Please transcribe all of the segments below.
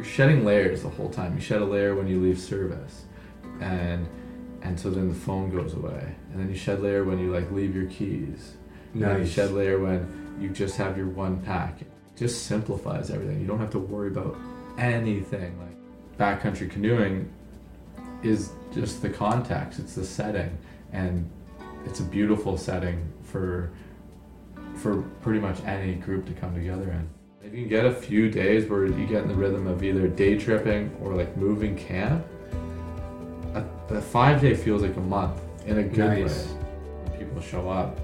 you're shedding layers the whole time. You shed a layer when you leave service, and and so then the phone goes away, and then you shed layer when you like leave your keys. And then you shed layer when you just have your one pack. It just simplifies everything. You don't have to worry about anything. Like backcountry canoeing is just the context. It's the setting, and it's a beautiful setting for for pretty much any group to come together in. If you can get a few days where you get in the rhythm of either day tripping or like moving camp, a, a five day feels like a month in a good Nice. way. When people show up,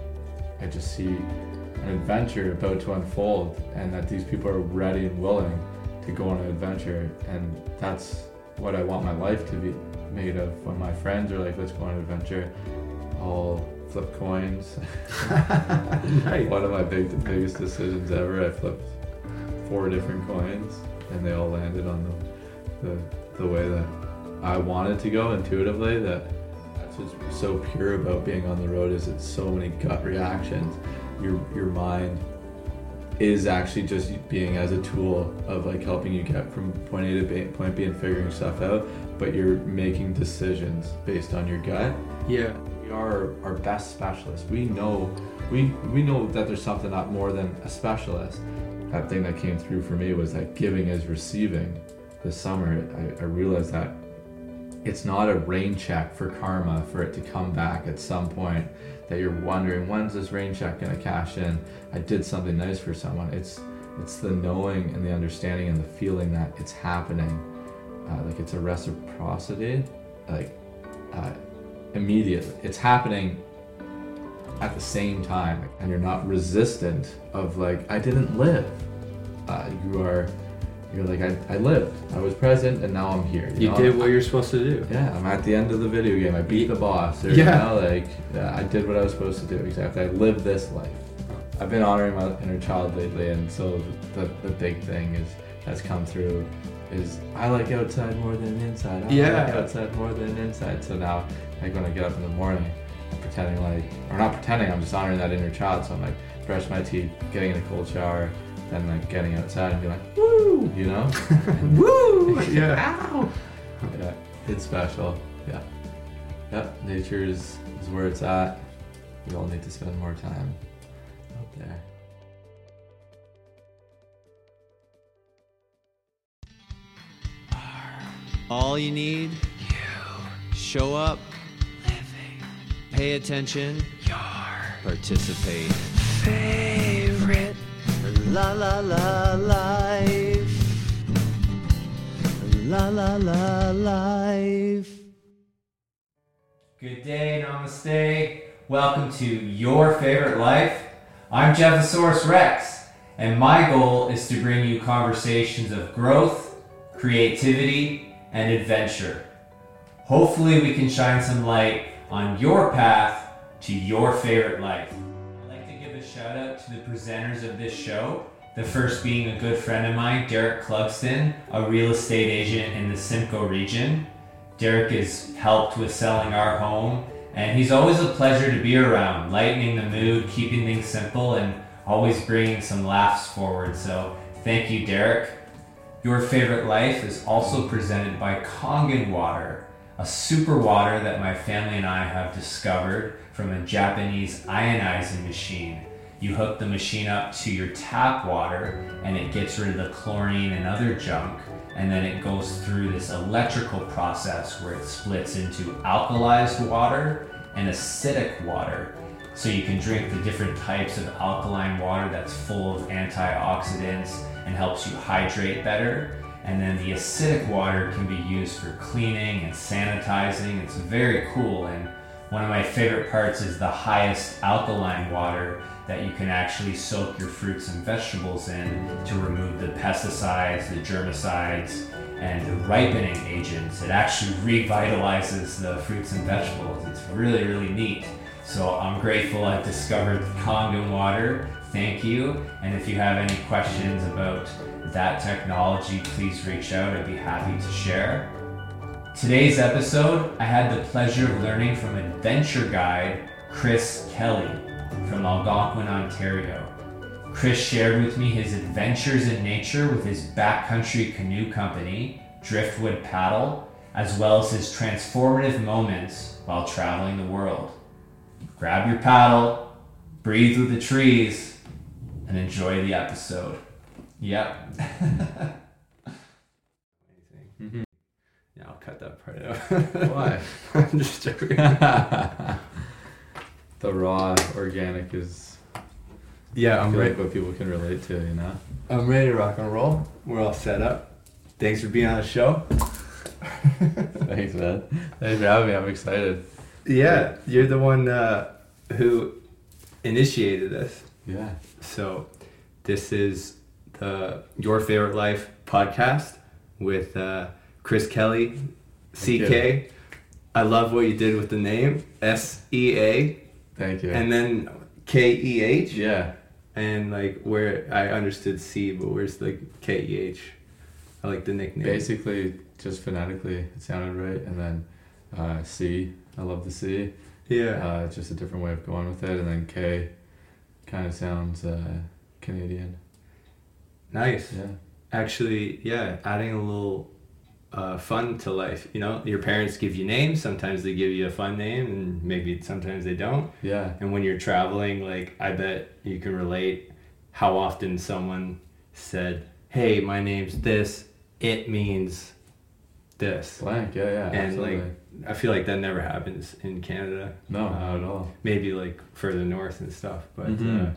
I just see an adventure about to unfold, and that these people are ready and willing to go on an adventure, and that's what I want my life to be made of. When my friends are like, "Let's go on an adventure," I'll flip coins. nice. One of my big biggest decisions ever. I flipped four different coins, and they all landed on the the, the way that I wanted to go intuitively. That that's what's so pure about being on the road is it's so many gut reactions. Your your mind is actually just being as a tool of like helping you get from point A to B, point B and figuring stuff out, but you're making decisions based on your gut Yeah. we are our best specialists. We know we we know that there's something not more than a specialist. That thing that came through for me was that giving is receiving. This summer, I, I realized that it's not a rain check for karma for it to come back at some point. That you're wondering when's this rain check gonna cash in? I did something nice for someone. It's it's the knowing and the understanding and the feeling that it's happening. Uh, like it's a reciprocity. Like uh, immediately. It's happening at the same time, and you're not resistant of like I didn't live. Uh, you are, you're like I, I lived. I was present, and now I'm here. You know? did what you're supposed to do. Yeah, I'm at the end of the video game. I beat the boss. Or, Yeah. You know, like yeah, I did what I was supposed to do. Exactly. I lived this life. I've been honoring my inner child lately, and so the the big thing is that's come through is I like outside more than inside. I Yeah. like outside more than inside. So now, like when I get up in the morning, pretending like, or not pretending, I'm just honoring that inner child. So I'm like, brush my teeth, getting in a cold shower, then like getting outside and be like, woo, you know? Woo! Yeah. Ow! Yeah, it's special. Yeah. Yep, nature is, is where it's at. We all need to spend more time out there. All you need, you. Show up, living. Pay attention, your. Participate. Favorite. La la la life. La la la life. Good day, namaste. Welcome to Your Favorite Life. I'm Jeffosaurus Rex, and my goal is to bring you conversations of growth, creativity, and adventure. Hopefully, we can shine some light on your path to your favorite life. I'd like to give a shout out to the presenters of this show. The first being a good friend of mine, Derek Clugston, a real estate agent in the Simcoe region. Derek has helped with selling our home, and he's always a pleasure to be around, lightening the mood, keeping things simple, and always bringing some laughs forward. So, thank you, Derek. Your Favorite Life is also presented by Kangen Water, a super water that my family and I have discovered from a Japanese ionizing machine. You hook the machine up to your tap water and it gets rid of the chlorine and other junk, and then it goes through this electrical process where it splits into alkalized water and acidic water. So you can drink the different types of alkaline water that's full of antioxidants and helps you hydrate better. And then the acidic water can be used for cleaning and sanitizing. It's very cool. And one of my favorite parts is the highest alkaline water that you can actually soak your fruits and vegetables in to remove the pesticides, the germicides, and the ripening agents. It actually revitalizes the fruits and vegetables. It's really, really neat. So I'm grateful I've discovered Kangen water. Thank you. And if you have any questions about that technology, please reach out. I'd be happy to share. Today's episode, I had the pleasure of learning from adventure guide Chris Kelly from Algonquin, Ontario. Chris shared with me his adventures in nature with his backcountry canoe company, Driftwood Paddle, as well as his transformative moments while traveling the world. Grab your paddle, breathe with the trees, and enjoy the episode. Yep. Yeah, I'll cut that part out. Why? I'm just joking. the raw organic is Yeah, I'm ready. like what people can relate to, you know? I'm ready to rock and roll. We're all set up. Thanks for being on the show. Thanks, man. Thanks for having me. I'm excited. Yeah, you're the one uh, who initiated this. Yeah. So, this is the Your Favorite Life podcast with uh, Chris Kelly, CK. I love what you did with the name S E A Thank you. and then K E H. yeah. And like where I understood C, but where's the K E H? I like the nickname. Basically, just phonetically, it sounded right. And then uh, C, I love the C. Yeah. Uh, just a different way of going with it. And then K kind of sounds uh, Canadian. Nice. Yeah. Actually, yeah, adding a little uh, fun to life. You know, your parents give you names. Sometimes they give you a fun name, and maybe sometimes they don't. Yeah. And when you're traveling, like I bet you can relate how often someone said, "Hey, my name's this. It means this." Blank. Yeah, yeah. And absolutely. like, I feel like that never happens in Canada. no, not um, at all. Maybe like further north and stuff, but uh, Mhm.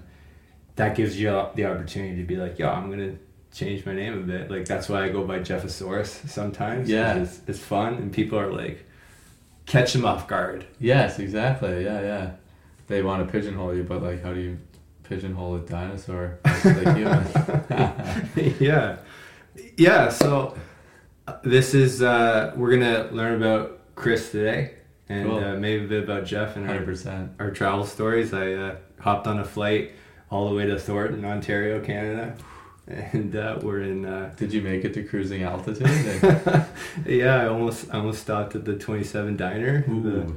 That gives you the opportunity to be like, "Yo, I'm gonna." change my name a bit like that's why i go by jeffosaurus sometimes Yeah. it's, it's fun and people are like catch them off guard Yes, exactly. Yeah, yeah. They want to pigeonhole you, but like, how do you pigeonhole a dinosaur yeah yeah so uh, this is uh we're gonna learn about chris today and Cool. uh, maybe a bit about jeff and Hundred our, percent. our travel stories i uh, hopped on a flight all the way to thornton ontario canada. And uh, we're in uh, Did you make it to cruising altitude? Yeah i almost I almost stopped at the 27 diner. The-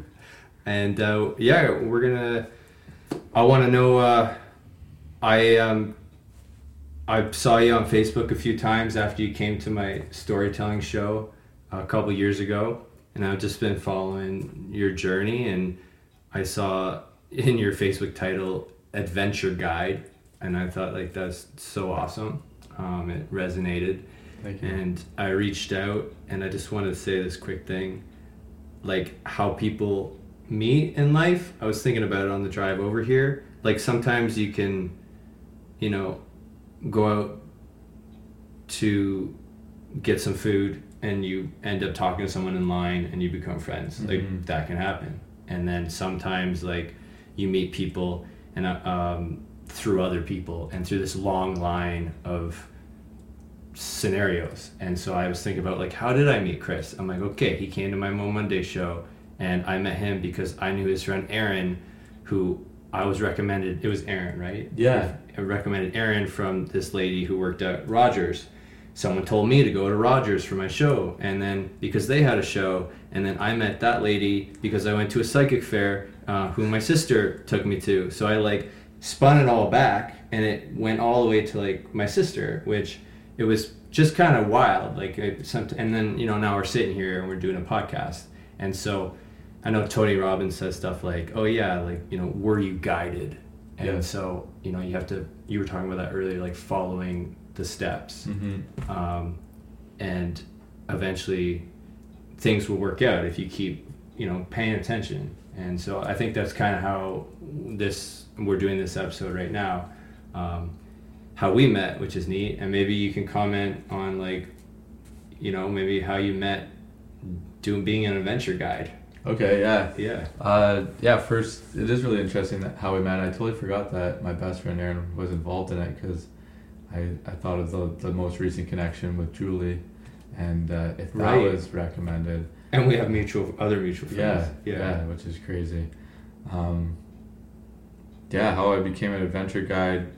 and uh, yeah we're gonna i want to know uh, i um i saw you on facebook a few times after you came to my storytelling show a couple years ago and i've just been following your journey and i saw in your facebook title adventure guide and i thought like that's so awesome um, it resonated Thank you. and I reached out and I just wanted to say this quick thing like how people meet in life. I was thinking about it on the drive over here. Like sometimes you can, you know, go out to get some food and you end up talking to someone in line and you become friends. Mhm. Like that can happen. And then sometimes like you meet people and uh, um, through other people and through this long line of scenarios. And so I was thinking about like, how did I meet Chris? I'm like, okay, he came to my Mo Monday show, and I met him because I knew his friend Aaron, who I was recommended. It was Aaron, right? Yeah. I recommended Aaron from this lady who worked at Rogers. Someone told me to go to Rogers for my show, and then because they had a show, and then I met that lady because I went to a psychic fair, uh, who my sister took me to. So I like spun it all back, and it went all the way to like my sister, which it was just kind of wild. Like, it, some, and then you know now we're sitting here and we're doing a podcast, and so I know Tony Robbins says stuff like, "Oh yeah, like you know, were you guided?" And Yeah. so you know you have to. You were talking about that earlier, like following the steps, Mm-hmm. um, and eventually things will work out if you keep you know paying attention. And so I think that's kind of how this we're doing this episode right now. Um, how we met, which is neat, and maybe you can comment on like, you know, maybe how you met doing being an adventure guide. Okay. Yeah. Yeah. Uh, yeah. First, it is really interesting that how we met. I totally forgot that my best friend Aaron was involved in it because I, I thought of the, the most recent connection with Julie, and uh, if that Right. was recommended, And we have mutual other mutual yeah, friends. yeah, which is crazy. Um, yeah, how I became an adventure guide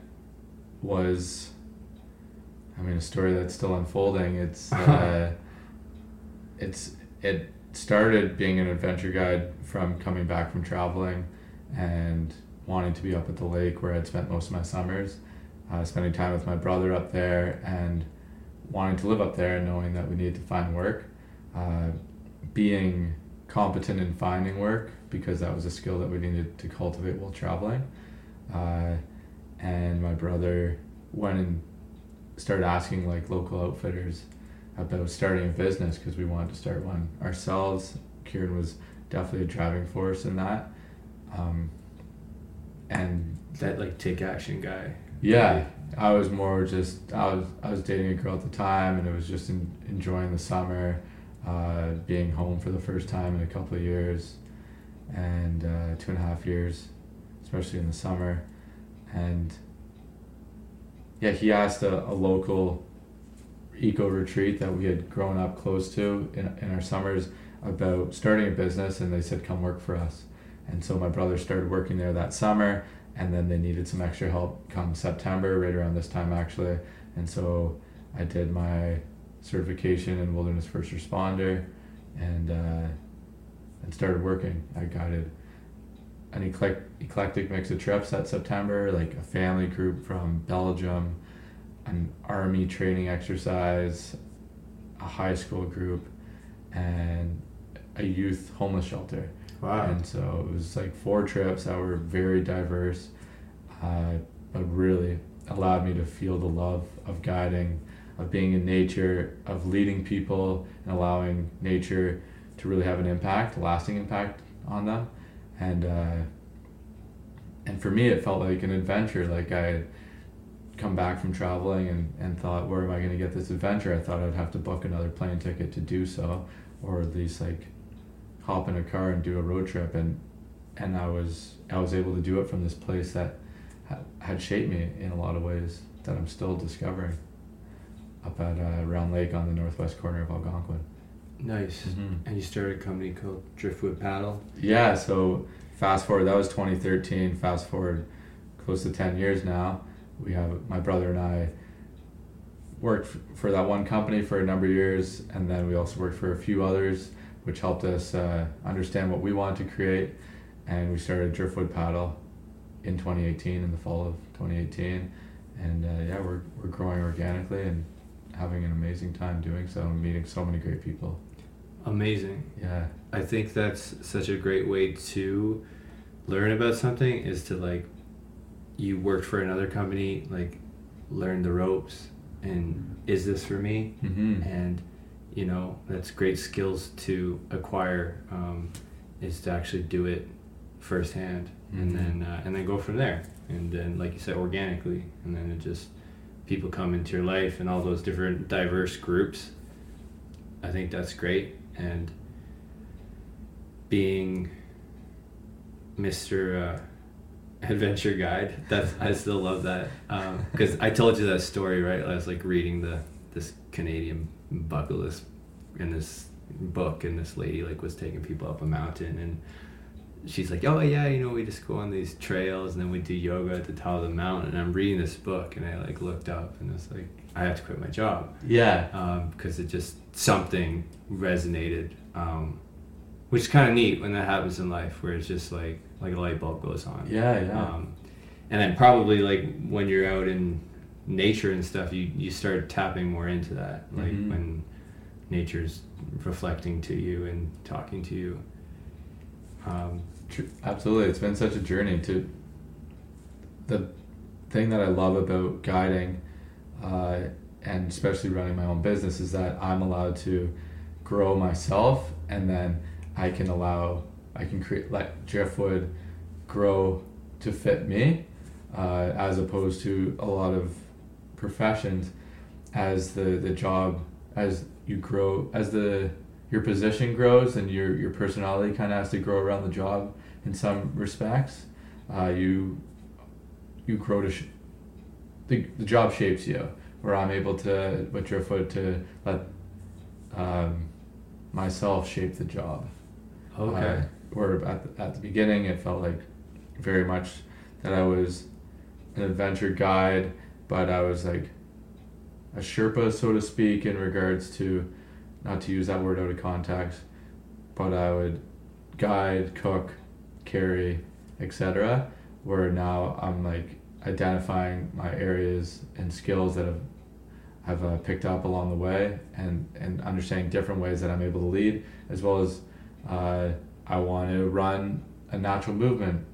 was, I mean, a story that's still unfolding. It's, uh, it's it started being an adventure guide from coming back from traveling, and wanting to be up at the lake where I'd spent most of my summers, uh, spending time with my brother up there and wanting to live up there and knowing that we needed to find work, uh, being competent in finding work because that was a skill that we needed to cultivate while traveling. Uh, and my brother went and started asking like local outfitters about starting a business because we wanted to start one ourselves. Kieran was definitely a driving force in that. Um, and That like take action guy. yeah, I was more just I was I was dating a girl at the time, and it was just in, enjoying the summer, uh, being home for the first time in a couple of years, and uh, two and a half years, especially in the summer, and yeah, he asked a, a local eco retreat that we had grown up close to in, in our summers about starting a business, and they said come work for us, and so my brother started working there that summer and then they needed some extra help come September, right around this time actually. And so I did my certification in wilderness first responder, and uh, and started working. I guided an eclec- eclectic mix of trips that September, like a family group from Belgium, an army training exercise, a high school group, and a youth homeless shelter. Wow. And so it was like four trips that were very diverse, uh, but really allowed me to feel the love of guiding, of being in nature, of leading people, and allowing nature to really have an impact, a lasting impact on them. And uh, and for me, it felt like an adventure. Like I had come back from traveling and, and thought, where am I going to get this adventure? I thought I'd have to book another plane ticket to do so, or at least like hop in a car and do a road trip and and I was I was able to do it from this place that ha- had shaped me in a lot of ways that I'm still discovering up at uh, Round Lake on the northwest corner of Algonquin. Nice. And you started a company called Driftwood Paddle. Yeah, so fast forward that was 2013. Fast forward close to 10 years now. We have my brother and I worked for that one company for a number of years, and then we also worked for a few others, which helped us uh, understand what we wanted to create. And we started Driftwood Paddle in 2018, in the fall of 2018, and uh, yeah, we're we're growing organically and having an amazing time doing so, and meeting so many great people. Amazing. Yeah. I think that's such a great way to learn about something is to like you worked for another company, like learn the ropes and is this for me? Mm-hmm. And you know, that's great skills to acquire um, is to actually do it firsthand and Mhm. then uh, and then go from there. And then like you said organically and then it just people come into your life and all those different diverse groups. I think that's great and being Mr. Uh, Adventure Guide. That's I still love that because I told you that story right. I was like reading the this Canadian bucket list in this book, and this lady like was taking people up a mountain, and she's like, "Oh yeah, you know, we just go on these trails, and then we do yoga at the top of the mountain." And I'm reading this book, and I like looked up, and it's like, I have to quit my job Yeah. because it just something resonated, um, which is kind of neat when that happens in life, where it's just like like a light bulb goes on. Yeah, yeah. Um, and then probably like when you're out in nature and stuff, you you start tapping more into that, like Mhm. when nature's reflecting to you and talking to you. Um, Absolutely, it's been such a journey to. The thing that I love about guiding, uh, and especially running my own business, is that I'm allowed to grow myself, and then I can allow I can create let Driftwood grow to fit me, uh, as opposed to a lot of professions, as the the job as you grow as the your position grows and your your personality kind of has to grow around the job in some respects. Uh, you you grow to sh- the the job shapes you. Where I'm able to with Driftwood to let um, myself shape the job. okay. Uh, where at the, at the beginning it felt like very much that I was an adventure guide, but I was like a Sherpa, so to speak, in regards to not to use that word out of context, but I would guide, cook, carry, etc. Where now I'm like identifying my areas and skills that have I've uh, picked up along the way, and and understanding different ways that I'm able to lead, as well as uh, I want to run a natural movement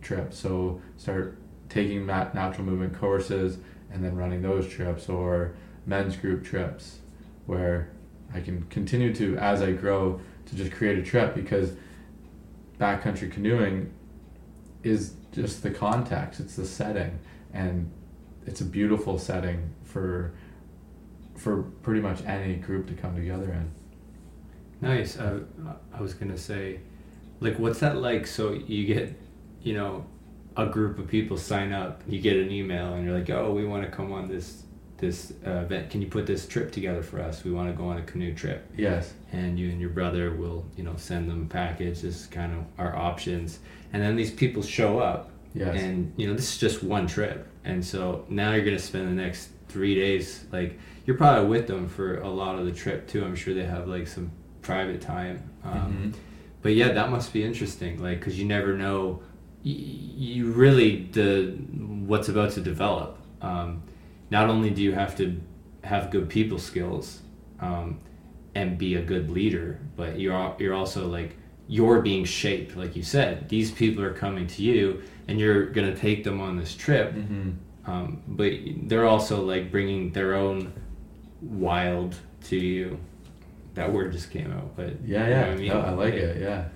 trip. So start taking that natural movement courses and then running those trips or men's group trips where I can continue to as I grow to just create a trip because backcountry canoeing is just the context, it's the setting and it's a beautiful setting for for pretty much any group to come together in. Nice. Uh, I was gonna say, like, what's that like? So you get, you know, a group of people sign up. You get an email, and you're like, "Oh, we want to come on this this uh, event. Can you put this trip together for us? We want to go on a canoe trip." Yes. And you and your brother will, you know, send them a package. This is kind of our options, and then these people show up. Yes. And you know, this is just one trip, and so now you're gonna spend the next three days like you're probably with them for a lot of the trip too. I'm sure they have like some private time. Um, Mhm. But yeah, that must be interesting, like because you never know, y- you really the what's about to develop. Um, not only do you have to have good people skills um, and be a good leader, but you're you're also like you're being shaped, like you said. These people are coming to you, and you're gonna take them on this trip. Mm-hmm. Um, but they're also like bringing their own wild to you. That word just came out, but Yeah, yeah. I mean? I like it. Yeah.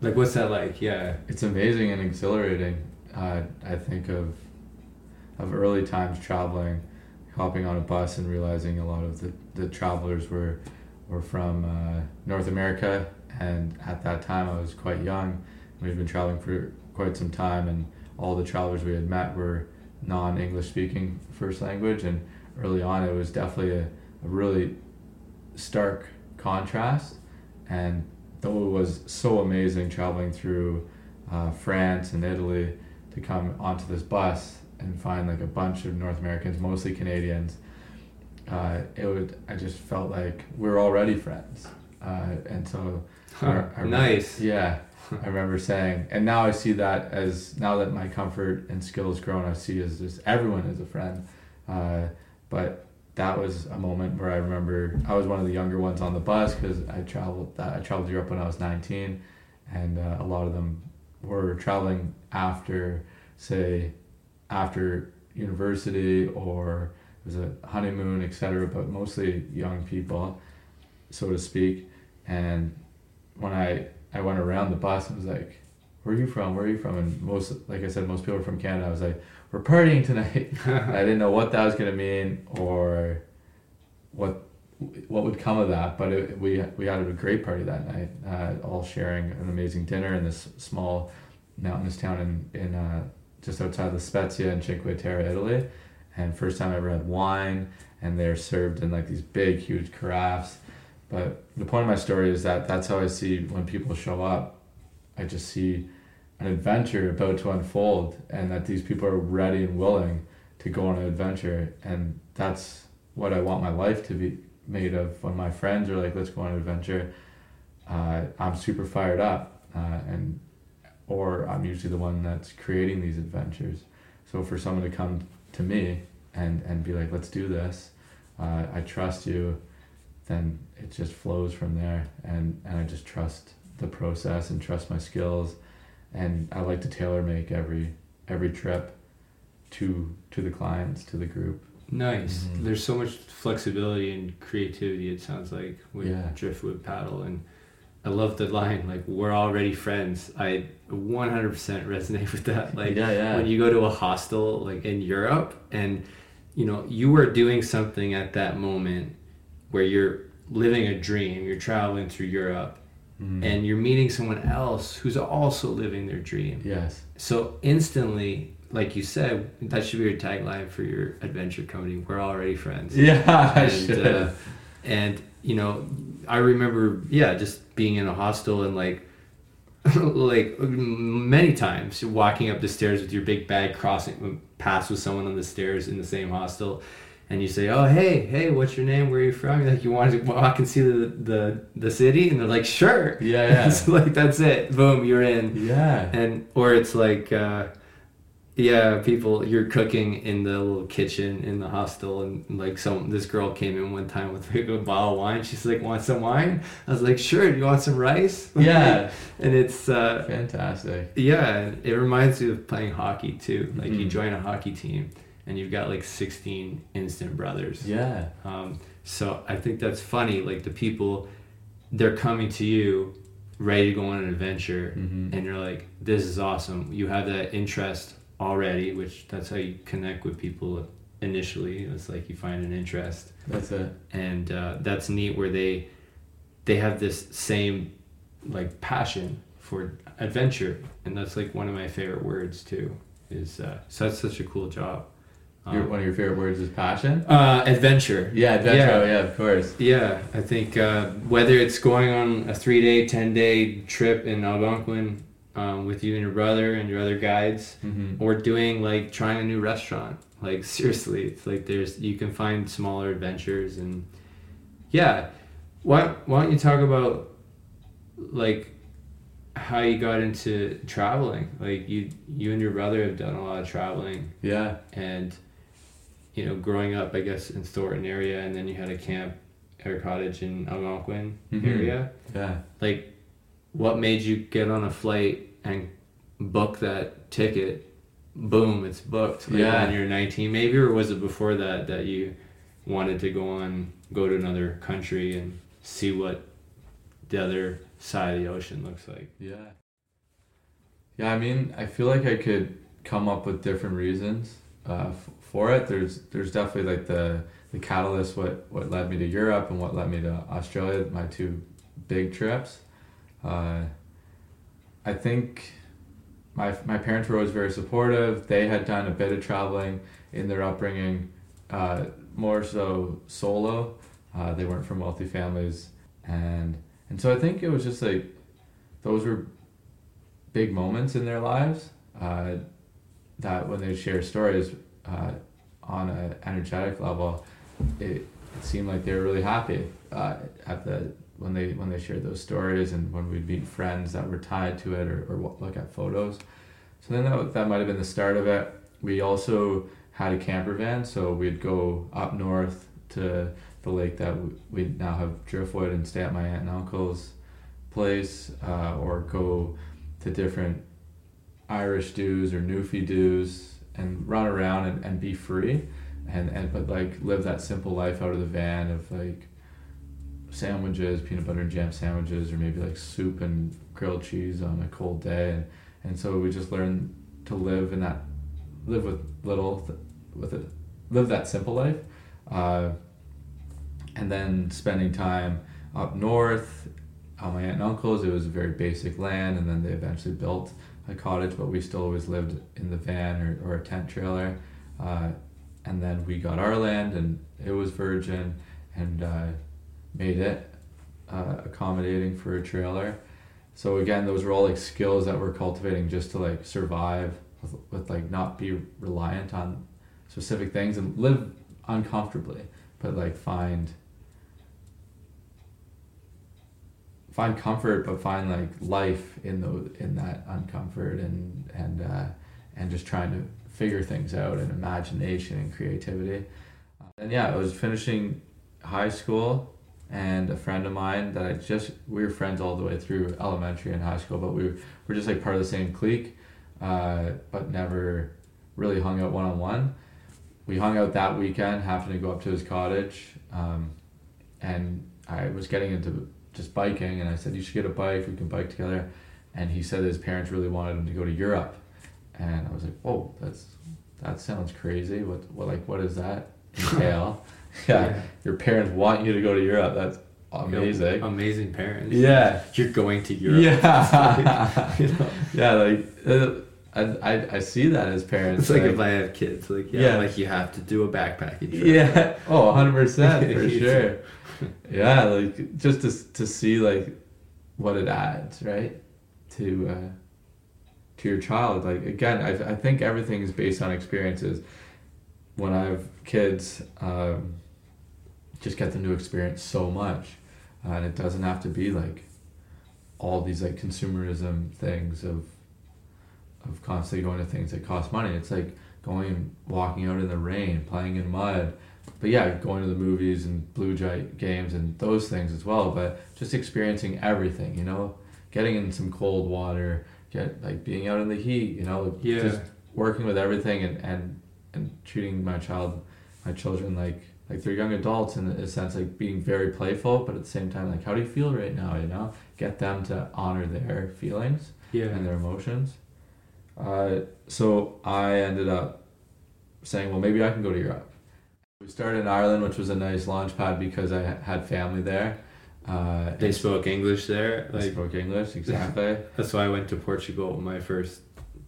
Like, what's that like? Yeah. It's amazing and exhilarating. Uh, I think of of early times traveling, hopping on a bus and realizing a lot of the, the travelers were were from uh, North America, and at that time I was quite young. We'd been traveling for quite some time, and all the travelers we had met were non-English speaking first language, and early on it was definitely a, a really stark contrast. And though it was so amazing traveling through uh, France and Italy to come onto this bus and find like a bunch of North Americans, mostly Canadians, uh, it would I just felt like we are already friends, uh, and so I- I remember- nice. yeah, I remember saying, and now I see that as now that my comfort and skills grown, I see as just everyone is a friend. Uh, but that was a moment where I remember I was one of the younger ones on the bus because I traveled that I traveled Europe when I was nineteen, and uh, a lot of them were traveling after, say, after university or it was a honeymoon, etc. But mostly young people, so to speak, and when I I went around the bus and was like, "Where are you from? Where are you from?" And most, like I said, most people are from Canada. I was like, "We're partying tonight." I didn't know what that was gonna mean or what what would come of that. But it, we we had a great party that night, uh, all sharing an amazing dinner in this small mountainous town in in uh, just outside La Spezia in Cinque Terre, Italy. And first time I ever had wine, and they're served in like these big, huge carafes. But the point of my story is that that's how I see when people show up. I just see an adventure about to unfold, and that these people are ready and willing to go on an adventure. And that's what I want my life to be made of. When my friends are like, let's go on an adventure, uh, I'm super fired up. Uh, and or I'm usually the one that's creating these adventures. So for someone to come to me and, and be like, let's do this, uh, I trust you, then it just flows from there. And, and I just trust the process and trust my skills. And I like to tailor make every every trip to to the clients, to the group. Nice. Mhm. There's so much flexibility and creativity. It sounds like with Yeah. driftwood paddle, and I love the line like "We're already friends." I 100% resonate with that. Like yeah, yeah. when you go to a hostel like in Europe, and you know you are doing something at that moment where you're living a dream. You're traveling through Europe, Mhm. and you're meeting someone else who's also living their dream. yes. So instantly, like you said, that should be your tagline for your adventure company. We're already friends. Yeah, I And, should. uh, and you know, I remember, yeah, just being in a hostel and like, like many times walking up the stairs with your big bag, crossing paths with someone on the stairs in the same hostel, and you say, "Oh, hey, hey, what's your name? Where are you from?" You're like, "You want to walk and see the the, the city?" And they're like, "Sure." Yeah, yeah. so like that's it. Boom, you're in yeah. and or it's like uh, Yeah, people, you're cooking in the little kitchen in the hostel, and like some this girl came in one time with like a bottle of wine. She's like, "Want some wine?" I was like, "Sure." Do you want some rice? Yeah. and it's uh, Fantastic. yeah, it reminds me of playing hockey too. Like you Mhm. join a hockey team, and you've got like 16 instant brothers. Yeah. Um, so I think that's funny. Like the people, they're coming to you, ready to go on an adventure, Mhm. and you're like, "This is awesome." You have that interest already, which that's how you connect with people initially. It's like you find an interest, That's it. and uh, that's neat. Where they they have this same like passion for adventure, and that's like one of my favorite words too. Is uh, so that's such a cool job. Your, Um, one of your favorite words is passion. uh, adventure. Yeah, adventure. Yeah. Oh, yeah, of course. Yeah, I think uh, whether it's going on a three day, 10 day trip in Algonquin um, with you and your brother and your other guides, hmm or doing like trying a new restaurant, like seriously, it's like there's you can find smaller adventures and yeah. Why, why don't you talk about like how you got into traveling? Like you you and your brother have done a lot of traveling Yeah. and you know growing up i guess in thornton area and then you had a camp or cottage in algonquin Mhm. area Yeah. like what made you get on a flight and book that ticket boom it's booked like, Yeah. when you're 19 maybe or was it before that that you wanted to go on go to another country and see what the other side of the ocean looks like Yeah. Yeah, I mean, I feel like I could come up with different reasons uh, f- for it. There's there's definitely like the the catalyst what what led me to Europe and what led me to Australia, my two big trips. Uh, I think my my parents were always very supportive. They had done a bit of traveling in their upbringing, uh, more so solo. Uh, they weren't from wealthy families, and and so I think it was just like those were big moments in their lives uh, that when they share stories uh, on an energetic level, it, it seemed like they were really happy uh, at the when they when they shared those stories and when we'd meet friends that were tied to it or, or look at photos. So then that, that might have been the start of it. We also had a camper van, so we'd go up north to the lake that we now have Driftwood and stay at my aunt and uncle's place, uh, or go to different Irish dues or Newfie dues and run around and, and be free and, and but like live that simple life out of the van of like sandwiches, peanut butter and jam sandwiches, or maybe like soup and grilled cheese on a cold day. And, and so we just learned to live in that live with little th- with it live that simple life uh, and then spending time up north. On my aunt and uncle's it was a very basic land and then they eventually built a cottage but we still always lived in the van or, or a tent trailer. Uh, and then we got our land and it was virgin and uh, made it uh, accommodating for a trailer. So again those were all like skills that we're cultivating just to like survive with, with like not be reliant on specific things and live uncomfortably but like find find comfort but find like life in those in that uncomfort and and uh, and just trying to figure things out and imagination and creativity. And yeah I was finishing high school and a friend of mine that I just we were friends all the way through elementary and high school but we were, just like part of the same clique uh, but never really hung out one on one we hung out that weekend happened to go up to his cottage um, and I was getting into just biking and I said you should get a bike we can bike together. And he said his parents really wanted him to go to Europe. And I was like whoa that's that sounds crazy. What what like what does that entail yeah, Yeah. your parents want you to go to Europe that's amazing amazing parents yeah you're going to europe yeah You know? yeah like uh, I, I, I see that as parents It's like if I have kids, like yeah, Yeah. like you have to do a backpacking trip. Yeah. Oh, 100% for sure. Yeah, like just to to see like what it adds, right? To uh to your child. Like again, I I think everything is based on experiences. When I have kids, um just get them to experience so much. Uh, and it doesn't have to be like all these like consumerism things of of constantly going to things that cost money. It's like going and walking out in the rain, playing in mud. But yeah, going to the movies and Blue Jay games and those things as well. But just experiencing everything, you know, getting in some cold water, get like being out in the heat, you know, Yeah. just working with everything and, and and treating my child, my children like like they're young adults in a sense, like being very playful, but at the same time, like how do you feel right now? You know, get them to honor their feelings Yeah. and their emotions. Uh, so I ended up saying, well, maybe I can go to Europe. We started in Ireland, which was a nice launch pad because I had family there. Uh, They spoke English there. Like spoke English exactly. that's why I went to Portugal my first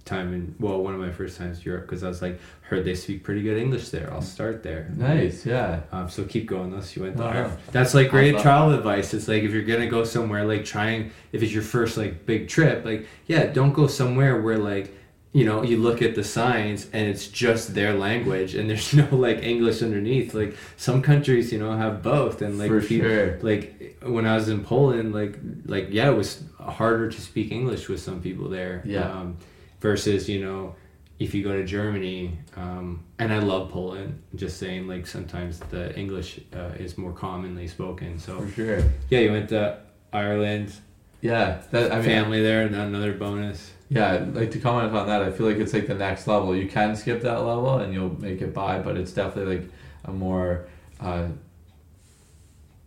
time in well one of my first times Europe because I was like heard they speak pretty good English there. I'll start there. nice, yeah. Um, so keep going unless you went to No, no. That's like great travel advice. It's like if you're gonna go somewhere, like trying if it's your first like big trip, like yeah, don't go somewhere where like you know you look at the signs and it's just their language and there's no like English underneath. Like some countries, you know, have both and like For peop- sure. like when I was in Poland, like like yeah, it was harder to speak English with some people there. Yeah. Um, versus you know if you go to Germany, um, and I love Poland, just saying like sometimes the English uh, is more commonly spoken. So For sure. yeah, you went to Ireland, Yeah, that I mean, family there, and another bonus. yeah. Like to comment on that, I feel like it's like the next level. You can skip that level and you'll make it by, but it's definitely like a more uh,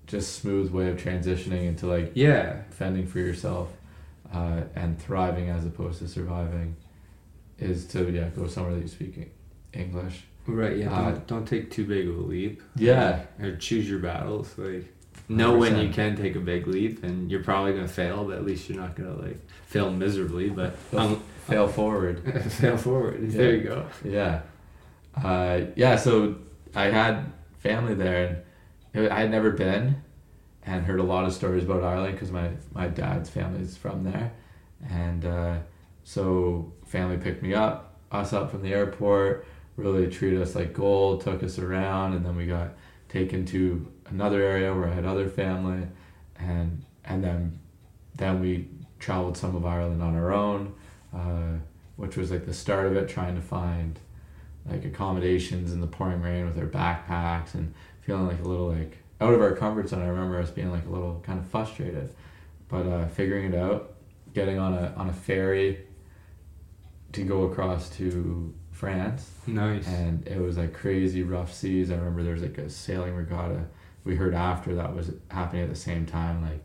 just smooth way of transitioning into like Yeah, fending for yourself uh, and thriving as opposed to surviving is to yeah go somewhere that you speak English. right. Yeah, Uh, don't, don't take too big of a leap. Yeah, or choose your battles. Like know when you can take a big leap, and you're probably gonna fail, but at least you're not gonna like fail miserably. But um, fail forward. fail forward. Yeah. There you go. Yeah, uh, yeah. So I had family there, and I had never been, and heard a lot of stories about Ireland because my my dad's family is from there, and uh, so family picked me up, us up from the airport, really treated us like gold, took us around, and then we got taken to another area where I had other family, and and then then we traveled some of Ireland on our own, uh, which was like the start of it, trying to find like accommodations in the pouring rain with our backpacks and feeling like a little like out of our comfort zone. I remember us being like a little kind of frustrated, but uh, figuring it out, getting on a on a ferry to go across to France, Nice. and it was like crazy rough seas. I remember there was like a sailing regatta we heard after that was happening at the same time. Like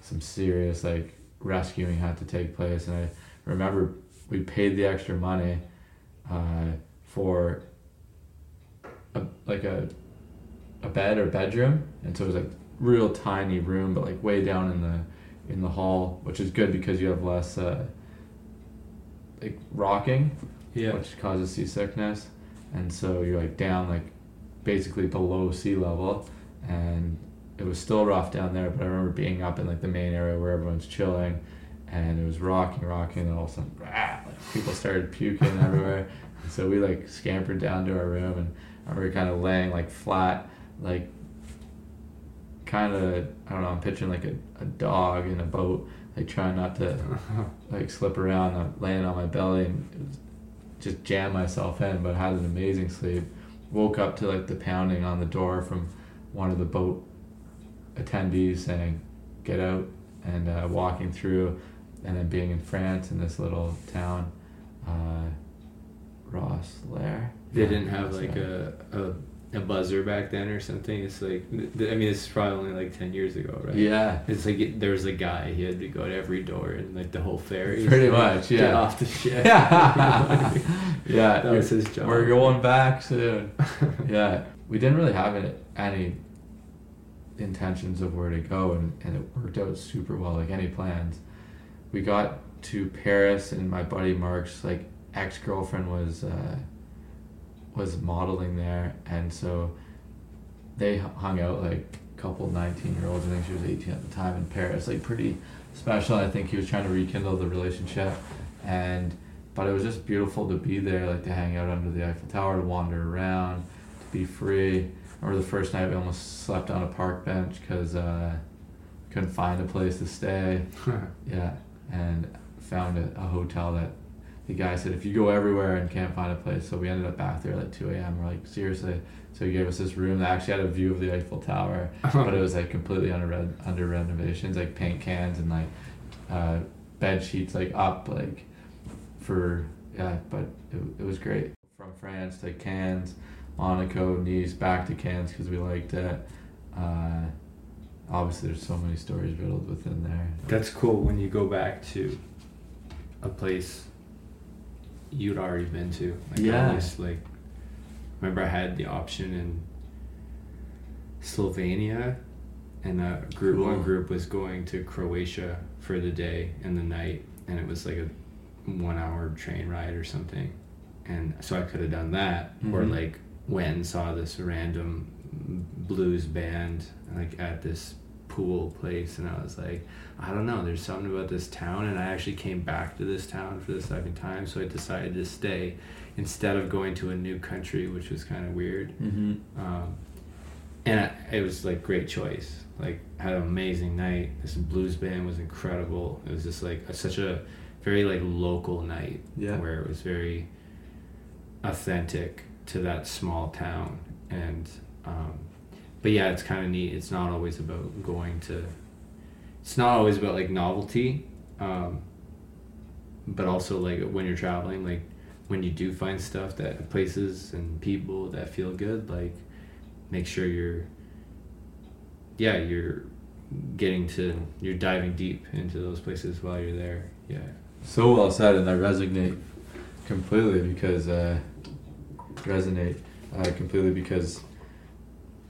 some serious like rescuing had to take place, and I remember we paid the extra money uh, for a like a a bed or bedroom, and so it was like real tiny room, but like way down in the in the hall, which is good because you have less uh, like rocking yeah. which causes seasickness. And so you're like down like basically below sea level and it was still rough down there, but I remember being up in like the main area where everyone's chilling and it was rocking, rocking, and all of a sudden rah, like people started puking everywhere. And so we like scampered down to our room and I remember kind of laying like flat, like kind of I don't know, I'm picturing like a, a dog in a boat, like trying not to like slip around, uh, laying on my belly, and just jam myself in. But had an amazing sleep. Woke up to like the pounding on the door from one of the boat attendees saying, "Get out!" and uh, walking through, and then being in France in this little town, uh, Ross Lair. They didn't have like a, a a buzzer back then or something. It's like I mean, it's probably only like ten years ago, right? Yeah, It's like it, there was a guy. He had to go to every door and like the whole ferry. pretty like, much. Get Yeah. off the ship. yeah, yeah. that was his job. We're going back soon. yeah, we didn't really have any, any intentions of where to go, and, and it worked out super well. Like any plans, we got to Paris, and my buddy Mark's like ex girlfriend was uh, was modeling there, and so they hung out like a couple nineteen year olds. I think she was eighteen at the time in Paris. Like pretty special. I think he was trying to rekindle the relationship, and but it was just beautiful to be there, like to hang out under the Eiffel Tower, to wander around, to be free. I remember the first night we almost slept on a park bench because uh, couldn't find a place to stay. Yeah, and found a, a hotel that the guy said if you go everywhere and can't find a place, so we ended up back there at like 2 a.m. We're like seriously. So he gave us this room that actually had a view of the Eiffel Tower, but it was like completely under red, under renovations, like paint cans and like uh, bed sheets like up like for yeah. But it, it was great from France to Cannes, Monaco, Nice, back to Cannes because we liked it. Uh, obviously, there's so many stories riddled within there. That's cool when you go back to a place you'd already been to. Like Yeah. I always, like remember I had the option in Slovenia and a group one group was going to Croatia for the day and the night and it was like a one hour train ride or something. And so I could have done that or Mhm. like went and saw this random blues band like at this pool place and I was like I don't know there's something about this town and I actually came back to this town for the second time so I decided to stay instead of going to a new country which was kind of weird. Mm-hmm. um, and I, it was like great choice. Like had an amazing night. This blues band was incredible. It was just like a, such a very like local night Yeah. where it was very authentic to that small town. And um, but yeah it's kind of neat. It's not always about going to it's not always about like novelty um, but also like when you're traveling like when you do find stuff that places and people that feel good like make sure you're yeah you're getting to you're diving deep into those places while you're there. Yeah. So well said, and I resonate completely because uh, resonate uh, completely because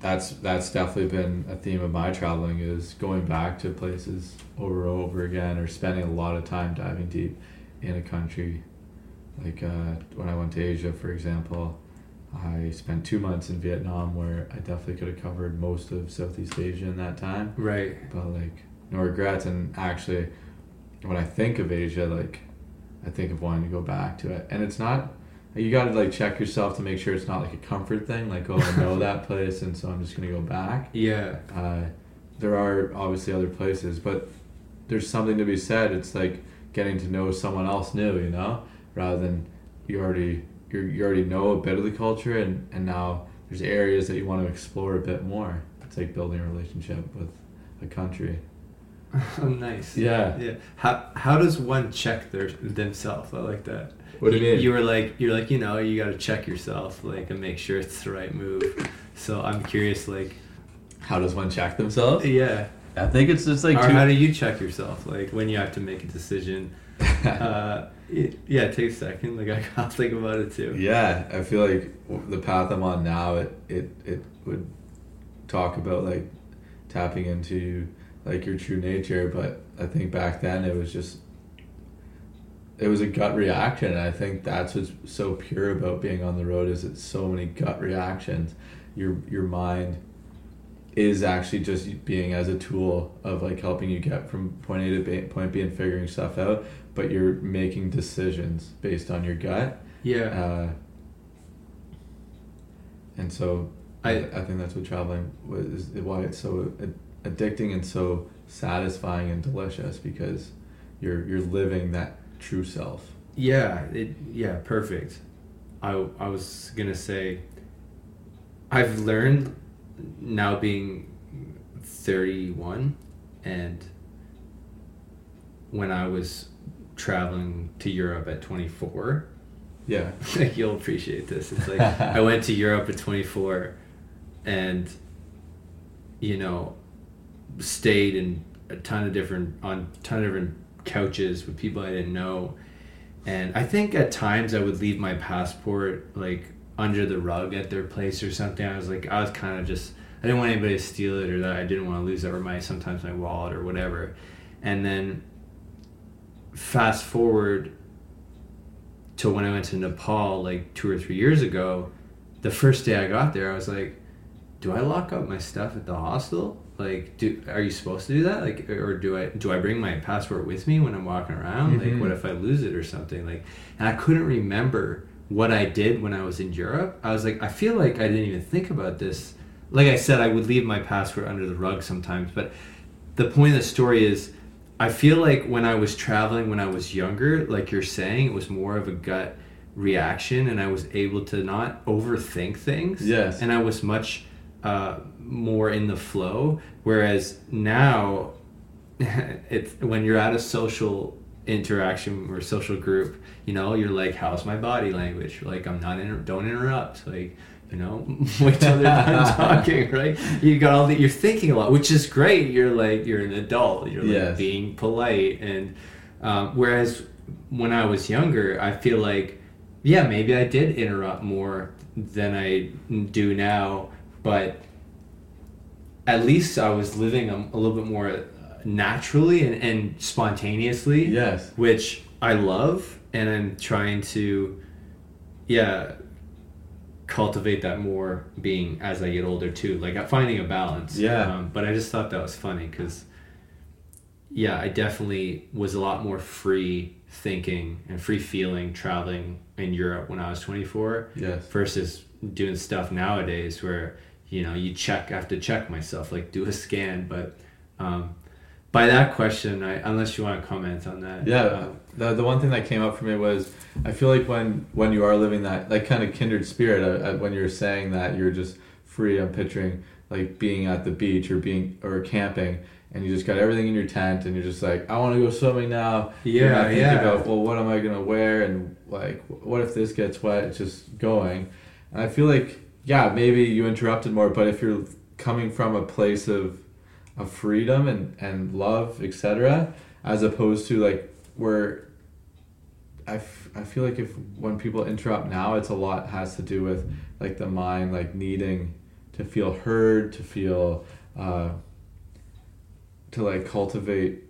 that's that's definitely been a theme of my traveling is going back to places over and over again or spending a lot of time diving deep in a country. Like uh, when I went to Asia, for example, I spent two months in Vietnam where I definitely could have covered most of Southeast Asia in that time. Right. But like no regrets. And actually when i think of asia like i think of wanting to go back to it. And it's not you got to like check yourself to make sure it's not like a comfort thing like oh i know that place and so i'm just going to go back. Yeah. Uh, there are obviously other places but there's something to be said. It's like getting to know someone else new you know rather than you already you you already know a bit of the culture and and now there's areas that you want to explore a bit more. It's like building a relationship with a country oh nice. Yeah. Yeah. How, how does one check their themselves? I like that. What do you mean? you were like you're like you know you got to check yourself like and make sure it's the right move. So i'm curious like how does one check themselves? Yeah. I think it's just like or two how do you check yourself like when you have to make a decision? Uh y- yeah take a second. Like i gotta think about it too. Yeah i feel like the path i'm on now it it, it would talk about like tapping into like your true nature but i think back then it was just it was a gut reaction and i think that's what's so pure about being on the road is it's so many gut reactions your your mind is actually just being as a tool of like helping you get from point A to B, point B and figuring stuff out, but you're making decisions based on your gut. yeah Uh, and so I, I- think that's what traveling was is why it's so addicting and so satisfying and delicious because you're you're living that true self. Yeah, it yeah, perfect. I I was gonna say I've learned now being thirty one and when I was traveling to Europe at twenty four, Yeah. like you'll appreciate this. It's like I went to Europe at 24 and you know stayed in a ton of different on a ton of different couches with people I didn't know. And I think at times I would leave my passport like under the rug at their place or something. I was like I was kind of just I didn't want anybody to steal it or that I didn't want to lose it or my sometimes my wallet or whatever. And then fast forward to when I went to Nepal like two or three years ago, the first day I got there, I was like, "Do I lock up my stuff at the hostel? Like, do are you supposed to do that? Like, or do I do I bring my passport with me when I'm walking around? Mhm. Like, what if I lose it or something? Like, and I couldn't remember what I did when I was in Europe. I was like, I feel like I didn't even think about this. Like I said, I would leave my passport under the rug sometimes, but the point of the story is I feel like when I was traveling when I was younger, like you're saying, it was more of a gut reaction, and I was able to not overthink things. Yes. and I was much uh, more in the flow. Whereas now, it's when you're at a social interaction or social group, you know, you're like, "How's my body language?" Like, I'm not inter- don't interrupt. Like, you know, wait till they're done talking, right? You got all the you're thinking a lot, which is great. You're like you're an adult. You're like Yes. being polite, and um, whereas when I was younger, I feel like yeah, maybe I did interrupt more than I do now, but at least I was living a, a little bit more naturally and, and spontaneously Yes. which I love, and I'm trying to, yeah, cultivate that more. Being as I get older too, like finding a balance. Yeah. Um, but I just thought that was funny because, yeah, I definitely was a lot more free thinking and free feeling traveling in Europe when I was 24 Yes. versus doing stuff nowadays where you know you check I have to check myself like do a scan but um, by that question I unless you want to comment on that Yeah, uh, the, the one thing that came up for me was I feel like when when you are living that like kind of kindred spirit, uh, uh, when you're saying that you're just free. I'm picturing like being at the beach or being or camping, and you just got everything in your tent, and you're just like, I want to go swimming now. You're Yeah, not yeah. About well, what am I gonna wear, and like, what if this gets wet? It's just going, and I feel like yeah, maybe you interrupted more, but if you're coming from a place of of freedom and and love, etc., as opposed to like where I, f- I feel like if when people interrupt now it's a lot has to do with like the mind like needing to feel heard to feel uh, to like cultivate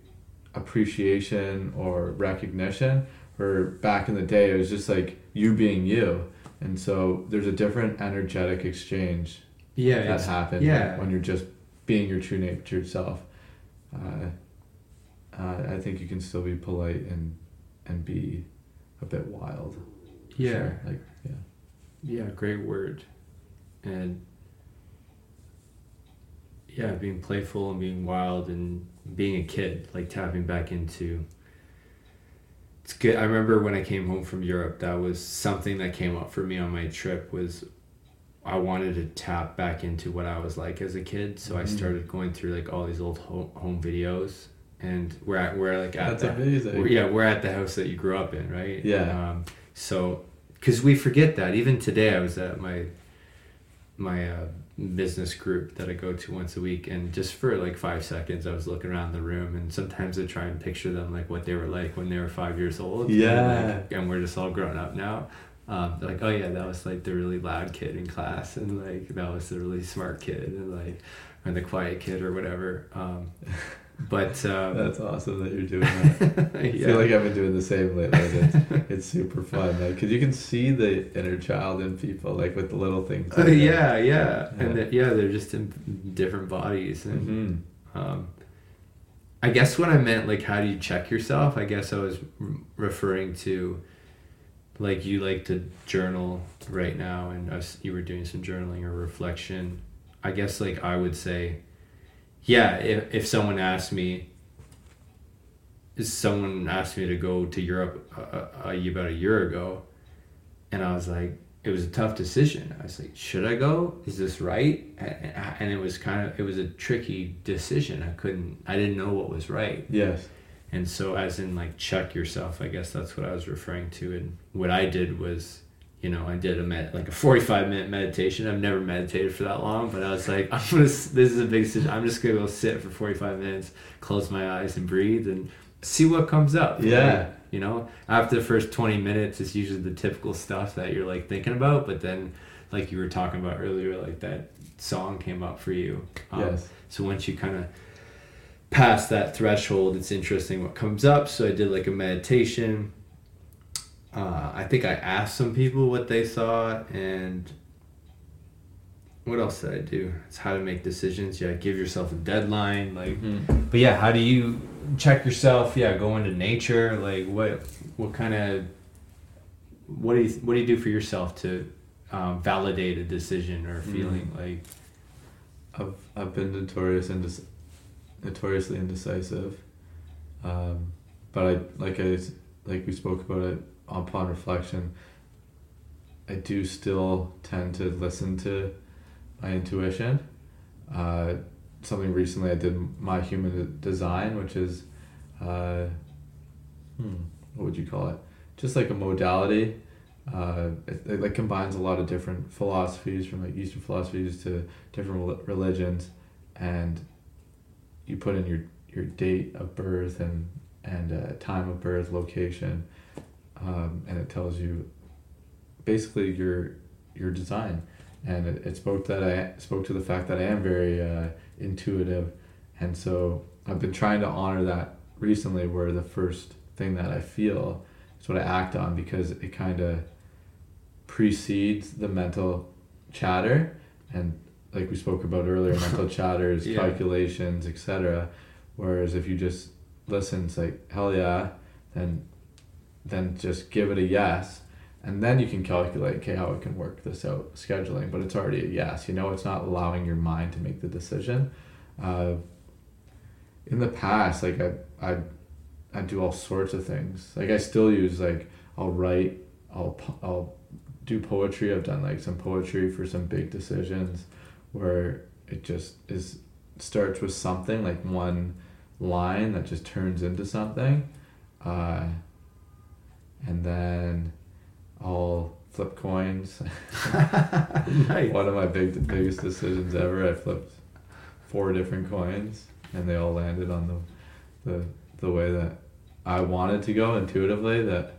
appreciation or recognition Or back in the day it was just like you being you and so there's a different energetic exchange yeah that happens yeah. when you're just being your true nature self. Uh, uh, I think you can still be polite and and be a bit wild. Yeah. Sure. like yeah. Yeah great word. And yeah being playful and being wild and being a kid like tapping back into it's good i remember when i came home from europe that was something that came up for me on my trip was i wanted to tap back into what i was like as a kid so i Mhm. started going through like all these old home, home videos and we're at we're like at that's the, amazing we're, yeah, we're at the house that you grew up in, right? Yeah. Um, so, because we forget that. Even today, I was at my my uh, business group that I go to once a week, and just for like five seconds, I was looking around the room, and sometimes I try and picture them like what they were like when they were five years old. Yeah. And, like, and we're just all grown up now. Um, like, oh yeah, that was like the really loud kid in class, and like that was the really smart kid, and like, or the quiet kid or whatever. Um, but um, that's awesome that you're doing that I yeah. feel like I've been doing the same lately it's, it's super fun like because you can see the inner child in people like with the little things Uh, like that. yeah, yeah, and Yeah. the- yeah, they're just in different bodies, and Mhm. um, I guess what I meant like how do you check yourself, I guess I was r- referring to like you like to journal right now, and us you were doing some journaling or reflection. I guess like I would say, yeah, if if someone asked me. Someone asked me to go to Europe uh, uh, about a year ago, and I was like, it was a tough decision. I was like, should I go? Is this right? And, and it was kind of it was a tricky decision. I couldn't I didn't know what was right. yes And so as in like check yourself, I guess that's what I was referring to. And what I did was, you know, I did a med- like a 45 minute meditation. I've never meditated for that long, but I was like, I'm gonna this is a big decision. I'm just going to go sit for 45 minutes, close my eyes and breathe and see what comes up. Yeah. right? You know, after the first 20 minutes, it's usually the typical stuff that you're like thinking about, but then like you were talking about earlier, like that song came up for you. Um, yes so once you kind of pass that threshold, it's interesting what comes up. So I did like a meditation. Uh, I think I asked some people what they thought, and what else did I do? It's how to make decisions. Yeah, give yourself a deadline. Like, Mhm. but yeah, how do you check yourself? Yeah, go into nature. Like, what what kind of what do you what do you do for yourself to um, validate a decision or a feeling? Like, I've, I've been notorious and indec- notoriously indecisive Um, but I like I like we spoke about it upon reflection. I do still tend to listen to my intuition. Uh, something recently I did my human design, which is, uh, hmm, what would you call it? Just like a modality. Uh, it, it like combines a lot of different philosophies from like Eastern philosophies to different religions, and you put in your your date of birth and and uh, time of birth, location, um, and it tells you basically your your design. And it, it spoke that I spoke to the fact that I am very uh, intuitive, and so I've been trying to honor that recently. Where the first thing that I feel is what I act on because it kind of precedes the mental chatter and like we spoke about earlier mental chatters Yeah. calculations etc whereas if you just listen it's like hell yeah then then just give it a yes. And then you can calculate okay how it can work this out scheduling but it's already a yes. You know it's not allowing your mind to make the decision. Uh, in the past like I, I I do all sorts of things. Like I still use like I'll write I'll I'll do poetry. I've done like some poetry for some big decisions where it just is starts with something like one line that just turns into something. Uh, and then I'll flip coins nice. one of my big biggest decisions ever I flipped four different coins and they all landed on the the the way that I wanted to go intuitively that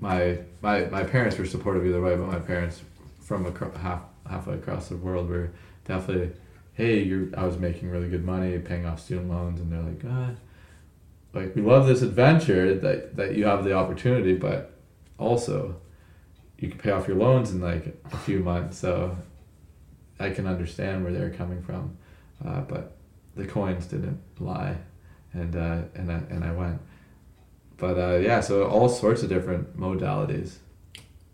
my my my parents were supportive either way but my parents from acro- half halfway across the world were definitely hey you're I was making really good money paying off student loans and they're like ah like we love this adventure that that you have the opportunity but also you can pay off your loans in like a few months so I can understand where they're coming from uh, but the coins didn't lie and uh, and I, and I went but uh, yeah so all sorts of different modalities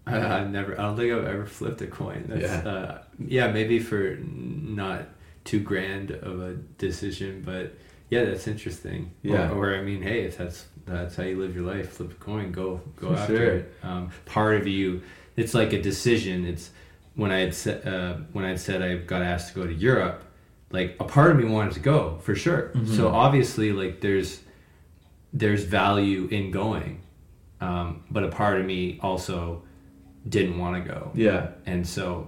I, I never. I don't think I've ever flipped a coin. That's, Yeah. yeah. Uh, yeah, maybe for not too grand of a decision, but yeah, that's interesting. Yeah. Or, or I mean, hey, if that's that's how you live your life, flip a coin, go go For after sure. it. Um, part of you, it's like a decision. It's when I had said uh, when I had said I got asked to go to Europe, like a part of me wanted to go for sure. So obviously, like there's there's value in going, um, but a part of me also didn't want to go yeah and so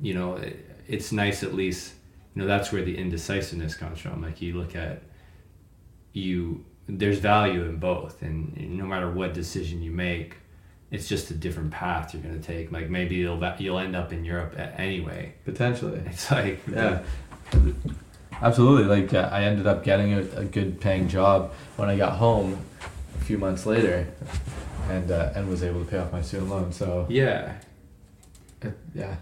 you know it, it's nice at least you know that's where the indecisiveness comes from. Like you look at you there's value in both and, no matter what decision you make it's just a different path you're going to take. Like maybe you'll you'll end up in Europe anyway. Potentially. It's like yeah. Absolutely. Like uh, i ended up getting a, a good paying job when i got home a few months later and uh, and was able to pay off my student loan so yeah. it, yeah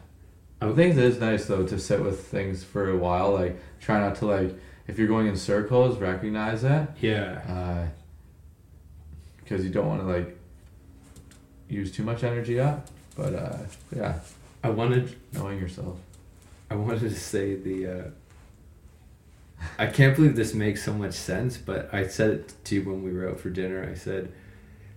I think it is nice though to sit with things for a while like try not to like if you're going in circles recognize that. yeah because you don't want to like use too much energy up but uh yeah I wanted knowing yourself I wanted to say the. Uh, I can't believe this makes so much sense, but I said it to you when we were out for dinner. I said,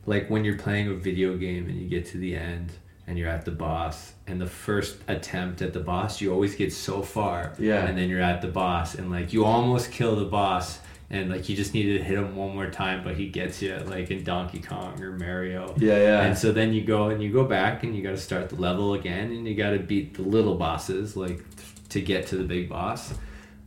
like when you're playing a video game and you get to the end and you're at the boss, and the first attempt at the boss, you always get so far, Yeah. and then you're at the boss, and like you almost kill the boss. And like you just needed to hit him one more time, but he gets you like in Donkey Kong or Mario. yeah yeah And so then you go and you go back and you got to start the level again and you got to beat the little bosses like to get to the big boss.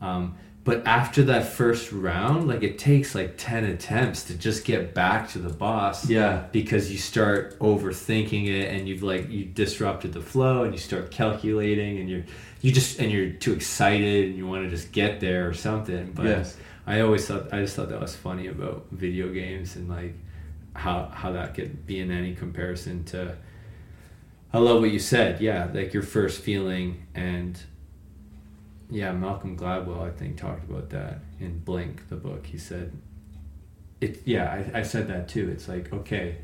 Um, but after that first round, like it takes like 10 attempts to just get back to the boss yeah. because you start overthinking it and you've like you disrupted the flow and you start calculating and you're you just and you're too excited and you want to just get there or something. But Yes. i always thought i just thought that was funny about video games and like how how that could be in any comparison to i love what you said. Yeah like your first feeling and yeah malcolm gladwell i think talked about that in blink the book he said it yeah I, I said that too it's like okay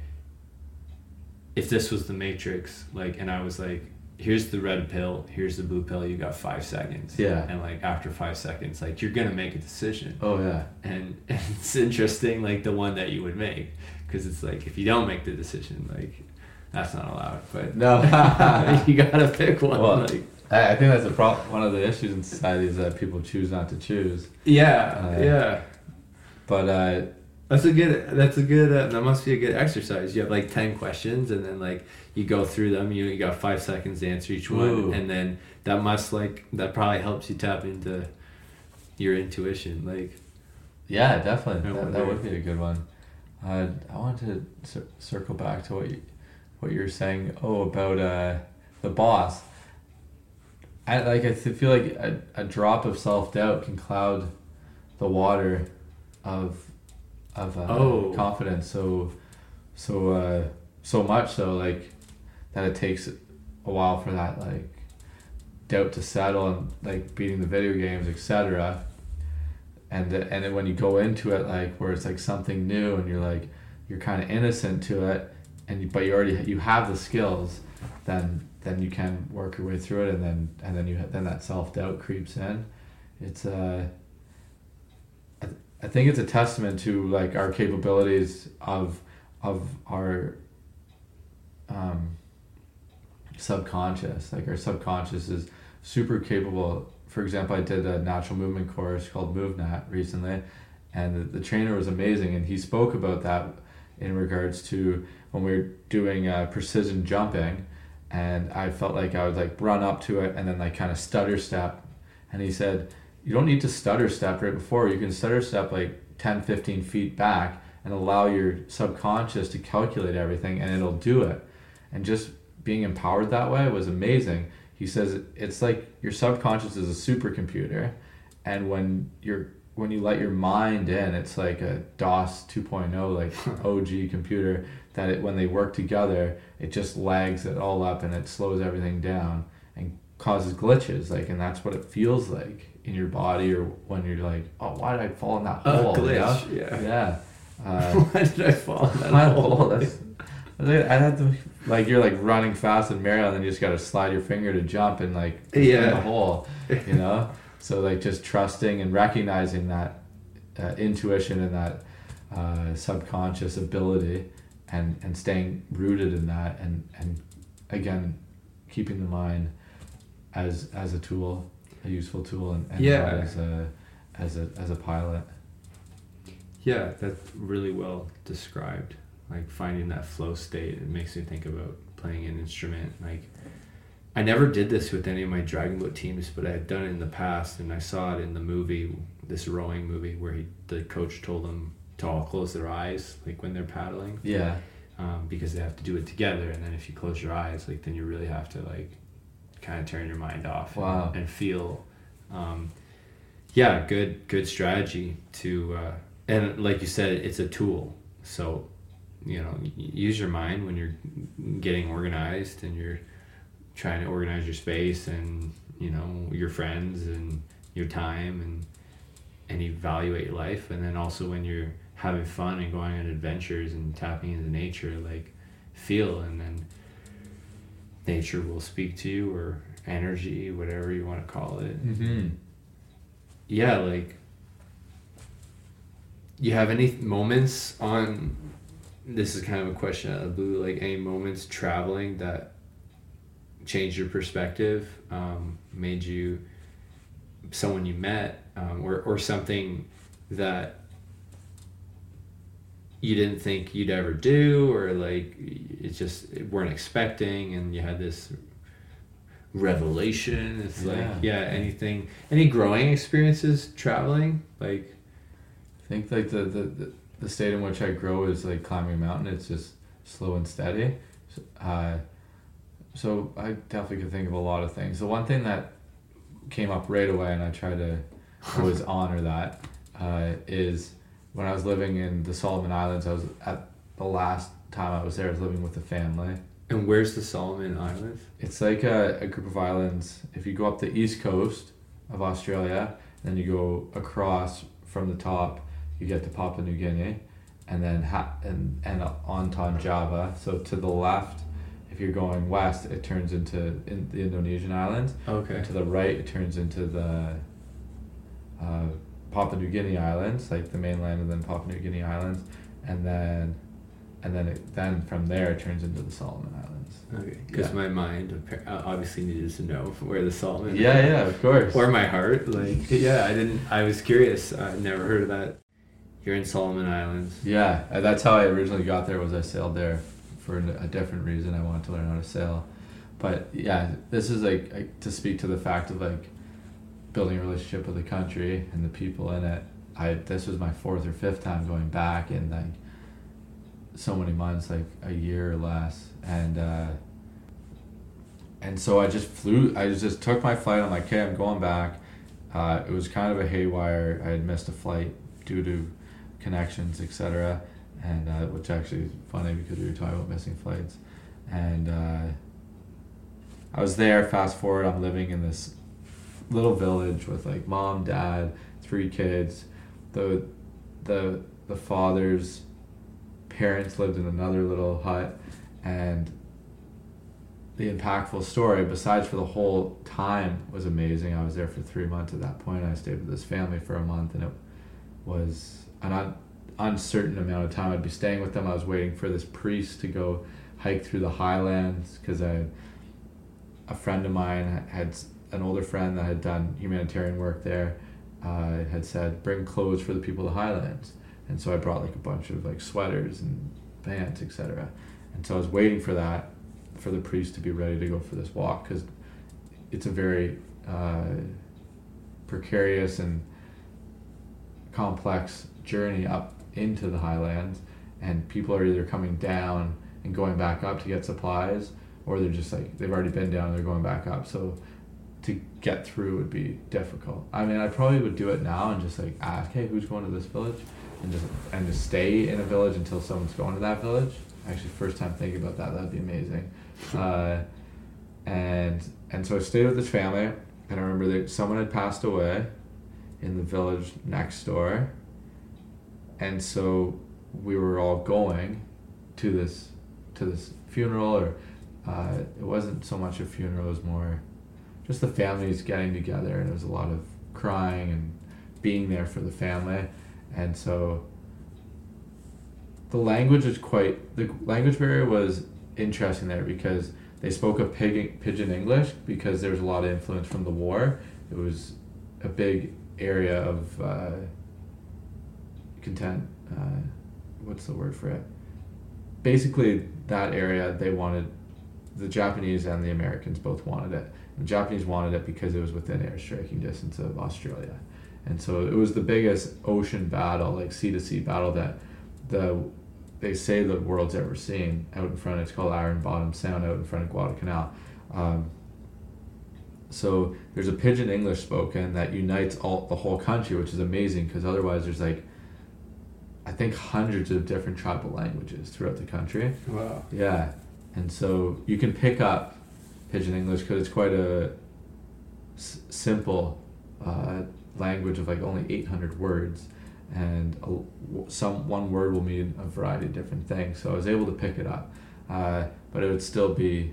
if this was the matrix like and i was like here's the red pill, here's the blue pill. You got five seconds. Yeah. And like after five seconds, like you're gonna make a decision. Oh yeah. And it's interesting, like the one that you would make, because it's like if you don't make the decision, like that's not allowed. But No. you gotta pick one. Well, like, I, I think that's a problem. One of the issues in society is that people choose not to choose. yeah, Uh, yeah. But uh, That's a good. That's a good. Uh, that must be a good exercise. You have like ten questions, and then like you go through them. You, you got five seconds to answer each one, Ooh. and then that must like that probably helps you tap into your intuition. Like yeah, definitely, that, that would be a good one. Uh, I wanted to cir- circle back to what you, what you were saying. Oh, about uh, the boss. I like. I feel like a, a drop of self doubt can cloud the water of of uh, Oh. confidence. So so uh, so much so like that it takes a while for that like doubt to settle and like beating the video games, etc. And the, and then when you go into it like where it's like something new and you're like you're kind of innocent to it, and you, but you already you have the skills, then then you can work your way through it, and then and then you then that self doubt creeps in. It's uh. I, I think it's a testament to like our capabilities of of our um, subconscious. Like our subconscious is super capable. For example, I did a natural movement course called MovNat recently, and the, the trainer was amazing, and he spoke about that in regards to when we are doing uh, precision jumping, and I felt like I would like run up to it and then like kind of stutter step, and he said, you don't need to stutter step right before. You can stutter step like 10, 15 feet back and allow your subconscious to calculate everything, and it'll do it. And just being empowered that way was amazing. He says it's like your subconscious is a supercomputer, and when you're when you let your mind in, it's like a DOS 2.0, like OG computer. That it, when they work together, it just lags it all up and it slows everything down and causes glitches. Like, and that's what it feels like in your body, or when you're like, oh, why did I fall in that hole? you glitch, know? yeah. Yeah. Uh, why did I fall in that hole? hole. That's, I had to like you're like running fast in Mario, and then you just got to slide your finger to jump and like in Yeah. the hole, you know. so like just trusting and recognizing that uh, intuition and that uh, subconscious ability, and and staying rooted in that, and and again, keeping the mind as as a tool, a useful tool, and, and Yeah. as a as a as a pilot. Yeah, that's really well described. Like finding that flow state, it makes me think about playing an instrument. Like, I never did this with any of my dragon boat teams, but I had done it in the past, and I saw it in the movie, this rowing movie, where he the coach told them to all close their eyes, like when they're paddling, Yeah. um, because they have to do it together. And then if you close your eyes, like then you really have to like kind of turn your mind off and- Wow. and, feel. Um, yeah, good good strategy to uh, and like you said, it's a tool. So you know, use your mind when you're getting organized and you're trying to organize your space and you know your friends and your time and and evaluate your life and then also when you're having fun and going on adventures and tapping into nature like feel and then nature will speak to you or energy whatever you want to call it Mm-hmm. yeah like you have any moments on this is kind of a question out of the blue like any moments traveling that changed your perspective um, made you someone you met um, or, or something that you didn't think you'd ever do or like it's just weren't expecting and you had this revelation it's like Yeah. yeah anything any growing experiences traveling like I think like the, the, the, state in which I grow is like climbing a mountain. It's just slow and steady. So, uh, so I definitely could think of a lot of things. The one thing that came up right away, and I try to always honor that, uh, is when I was living in the Solomon Islands. I was at the last time I was there. I was living with a family. and where's the solomon islands It's like a, a group of islands. If you go up the east coast of Australia, then you go across from the top, you get to Papua New Guinea, and then ha- and and onto Java. So to the left, if if you're going west, it turns into in the Indonesian islands. Okay. And to the right, it turns into the uh, Papua New Guinea islands, like the mainland, and then Papua New Guinea islands, and then and then it, then from there it turns into the Solomon Islands. Okay. Because Yeah. my mind uh, obviously needed to know where the Solomon. Islands. Yeah, yeah, of course. Or my heart, like yeah, I didn't. I was curious. I never heard of that. You're in Solomon Islands. Yeah, uh, that's how I originally got there. Was I sailed there for a different reason. I wanted to learn how to sail, but yeah, this is like, like to speak to the fact of like building a relationship with the country and the people in it. I this was my fourth or fifth time going back in like so many months, like a year or less, and uh, and so I just flew. I just took my flight. I'm like, okay, I'm going back. Uh, it was kind of a haywire. I had missed a flight due to connections, etc. And uh, which actually is funny because we were talking about missing flights, and uh, I was there. Fast forward, I'm living in this little village with like mom, dad, three kids. The the the father's parents lived in another little hut, and the impactful story, besides for the whole time, was amazing. I was there for three months at that point. I stayed with this family for a month, and it was an un- uncertain amount of time I'd be staying with them. I was waiting for this priest to go hike through the highlands because I, a friend of mine had an older friend that had done humanitarian work there, uh, had said bring clothes for the people of the highlands, and so I brought like a bunch of like sweaters and pants, etc. And so I was waiting for that, for the priest to be ready to go for this walk because it's a very uh, precarious and complex journey up into the highlands and people are either coming down and going back up to get supplies or they're just like they've already been down and they're going back up so to get through would be difficult. I mean i probably would do it now and just like ask hey who's going to this village? And just and just stay in a village until someone's going to that village. Actually first time thinking about that that'd be amazing. Uh, and and so i stayed with this family and i remember that someone had passed away in the village next door. And so we were all going to this to this funeral or uh, it wasn't so much a funeral it was more just the families getting together and there was a lot of crying and being there for the family. And so the language is quite the language barrier was interesting there because they spoke a pig, pidgin english because there was a lot of influence from the war. It was a big area of uh, content uh, what's the word for it? Basically that area they wanted the japanese and the americans both wanted it the japanese wanted it because it was within air striking distance of australia. And so it was the biggest ocean battle like sea to sea battle that the they say the world's ever seen out in front. It's called iron bottom sound out in front of guadalcanal. Um, so there's a pidgin english spoken that unites all the whole country which is amazing because otherwise there's like i think hundreds of different tribal languages throughout the country. Wow. yeah. And so you can pick up pidgin english because it's quite a s- simple uh, language of like only 800 words. And a, some one word will mean a variety of different things so i was able to pick it up. Uh, but it would still be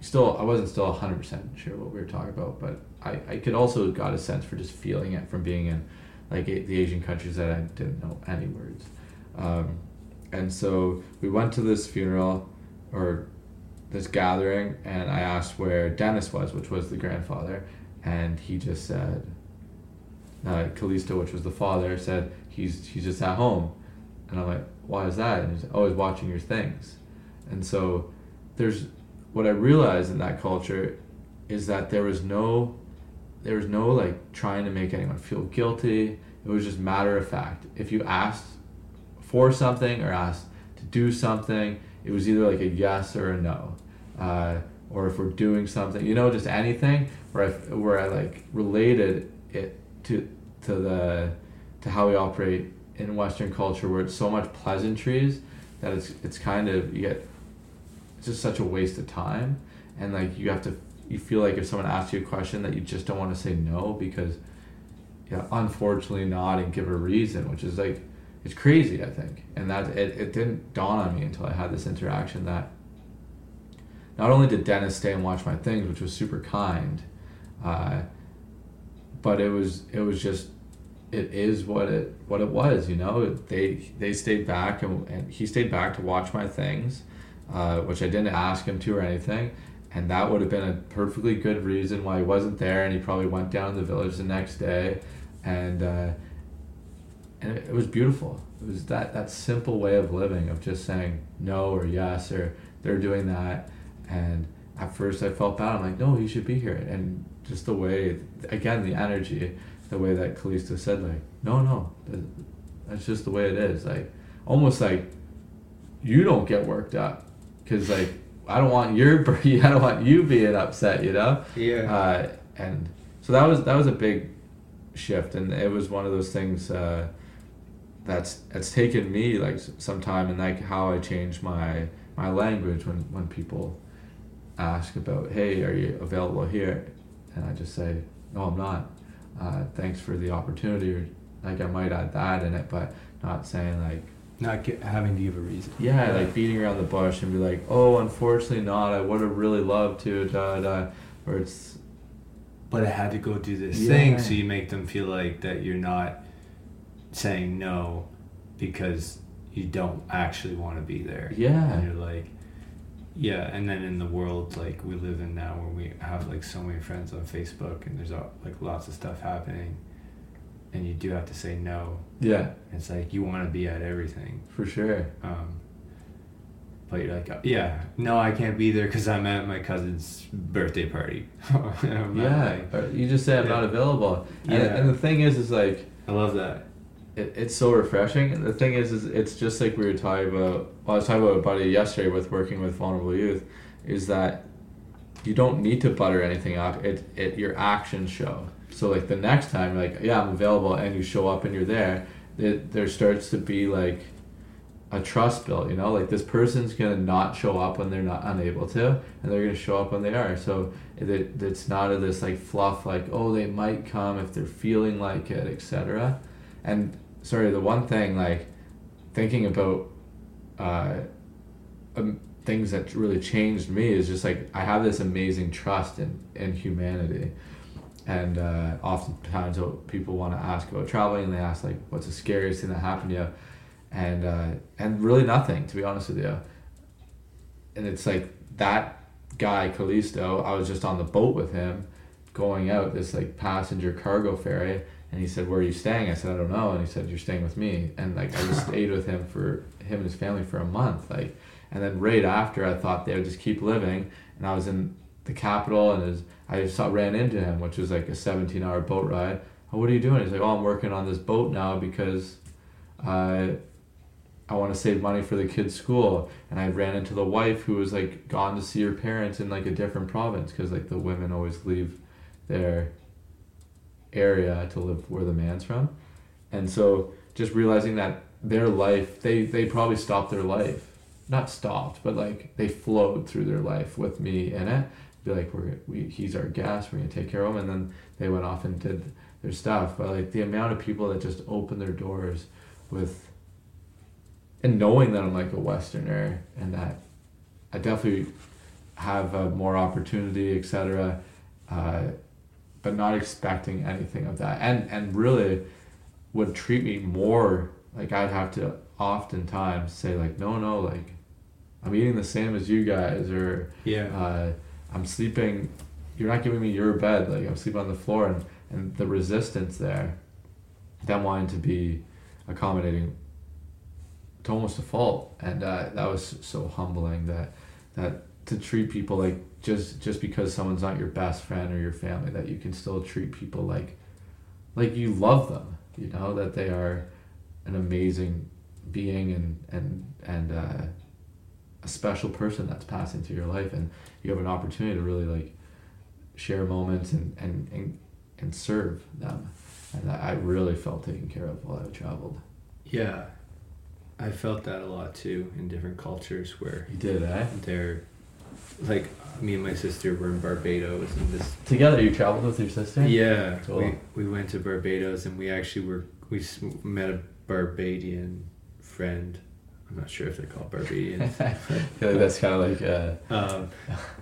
still i wasn't still 100% sure what we were talking about but i, I could also got a sense for just feeling it from being in like a, the asian countries that i didn't know any words. Um, and so we went to this funeral or this gathering and i asked where dennis was which was the grandfather and he just said uh, which was the father, said he's he's just at home, and I'm like, why is that? And he's always watching your things, and so there's what I realized in that culture is that there was no there was no like trying to make anyone feel guilty. It was just matter of fact. If you asked for something or asked to do something, it was either like a yes or a no. Uh, or if we're doing something, you know, just anything where I, where I like related it to to the to how we operate in Western culture, where it's so much pleasantries that it's it's kind of you get it's just such a waste of time, and like you have to you feel like if someone asks you a question that you just don't want to say no because yeah, unfortunately not and give a reason, which is like it's crazy I think, and that it, it didn't dawn on me until I had this interaction that not only did Dennis stay and watch my things, which was super kind, uh, but it was it was just it is what it what it was. You know, they they stayed back and, and he stayed back to watch my things, uh, which I didn't ask him to or anything. And that would have been a perfectly good reason why he wasn't there, and he probably went down to the village the next day, and uh, and it, it was beautiful. It was that that simple way of living of just saying no or yes or they're doing that, and at first I felt bad. I'm like, no, he should be here, and just the way, again, the energy, the way that Kalisto said, like, no, no, that's just the way it is. Like, almost like you don't get worked up, because like I don't want your I don't want you being upset, you know. Yeah. Uh, and so that was that was a big shift, and it was one of those things. Uh, that's it's taken me like some time and like how I change my my language when when people ask about hey are you available here? And I just say no I'm not. Uh, thanks for the opportunity or like I might add that in it but not saying like not get, having to give a reason. Yeah like beating around the bush and be like oh unfortunately not. I would have really loved to da da or it's but I had to go do this Yeah. thing so you make them feel like that you're not saying no because you don't actually want to be there. Yeah. and you're like yeah and then in the world like we live in now where we have like so many friends on facebook and there's uh, like lots of stuff happening and you do have to say no yeah it's like you want to be at everything for sure um, but you're like, yeah, no, I can't be there because I'm at my cousin's birthday party. And I'm not, yeah like- you just say I'm Yeah. not available and, Yeah. and the thing is is like I love that. It, it's so refreshing. And the thing is, is it's just like we were talking about. Well, I was talking about a buddy yesterday with working with vulnerable youth, is that you don't need to butter anything up. It it your actions show. So like the next time, like yeah, I'm available, and you show up and you're there. It, there starts to be like a trust built. You know, like this person's gonna not show up when they're not unable to, and they're gonna show up when they are. So it, it it's not of this like fluff like oh they might come if they're feeling like it, etc. And sorry, the one thing like thinking about uh, um, things that really changed me is just like I have this amazing trust in in humanity, and uh, oftentimes people want to ask about traveling, and they ask like, "What's the scariest thing that happened to you?" And uh, and really nothing, to be honest with you. And it's like that guy Callisto. I was just on the boat with him, going out this like passenger cargo ferry, and he said, "Where are you staying?" I said, "I don't know." And he said, "You're staying with me." And like I just stayed with him for him and his family for a month. Like, and then right after, I thought they would just keep living, and I was in the capital, and his, I saw ran into him, which was like a 17 hour boat ride. Oh, what are you doing? He's like, "Oh, I'm working on this boat now because." Uh, I I want to save money for the kids' school, and I ran into the wife who was like gone to see her parents in like a different province because like the women always leave their area to live where the man's from, and so just realizing that their life they they probably stopped their life, not stopped, but like they flowed through their life with me in it. Be like we're we he's our guest, we're gonna take care of him, and then they went off and did their stuff. But like the amount of people that just open their doors with and knowing that I'm like a Westerner and that I definitely have uh, more opportunity, etc. Uh, but not expecting anything of that, and and really would treat me more like I'd have to oftentimes say like no no like I'm eating the same as you guys or Yeah. uh, I'm sleeping you're not giving me your bed like I'm sleeping on the floor and and the resistance there them wanting to be accommodating to almost a fault and uh, that was so humbling that that to treat people like just just because someone's not your best friend or your family that you can still treat people like like you love them you know that they are an amazing being and and and uh, a special person that's passing through your life. And you have an opportunity to really like share moments and and and, and serve them. And I I really felt taken care of while I traveled. Yeah. I felt that a lot too in different cultures where you did eh? they're like me and my sister were in Barbados and this together you traveled with your sister yeah Cool. we, we went to Barbados and we actually were we met a Barbadian friend I'm not sure if they're called Barbadians. I feel like that's kind of like uh, um,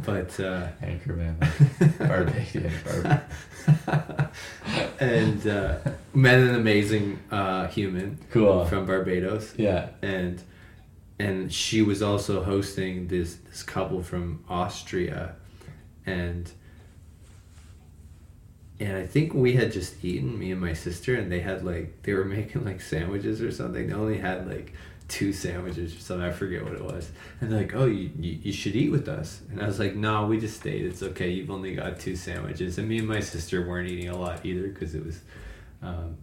but uh, Anchorman, like Barbadian, Barb- and uh, met an amazing uh, human Cool. from Barbados, Yeah. and and she was also hosting this this couple from Austria, and and I think we had just eaten me and my sister, and they had like they were making like sandwiches or something. They only had like two sandwiches or something. I forget what it was. And they're like, "Oh, you, you, you should eat with us." And I was like, "No, we just stayed. It's okay. You've only got two sandwiches." And me and my sister weren't eating a lot either because it was. Um,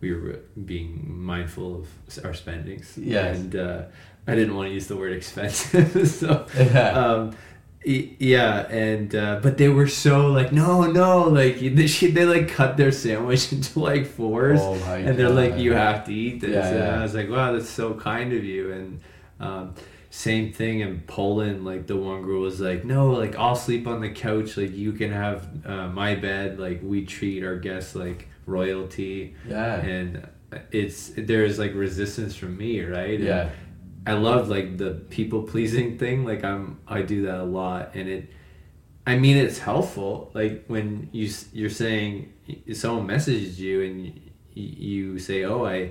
we were being mindful of our spendings. Yes. And uh, I didn't want to use the word expensive, so Yeah. um, yeah, and uh, but they were so like, no, no, like they, she, they like cut their sandwich into like fours, Oh and they're like, you have to eat this. Yeah, and yeah. I was like, wow, that's so kind of you. And um, same thing in Poland. Like the one girl was like, no, like I'll sleep on the couch. Like you can have uh, my bed. Like we treat our guests like royalty Yeah. and it's there's like resistance from me right And Yeah. I love like the people pleasing thing like i'm i do that a lot and it i mean it's helpful like when you you're saying someone messages you and you say oh i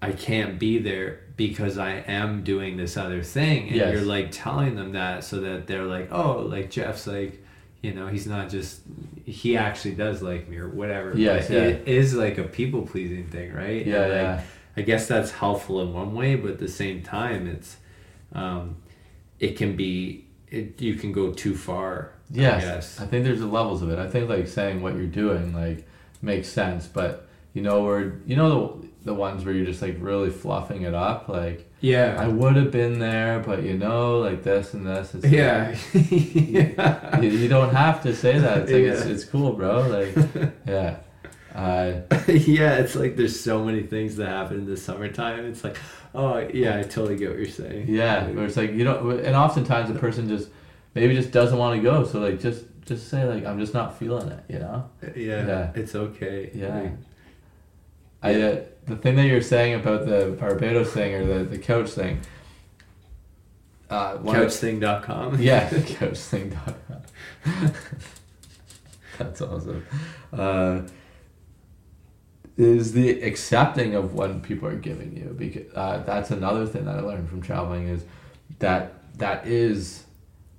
i can't be there because i am doing this other thing and Yes. you're like telling them that so that they're like oh like jeff's like you know he's not just he actually does like me or whatever Yes, yeah. it is like a people pleasing thing right Yeah, And, like, yeah. I guess that's helpful in one way but at the same time it's um it can be it, you can go too far Yes, I. I think there's the levels of it. I think like saying what you're doing like makes sense, but you know where you know the the ones where you're just like really fluffing it up, like yeah I would have been there, but you know, like this and this. It's yeah yeah you, you don't have to say that. It's like it's, it's cool, bro. Like yeah, uh, yeah, it's like there's so many things that happen in the summertime. It's like, oh yeah, I totally get what you're saying. yeah. It's like you don't, and oftentimes a person just maybe just doesn't want to go. So like just just say like I'm just not feeling it. You know. yeah, Yeah. it's okay. Yeah. Like, I uh, the thing that you're saying about the Barbados thing or the, the couch thing. Uh, couchthing.com. yeah, couchthing.com. That's awesome. Uh, is the accepting of what people are giving you because uh, that's another thing that I learned from traveling is that that is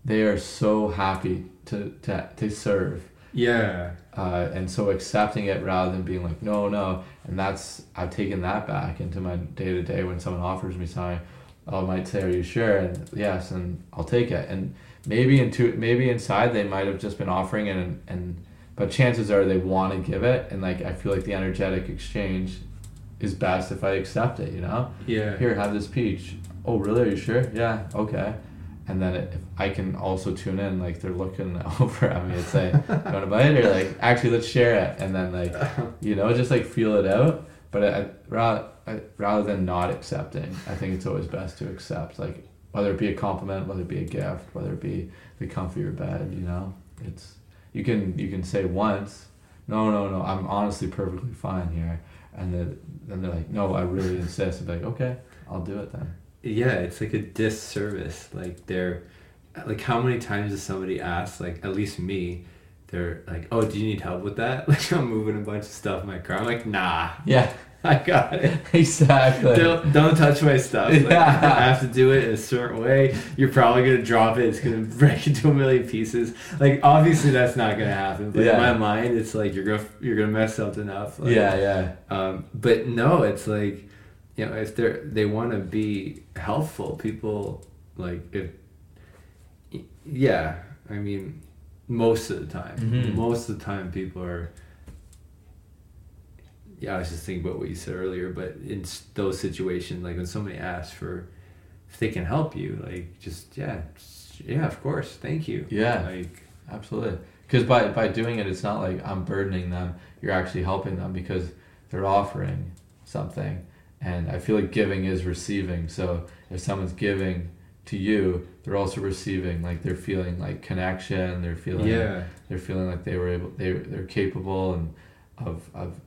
they are so happy to to, to serve. Yeah, uh, and so accepting it rather than being like no no. And that's i've taken that back into my day to day when someone offers me something i might say are you sure? And yes and i'll take it. And maybe into maybe inside they might have just been offering it and, and but chances are they want to give it and like i feel like the energetic exchange is best if i accept it you know? Yeah. here have this peach. Oh really? Are you sure? Yeah okay. And then if i can also tune in like they're looking over at me and say you want to buy it? Or like actually let's share it. And then like you know just like feel it out. But I, rather, I, rather than not accepting i think it's always best to accept like whether it be a compliment whether it be a gift whether it be the comfier bed you know? It's you can you can say once no no no i'm honestly perfectly fine here. And then then they're like no i really insist. And like okay i'll do it then. Yeah it's like a disservice. Like they're like how many times does somebody ask like at least me they're like oh do you need help with that? Like i'm moving a bunch of stuff in my car. I'm like nah. Yeah i got it exactly don't, don't touch my stuff like, Yeah. i have to do it in a certain way you're probably gonna drop it it's gonna break into a million pieces like obviously that's not gonna happen but Yeah. in my mind it's like you're gonna you're gonna mess something up like, yeah yeah um, but no, it's like, you know, if they're they want to be helpful, people like if, yeah, I mean, most of the time, Mhm. most of the time, people are. Yeah, I was just thinking about what you said earlier, but in those situations, like when somebody asks for, if they can help you, like just yeah, just- yeah, of course, thank you. Yeah. like Absolutely. Because by, by doing it, it's not like I'm burdening them. You're actually helping them because they're offering something. And I feel like giving is receiving. So if someone's giving to you, they're also receiving. Like they're feeling like connection. They're feeling yeah, they're feeling like they were able they they're capable and of of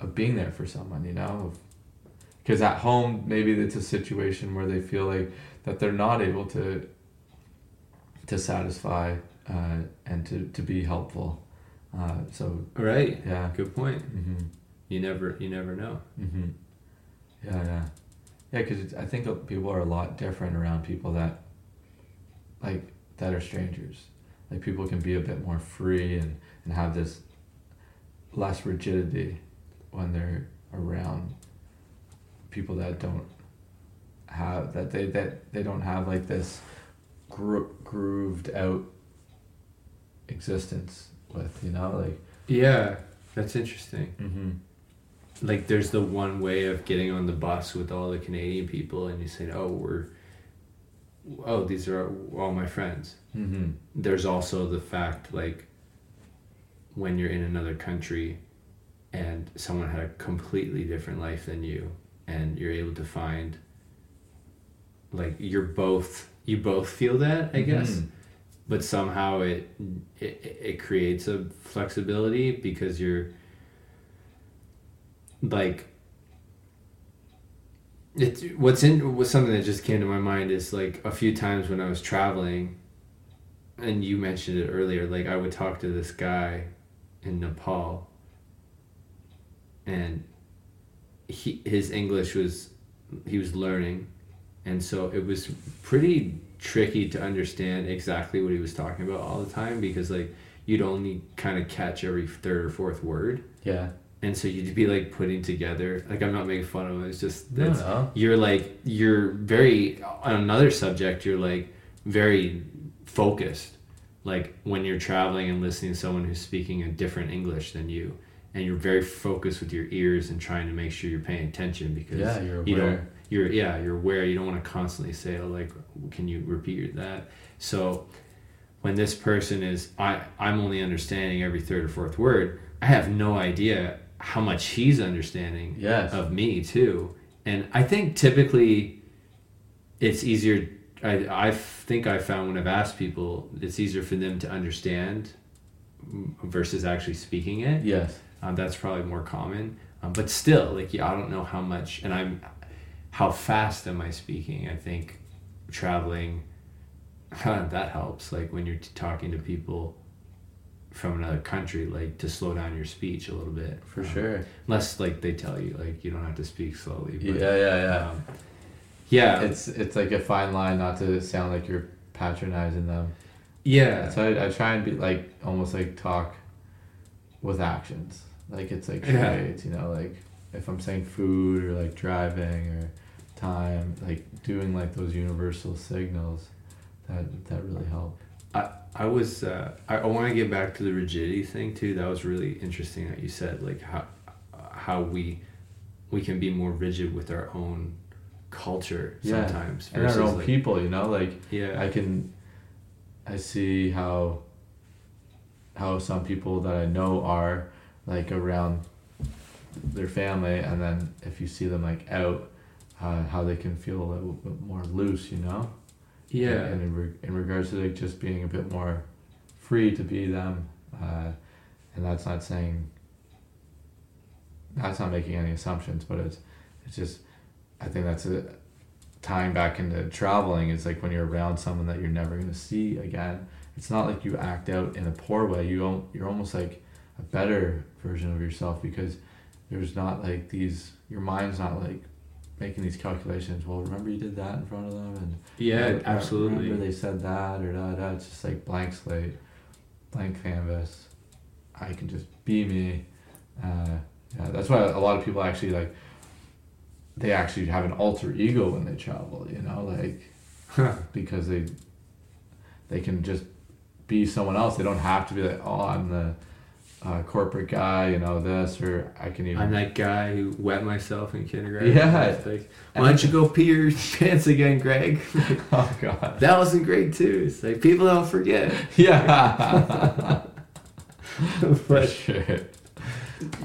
of being there for someone. You know. because at home maybe it's a situation where they feel like that they're not able to to satisfy uh, and to, to be helpful uh, so Right. yeah Good point. hmm You never you never know. hmm yeah yeah yeah because i think people are a lot different around people that like that are strangers like people can be a bit more free and, and have this less rigidity when they're around people that don't have that they that they don't have like this gro- grooved out existence with you know like Yeah, that's interesting. mm-hmm. Like there's the one way of getting on the bus with all the Canadian people and you say, "Oh, we're oh, these are all my friends." Mm-hmm. There's also the fact like when you're in another country and someone had a completely different life than you and you're able to find like you're both you both feel that, I guess. Mhm. but somehow it, it it creates a flexibility because you're like it's what's in was something that just came to my mind is like a few times when I was traveling and you mentioned it earlier like I would talk to this guy in Nepal and he his English was he was learning. And so it was pretty tricky to understand exactly what he was talking about all the time because like you'd only kind of catch every third or fourth word. Yeah. And so you'd be like putting together like i'm not making fun of it it's just No, no. you're like you're very on another subject you're like very focused. Like when you're traveling and listening to someone who's speaking a different english than you and you're very focused with your ears and trying to make sure you're paying attention because Yeah, you're you don't aware. you're yeah you're aware. You don't want to constantly say oh, like can you repeat that? So when this person is i i'm only understanding every third or fourth word i have no idea how much he's understanding Yes. of me too. And i think typically it's easier i i think i found when i've asked people it's easier for them to understand versus actually speaking it. Yes um, that's probably more common. Um, but still like yeah, i don't know how much and i'm how fast am i speaking? I think traveling that helps like when you're t- talking to people from another country like to slow down your speech a little bit. For Um, sure. unless like they tell you like you don't have to speak slowly but, yeah yeah yeah. um, yeah. It's it's like a fine line not to sound like you're patronizing them. Yeah. So I, I try and be like almost like talk with actions like it's like Yeah. charades you know like if i'm saying food or like driving or time like doing like those universal signals that that really help I, I was uh, I, I want to get back to the rigidity thing too. That was really interesting that you said like how how we we can be more rigid with our own culture Yeah. sometimes and our own like, people you know like yeah I can I see how how some people that I know are like around their family and then if you see them like out uh, how they can feel a little bit more loose you know? Yeah. and in, re- in regards to like just being a bit more free to be them uh, and that's not saying that's not making any assumptions but it's it's just I think that's a tying back into traveling is like when you're around someone that you're never going to see again. It's not like you act out in a poor way you don't you're almost like a better version of yourself because there's not like these your mind's not like making these calculations well remember you did that in front of them and yeah Remember- absolutely Remember they said that or da da. It's just like blank slate, blank canvas. I can just be me. Uh, yeah, that's why a lot of people actually like. They actually have an alter ego when they travel. You know, like because they. They can just be someone else. They don't have to be like, oh, I'm the uh, corporate guy. You know this, or I can even. I'm that guy who wet myself in kindergarten Yeah. Like, why don't you go pee your pants again Greg oh God. that wasn't great too it's like people don't forget Yeah. For but sure.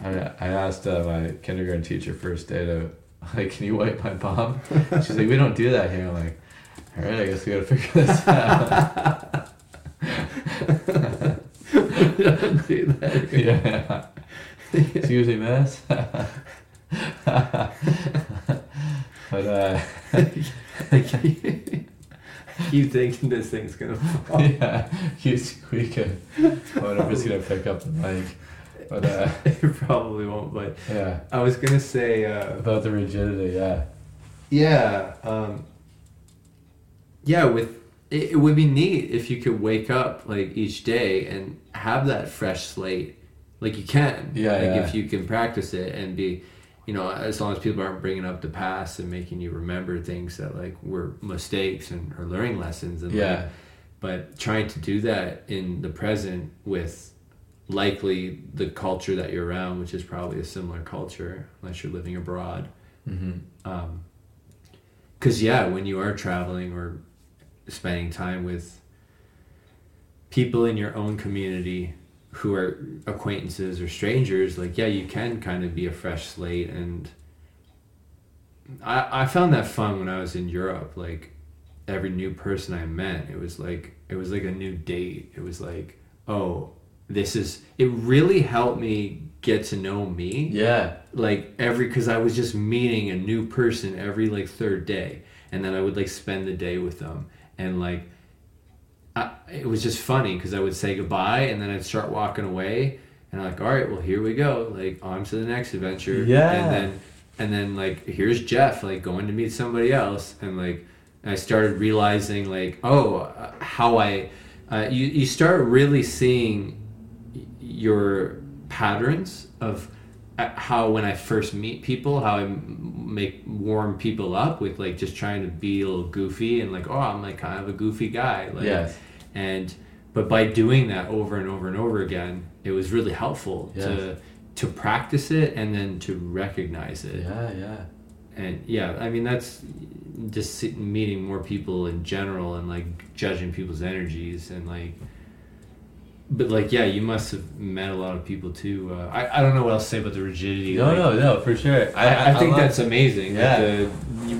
I, I asked uh, my kindergarten teacher first day to like, can you wipe my bum? She's like, we don't do that here. I'm like, all right, I guess we gotta figure this out. Don't do that yeah. Excuse me, miss. But uh, keep thinking this thing's gonna fall. yeah, keep squeaking. I wonder if it's gonna pick up the mic. But uh, it probably won't. But yeah, I was gonna say, uh, about the rigidity. Yeah, yeah, um, yeah. With it, it would be neat if you could wake up like each day and have that fresh slate, like you can. Yeah, Like yeah. if you can practice it and be, you know, as long as people aren't bringing up the past and making you remember things that like were mistakes and or learning lessons and like, yeah, but trying to do that in the present with likely the culture that you're around which is probably a similar culture unless you're living abroad mm-hmm. because yeah when you are traveling or spending time with people in your own community who are acquaintances or strangers like yeah you can kind of be a fresh slate. And i i found that fun when i was in europe like every new person i met it was like it was like a new date. It was like oh this is it really helped me get to know me. Yeah, like every because I was just meeting a new person every like third day, and then I would like spend the day with them, and like I, it was just funny because I would say goodbye, and then I'd start walking away, and I'm like, all right, well here we go, like on to the next adventure, Yeah. and then and then like here's Jeff, like going to meet somebody else, and like I started realizing like oh how I uh, you you start really seeing your patterns of how when I first meet people, how I make warm people up with like just trying to be a little goofy and like, oh, I'm like kind of a goofy guy. Like, Yes. And but by doing that over and over and over again, it was really helpful Yes. to to practice it and then to recognize it. yeah, yeah. And yeah, I mean that's just meeting more people in general and like judging people's energies and like but like yeah you must have met a lot of people too uh, I, I don't know what else to say about the rigidity No, like, no, no, for sure. I, I, think love- that's amazing Yeah. the,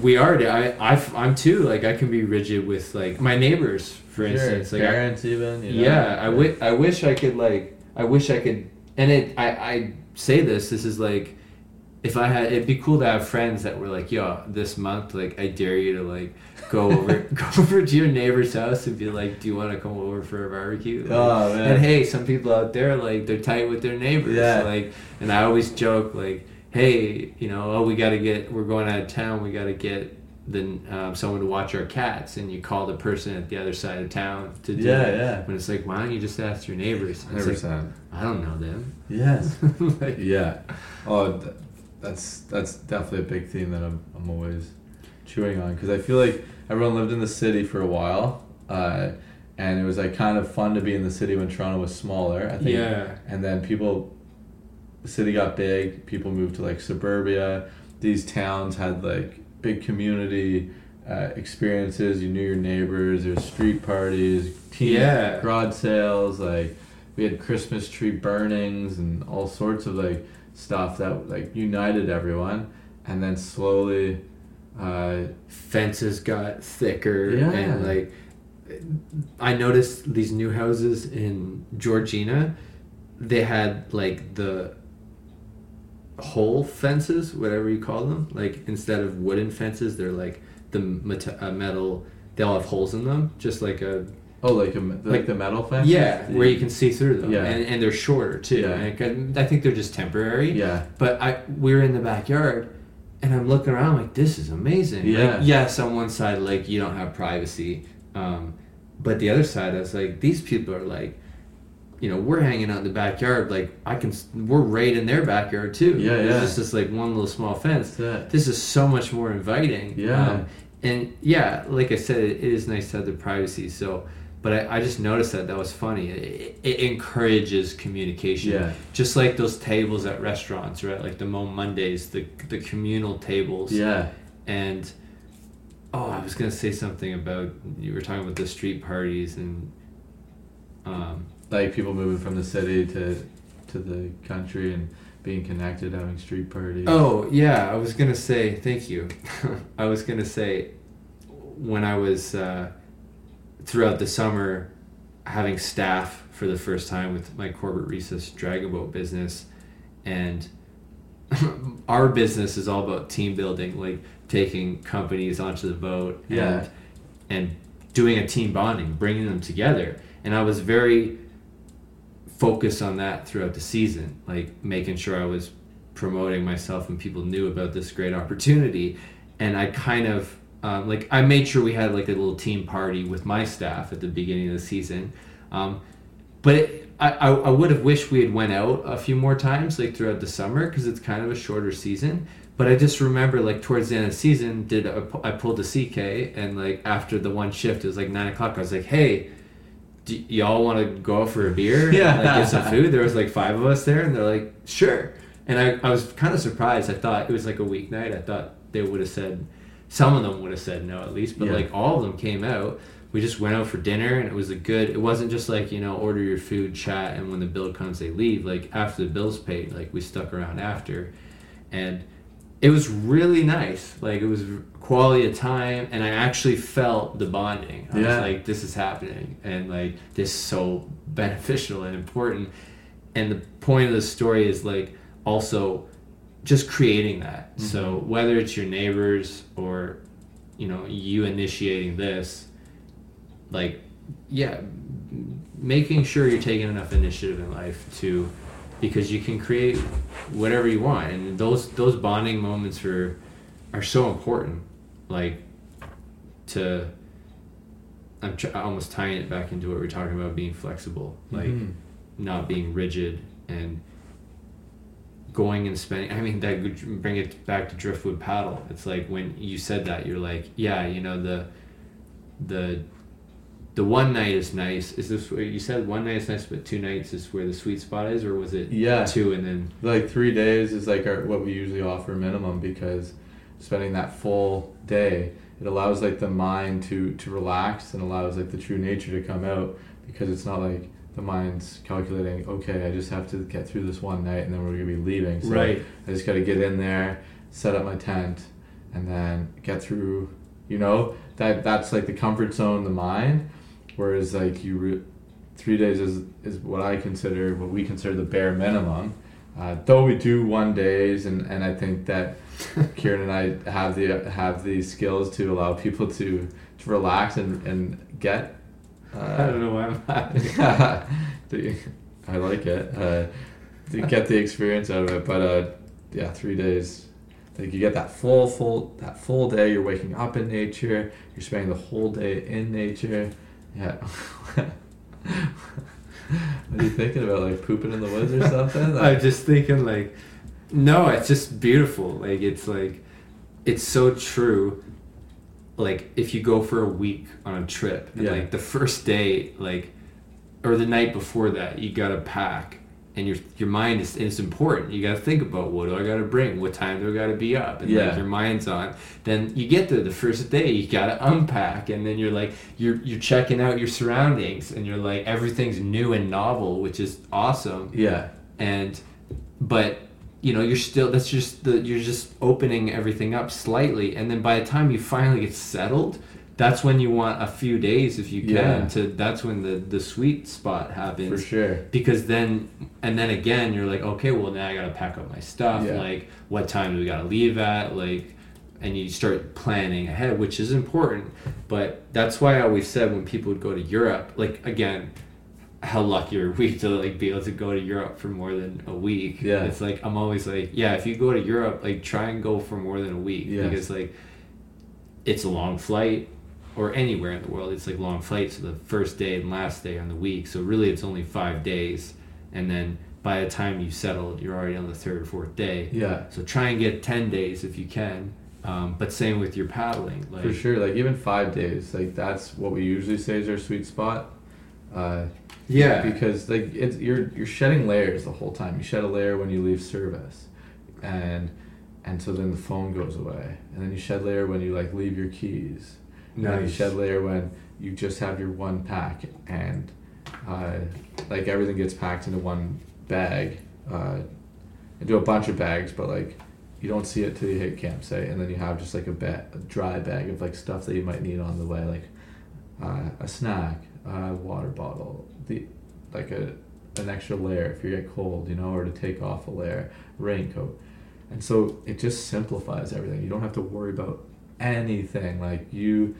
we are I, I i'm too like i can be rigid with like my neighbors for Sure, instance like I- parents even. You know? yeah, I wi- I wish I could like I wish I could and it I I say this this is like if I had it'd be cool to have friends that were like yo this month like I dare you to like go over go over to your neighbor's house and be like do you want to come over for a barbecue Like, Oh, man. and hey some people out there like they're tight with their neighbors Yeah. like and I always joke like hey you know oh we got to get we're going out of town we got to get then um, someone to watch our cats and you call the person at the other side of town to do Yeah, it. yeah. When it's like, why don't you just ask your neighbors? It's like. I don't know them. Yes. like, Yeah. Oh, that's that's definitely a big theme that I'm, I'm always chewing on because I feel like everyone lived in the city for a while, uh, and it was like kind of fun to be in the city when Toronto was smaller. I think. Yeah. And then people, the city got big. People moved to like suburbia. These towns had like big community. Uh, experiences you knew your neighbors there's street parties teen Yeah. garage sales like we had christmas tree burnings and all sorts of like stuff that like united everyone and then slowly uh, Fences got thicker Yeah. and like I noticed these new houses in Georgina, they had like the hole fences, whatever you call them. Like instead of wooden fences, they're like the uh, metal. They all have holes in them, just like a oh like a, like, Like- the metal fence yeah, where you can see through them. Yeah. and, and they're shorter too. Yeah. And I think they're just temporary. yeah But I we were in the backyard and I'm looking around like this is amazing. Yeah. Like, yes, on one side like you don't have privacy. Um, but the other side I was like these people are like you know, we're hanging out in the backyard like I can we're right in their backyard too. Yeah, There's yeah. just this like one little small fence. This is so much more inviting. Yeah. Um, and yeah, like I said, it is nice to have the privacy. So, but I, I just noticed that that was funny. It, it encourages communication. Yeah. Just like those tables at restaurants, right? Like the Mo Mondays, the the communal tables. yeah And oh, I was gonna say something about you were talking about the street parties and um, like people moving from the city to to the country and being connected having street parties Oh yeah, I was gonna say thank you. I was gonna say when I was uh, throughout the summer having staff for the first time with my Corbett Recess Dragon Boat business, and our business is all about team building, like taking companies onto the boat Yeah. and and doing a team bonding, bringing them together. And I was very focused on that throughout the season, like making sure I was promoting myself and people knew about this great opportunity. And I kind of um, like I made sure we had like a little team party with my staff at the beginning of the season. Um, but it, I, I, would have wished we had went out a few more times like throughout the summer because it's kind of a shorter season. But i just remember like towards the end of the season did a, i pulled a ck and like after the one shift it was like nine o'clock i was like hey do y'all want to go out for a beer and, Yeah. like, get some food? There was like five of us there and they're like sure. And i, I was kind of surprised. I thought it was like a weeknight. I thought they would have said some of them would have said no at least but Yeah. like all of them came out. We just went out for dinner and it was a good it wasn't just like you know order your food chat and when the bill comes they leave. Like after the bill's paid like we stuck around after. And it was really nice. Like it was quality of time and i actually felt the bonding. I Yeah. was like this is happening and like this is so beneficial and important. And the point of the story is like also just creating that. So whether it's your neighbors or you know you initiating this like yeah making sure you're taking enough initiative in life to because you can create whatever you want and those those bonding moments are are so important. Like to i'm tr- almost tying it back into what we are talking about being flexible. Like Mhm. not being rigid and going and spending i mean that would bring it back to driftwood paddle. It's like when you said that you're like yeah you know the the the one night is nice. Is this where you said one night is nice but two nights is where the sweet spot is or was it Yeah. two and then? Like three days is like our, what we usually offer minimum because spending that full day, it allows like the mind to to relax and allows like the true nature to come out because it's not like the mind's calculating. Okay, I just have to get through this one night and then we're gonna be leaving. So Right. I just got to get in there, set up my tent, and then get through. You know that that's like the comfort zone, the mind. Whereas like you, re- three days is is what I consider what we consider the bare minimum. Uh, though we do one days, and, and I think that Kieran and I have the have the skills to allow people to to relax and and get. I don't Uh, know why i'm laughing I like it. Uh, get the experience out of it, but uh, yeah, three days. Like you get that full, full, that full day. You're waking up in nature. You're spending the whole day in nature. Yeah. what are you thinking about? Like pooping in the woods or something? i'm just thinking like no it's just beautiful like it's like it's so true like if you go for a week on a trip and Yeah. like the first day like or the night before that you gotta pack and your your mind is it's important. You gotta think about what do i gotta bring? What time do i gotta be up? And Yeah. like your mind's on. Then you get there the first day you gotta unpack and then you're like you're you're checking out your surroundings and you're like everything's new and novel which is awesome. Yeah, and but you know you're still that's just the you're just opening everything up slightly and then by the time you finally get settled that's when you want a few days if you can Yeah. to that's when the the sweet spot happens for sure. because then and then again you're like okay well now i gotta pack up my stuff Yeah. like what time do we gotta leave at like and you start planning ahead which is important but that's why i always said when people would go to europe like again how lucky are we to like be able to go to europe for more than a week Yeah. it's like i'm always like yeah if you go to europe like try and go for more than a week Yes. because like it's a long flight or anywhere in the world it's like long flights so the first day and last day on the week so really it's only five days and then by the time you settled you're already on the third or fourth day Yeah, so try and get 10 days if you can um, but same with your paddling like for sure. Like even five days, like that's what we usually say is our sweet spot. Uh, yeah because like it's you're you're shedding layers the whole time. You shed a layer when you leave service, and and so then the phone goes away, and then you shed layer when you like leave your keys. And then you shed layer when you just have your one pack, and uh, like everything gets packed into one bag, uh, into a bunch of bags, but like. You don't see it till you hit campsite, and then you have just like a, ba- a dry bag of like stuff that you might need on the way, like uh, a snack, a water bottle, the like a an extra layer if you get cold, you know, or to take off a layer, raincoat. and so it just simplifies everything. You don't have to worry about anything. Like you,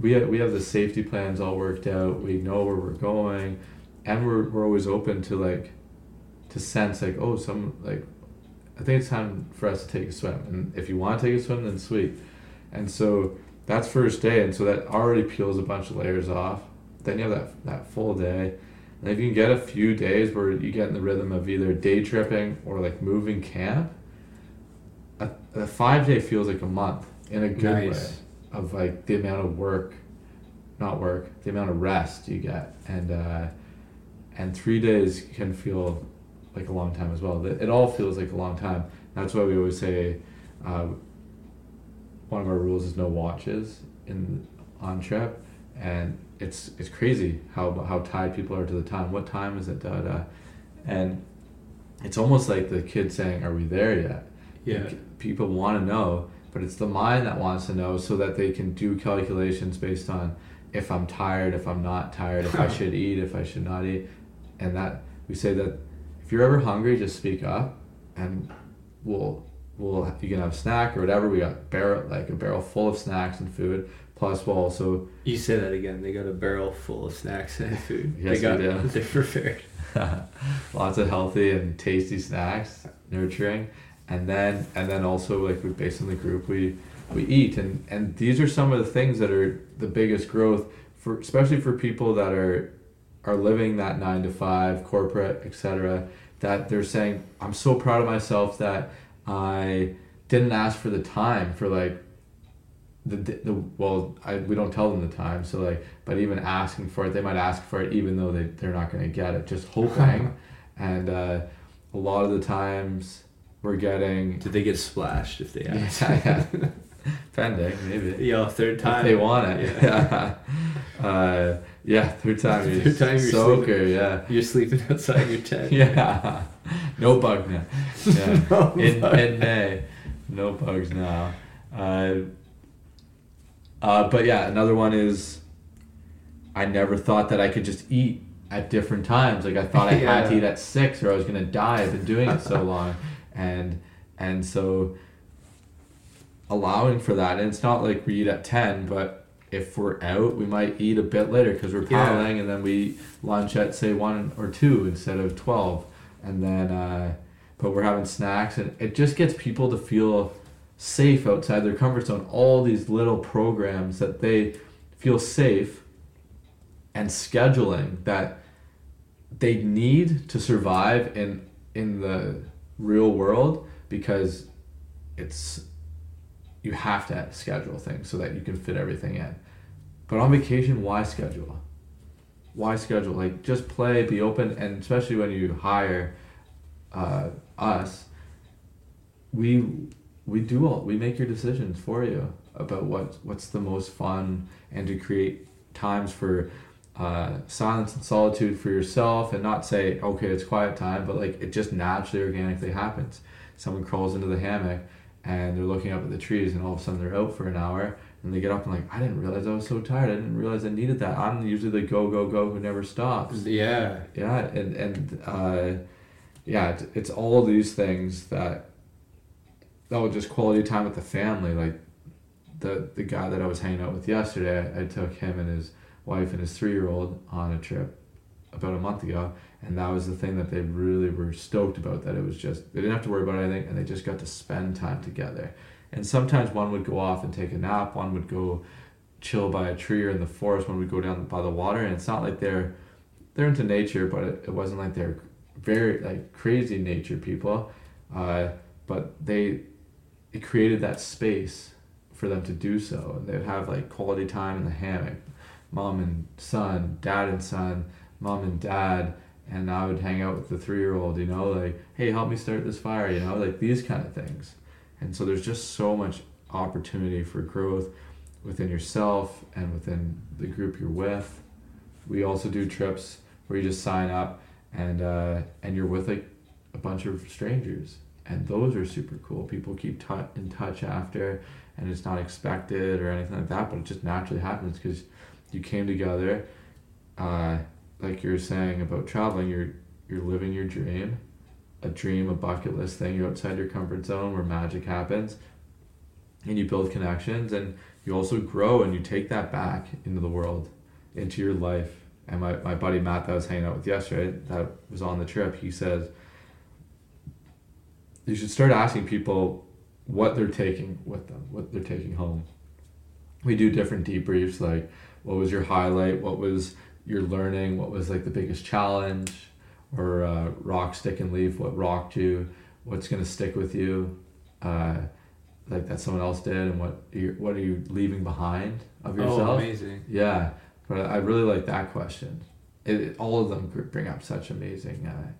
we have, we have the safety plans all worked out. We know where we're going, and we're we're always open to like, to sense like oh some like, I think it's time for us to take a swim. And if you want to take a swim, then sweet. And so that's first day, and so that already peels a bunch of layers off. Then you have that that full day. And if you can get a few days where you get in the rhythm of either day tripping or like moving camp, a, a five day feels like a month in a good Nice. way of like the amount of work, not work, the amount of rest you get, and uh, and three days can feel like a long time as well. It it all feels like a long time. That's why we always say, uh, one of our rules is no watches in on trip, and it's it's crazy how how tied people are to the time. What time is it? Da da, and it's almost like the kid saying, "Are we there yet?" Yeah. People want to know, but it's the mind that wants to know so that they can do calculations based on if I'm tired, if I'm not tired, if I should eat, if I should not eat, and that we say that if you're ever hungry, just speak up, and we'll we'll you can have a snack or whatever. We got barrel like a barrel full of snacks and food. Plus, we'll also You say that again. They got a barrel full of snacks and food. Yes, they got we do. They're prepared. lots of healthy and tasty snacks, nurturing, and then and then also like we based on the group we we eat and and these are some of the things that are the biggest growth for especially for people that are are living that nine to five corporate etc that they're saying i'm so proud of myself that i didn't ask for the time for like the, the well I, we don't tell them the time so like but even asking for it they might ask for it even though they, they're not going to get it just hoping and uh, a lot of the times we're getting Did they get splashed if they asked? yeah, yeah. pending maybe yeah third time. if they want it yeah uh, yeah third time you're Third time you're soaker yeah You're sleeping outside your tent. yeah no bug now yeah No in, bug. in May. No bugs now. Uh, uh, but yeah, another one is I never thought that I could just eat at different times. Like I thought I had to eat at six or I was gonna die. I've been doing it so long, and and so allowing for that. And it's not like we eat at ten, but if we're out, we might eat a bit later because we're Yeah. paddling, and then we lunch at say one or two instead of twelve, and then. Uh, but we're having snacks and it just gets people to feel safe outside their comfort zone. All these little programs that they feel safe and scheduling that they need to survive in in the real world because it's you have to schedule things so that you can fit everything in. But on vacation why schedule? Why schedule? Like just play be open and especially when you hire uh, us, we we do all we make your decisions for you about what what's the most fun and to create times for uh, silence and solitude for yourself and not say okay it's quiet time but like it just naturally organically happens. Someone crawls into the hammock and they're looking up at the trees and all of a sudden they're out for an hour and they get up and like i didn't realize i was so tired. I didn't realize i needed that. I'm usually the go go go who never stops. Yeah. yeah and and uh, yeah it's, it's all these things that oh just quality time with the family. Like the the guy that I was hanging out with yesterday I, took him and his wife and his three year old on a trip about a month ago and that was the thing that they really were stoked about that it was just they didn't have to worry about anything and they just got to spend time together. And sometimes one would go off and take a nap one would go chill by a tree or in the forest one would go down by the water and it's not like they're they're into nature but it, it wasn't like they're very like crazy nature people. Uh, but they it created that space for them to do so. And they'd have like quality time in the hammock. Mom and son dad and son mom and dad. And I would hang out with the three year old you know like hey help me start this fire you know like these kind of things. And so there's just so much opportunity for growth within yourself and within the group you're with. We also do trips where you just sign up and uh, and you're with like a bunch of strangers and those are super cool people keep t- in touch after and it's not expected or anything like that but it just naturally happens because you came together uh, like you were saying about traveling you're you're living your dream a dream, a bucket list thing. You're outside your comfort zone where magic happens, and you build connections, and you also grow, and you take that back into the world, into your life. And my, my buddy Matt that I was hanging out with yesterday, that was on the trip, he says, you should start asking people what they're taking with them, what they're taking home. We do different debriefs, like what was your highlight, what was your learning, what was like the biggest challenge, or uh, rock, stick, and leaf, what rocked you, what's gonna stick with you, uh, like that someone else did, and what you what are you leaving behind of yourself? Oh, yourself? amazing. Yeah, but I really like that question. It, it- all of them bring up such amazing uh,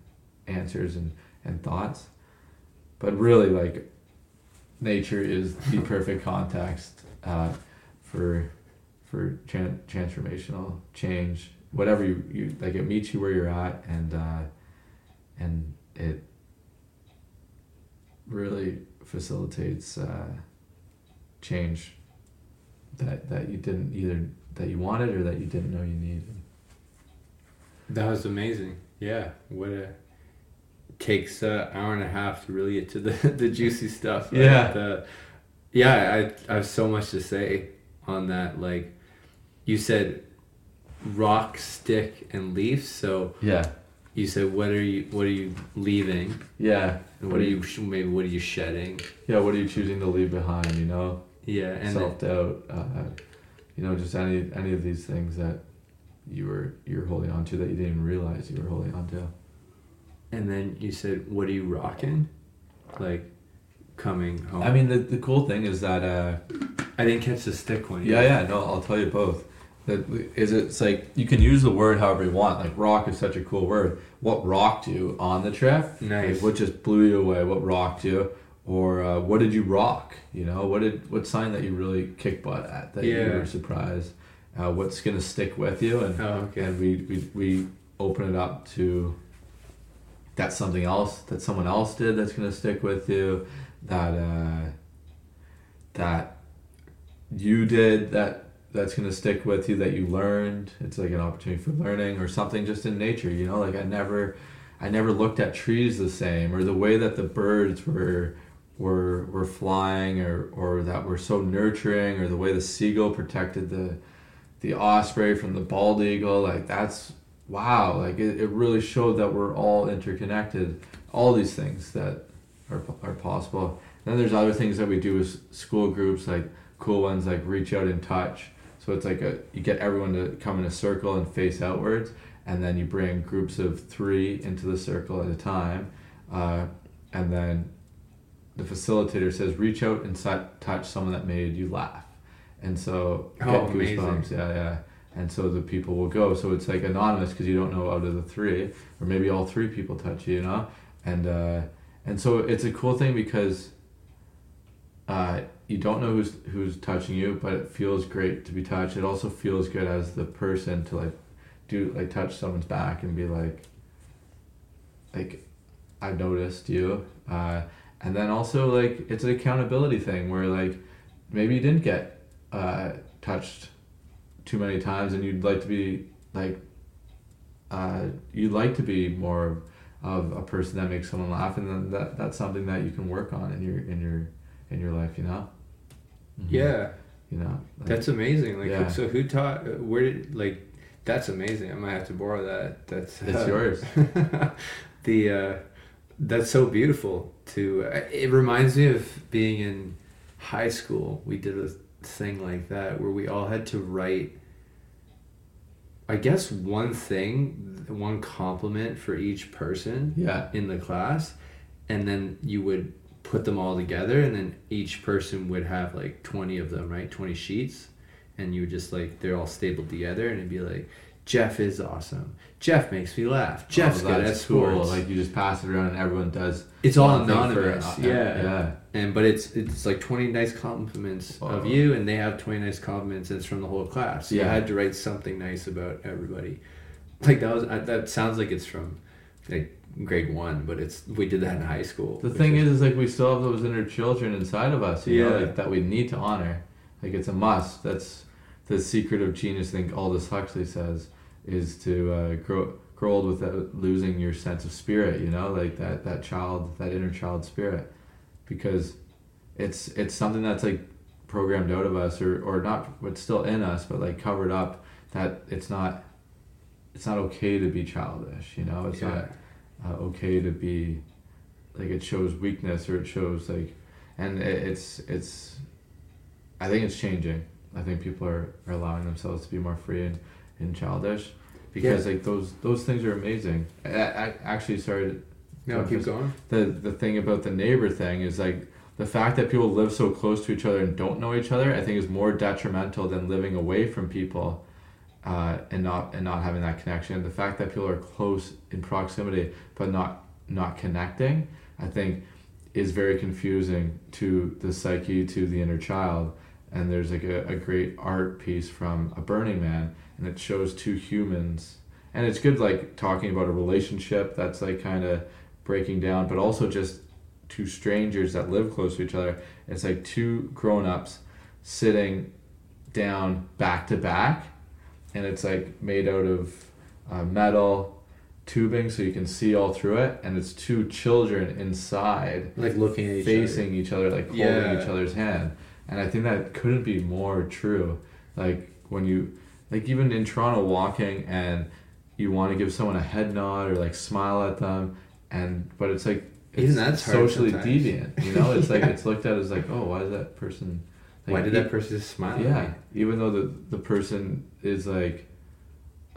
answers and, and thoughts. But really, like, nature is the perfect context uh, for for tran- transformational change. Whatever you, you like, it meets you where you're at, and uh, and it really facilitates uh, change that that you didn't either that you wanted or that you didn't know you needed. That was amazing. Yeah, what a takes an hour and a half to really get to the the juicy stuff. Yeah. The, yeah, I I have so much to say on that. Like you said, rock, stick, and leaf. So Yeah, you said, what are you what are you leaving? yeah. And what are you sh- maybe what are you shedding? Yeah, what are you choosing to leave behind? You know, Yeah, and self doubt. Uh, you know, just any any of these things that you were you're holding on to that you didn't realize you were holding on to. And then you said, what are you rocking? Like coming home. I mean, the the cool thing is that. Uh, I didn't catch the stick one. Yeah, yeah, no, I'll tell you both. That is it's like you can use the word however you want. Like rock is such a cool word. What rocked you on the trip? Nice. Like, what just blew you away? What rocked you? Or uh, what did you rock? You know, what did what sign that you really kick butt at that you were surprised? Uh, what's gonna stick with you? And Oh, okay. and we, we we open it up to that's something else that someone else did that's gonna stick with you. That uh, that you did that that's going to stick with you that you learned it's like an opportunity for learning or something just in nature you know like i never i never looked at trees the same or the way that the birds were were were flying or or that were so nurturing or the way the seagull protected the the osprey from the bald eagle like that's wow like it, it really showed that we're all interconnected. All these things that are, are possible. Then there's other things that we do with school groups like cool ones like reach out and touch. So it's like a you get everyone to come in a circle and face outwards and then you bring groups of three into the circle at a time uh, and then the facilitator says reach out and touch someone that made you laugh. And so Oh, get amazing. goosebumps yeah yeah and so the people will go. So it's like anonymous because you don't know out of the three or maybe all three people touch you you know? And uh, and so it's a cool thing because uh, you don't know who's who's touching you, but it feels great to be touched. It also feels good as the person to like do like touch someone's back and be like, like, I've noticed you, uh, and then also like it's an accountability thing where like maybe you didn't get uh, touched too many times and you'd like to be like uh, you'd like to be more of a person that makes someone laugh and then that that's something that you can work on in your in your in your life you know Mhm. Yeah, you know like- that's amazing. Like, Yeah. so who taught? Where did like? That's amazing. I might have to borrow that. That's it's uh, yours the uh, that's so beautiful. To it reminds me of being in high school. We did a thing like that where we all had to write. I guess one thing, one compliment for each person yeah. in the class and then you would put them all together and then each person would have like 20 of them right? 20 sheets and you would just like they're all stapled together and it'd be like jeff is awesome. Jeff makes me laugh. Jeff's oh, good at cool. sports. Like you just pass it around and everyone does it's all thing for- anonymous. uh, yeah. yeah and but it's it's like 20 nice compliments of you and they have 20 nice compliments and it's from the whole class. So you had to write something nice about everybody. Like that was that sounds like it's from like grade one but it's we did that in high school. The thing is, is like we still have those inner children inside of us you know Yeah. like that we need to honor. Like it's a must. That's the secret of genius thing aldous huxley says is to uh, grow grow old without losing your sense of spirit. You know, like that that child, that inner child spirit, because it's it's something that's like programmed out of us, or or not, but still in us, but like covered up. That it's not it's not okay to be childish. You know, it's not uh, okay to be like it shows weakness or it shows like and it, it's it's i think it's changing i think people are, are allowing themselves to be more free and, and childish because like those those things are amazing i, I actually started No, keep going. the the thing about the neighbor thing is like the fact that people live so close to each other and don't know each other i think is more detrimental than living away from people uh, and not and not having that connection. The fact that people are close in proximity but not not connecting i think is very confusing to the psyche to the inner child. And there's like a, a great art piece from a burning man and it shows two humans. And it's good like talking about a relationship that's like kind of breaking down but also just two strangers that live close to each other. It's like two grown-ups sitting down back to back and it's like made out of uh, metal tubing so you can see all through it and it's two children inside Like looking at each facing each other like holding Yeah. each other's hand. And i think that couldn't be more true. Like when you like even in toronto walking and you want to give someone a head nod or like smile at them and but it's like it's Even that's socially sometimes. deviant you know it's like it's looked at as like oh why is that person like, Why did that person just smile? yeah even though the the person is like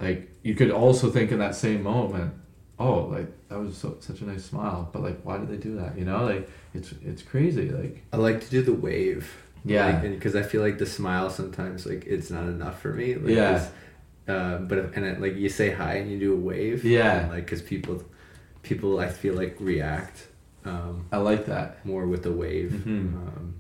like you could also think in that same moment oh like that was so, such a nice smile but like why did they do that you know like it's it's crazy like I like to do the wave. Yeah. because I feel like the smile sometimes like it's not enough for me. Like, Yeah. Uh, but if, and it, like you say hi and you do a wave. Yeah. and, like because people, people I feel like react um, i like that more with the wave. Mhm. Um,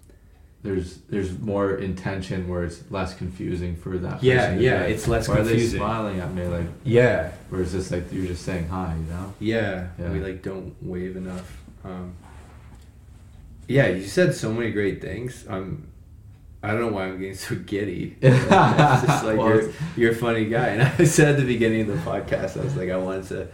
there's there's more intention where it's less confusing for that Yeah, yeah, be it's less why confusing. are they smiling at me like yeah, whereas this like you're just saying hi you know yeah, Yeah. We like don't wave enough. Um, yeah, you said so many great things. Um, I don't know why I'm getting so giddy. it's just like Well, you're, you're a funny guy, and I said at the beginning of the podcast, I was like, I wanted to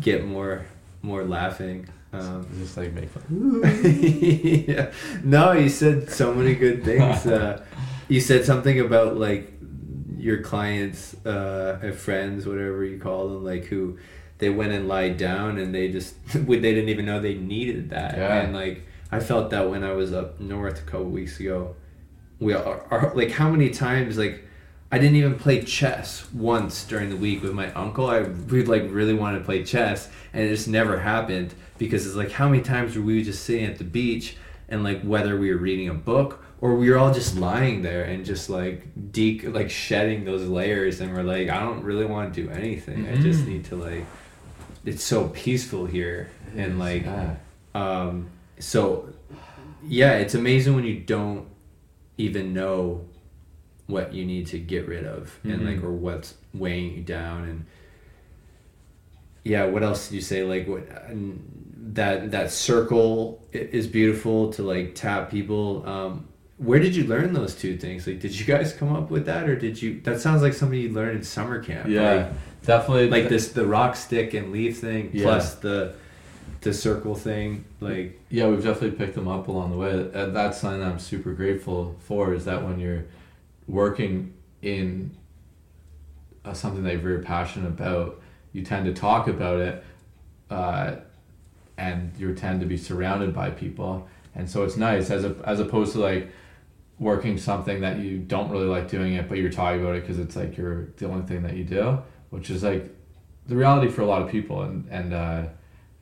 get more more laughing. Um, just like make fun yeah. No, you said so many good things. Uh, you said something about like your clients uh, and friends, whatever you call them, like who they went and lied down and they just they didn't even know they needed that. Yeah. And like I felt that when I was up north a couple weeks ago. We are, are like how many times like I didn't even play chess once during the week with my uncle. I we like really wanted to play chess, and it just never happened because it's like how many times were we just sitting at the beach and like whether we were reading a book or we were all just lying there and just like de like shedding those layers, and we're like, I don't really want to do anything. I just Mhm. need to like. It's so peaceful here, and like yeah. um, so, yeah, it's amazing when you don't even know what you need to get rid of and like Mhm. or what's weighing you down and yeah what else did you say like what and that that circle is beautiful to like tap people um where did you learn those two things like did you guys come up with that or did you that sounds like something you learned in summer camp yeah like, definitely like this the rock stick and leaf thing Yeah. plus the the circle thing like Yeah, we've definitely picked them up along the way. And that's something that I'm super grateful for is that when you're working in uh, something that you're very passionate about, you tend to talk about it uh, and you tend to be surrounded by people. And so it's nice as, a, as opposed to like working something that you don't really like doing it, but you're talking about it because it's like you're the only thing that you do, which is like the reality for a lot of people. And, and, uh,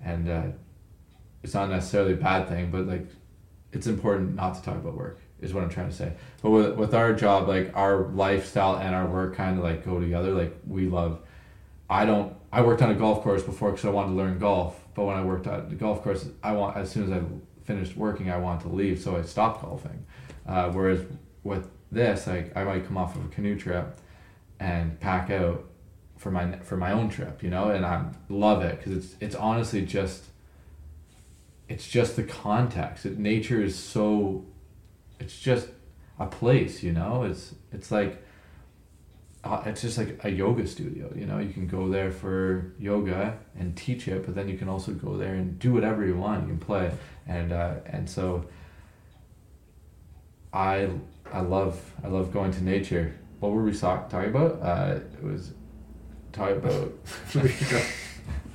and, uh, it's not necessarily a bad thing, but like it's important not to talk about work is what I'm trying to say. But with, with our job, like our lifestyle and our work kind of like go together. Like we love, I don't, I worked on a golf course before because I wanted to learn golf. But when I worked at the golf course, I want, as soon as I finished working, I wanted to leave. So I stopped golfing. Uh, whereas with this, like I might come off of a canoe trip and pack out for my, for my own trip, you know, and I love it because it's, it's honestly just, it's just the context. It, nature is so, it's just a place, you know. It's it's like uh, it's just like a yoga studio. You know, you can go there for yoga and teach it, but then you can also go there and do whatever you want. You can play, and uh, and so. I I love I love going to nature. What were we talk, talking about? Uh, it was talking about.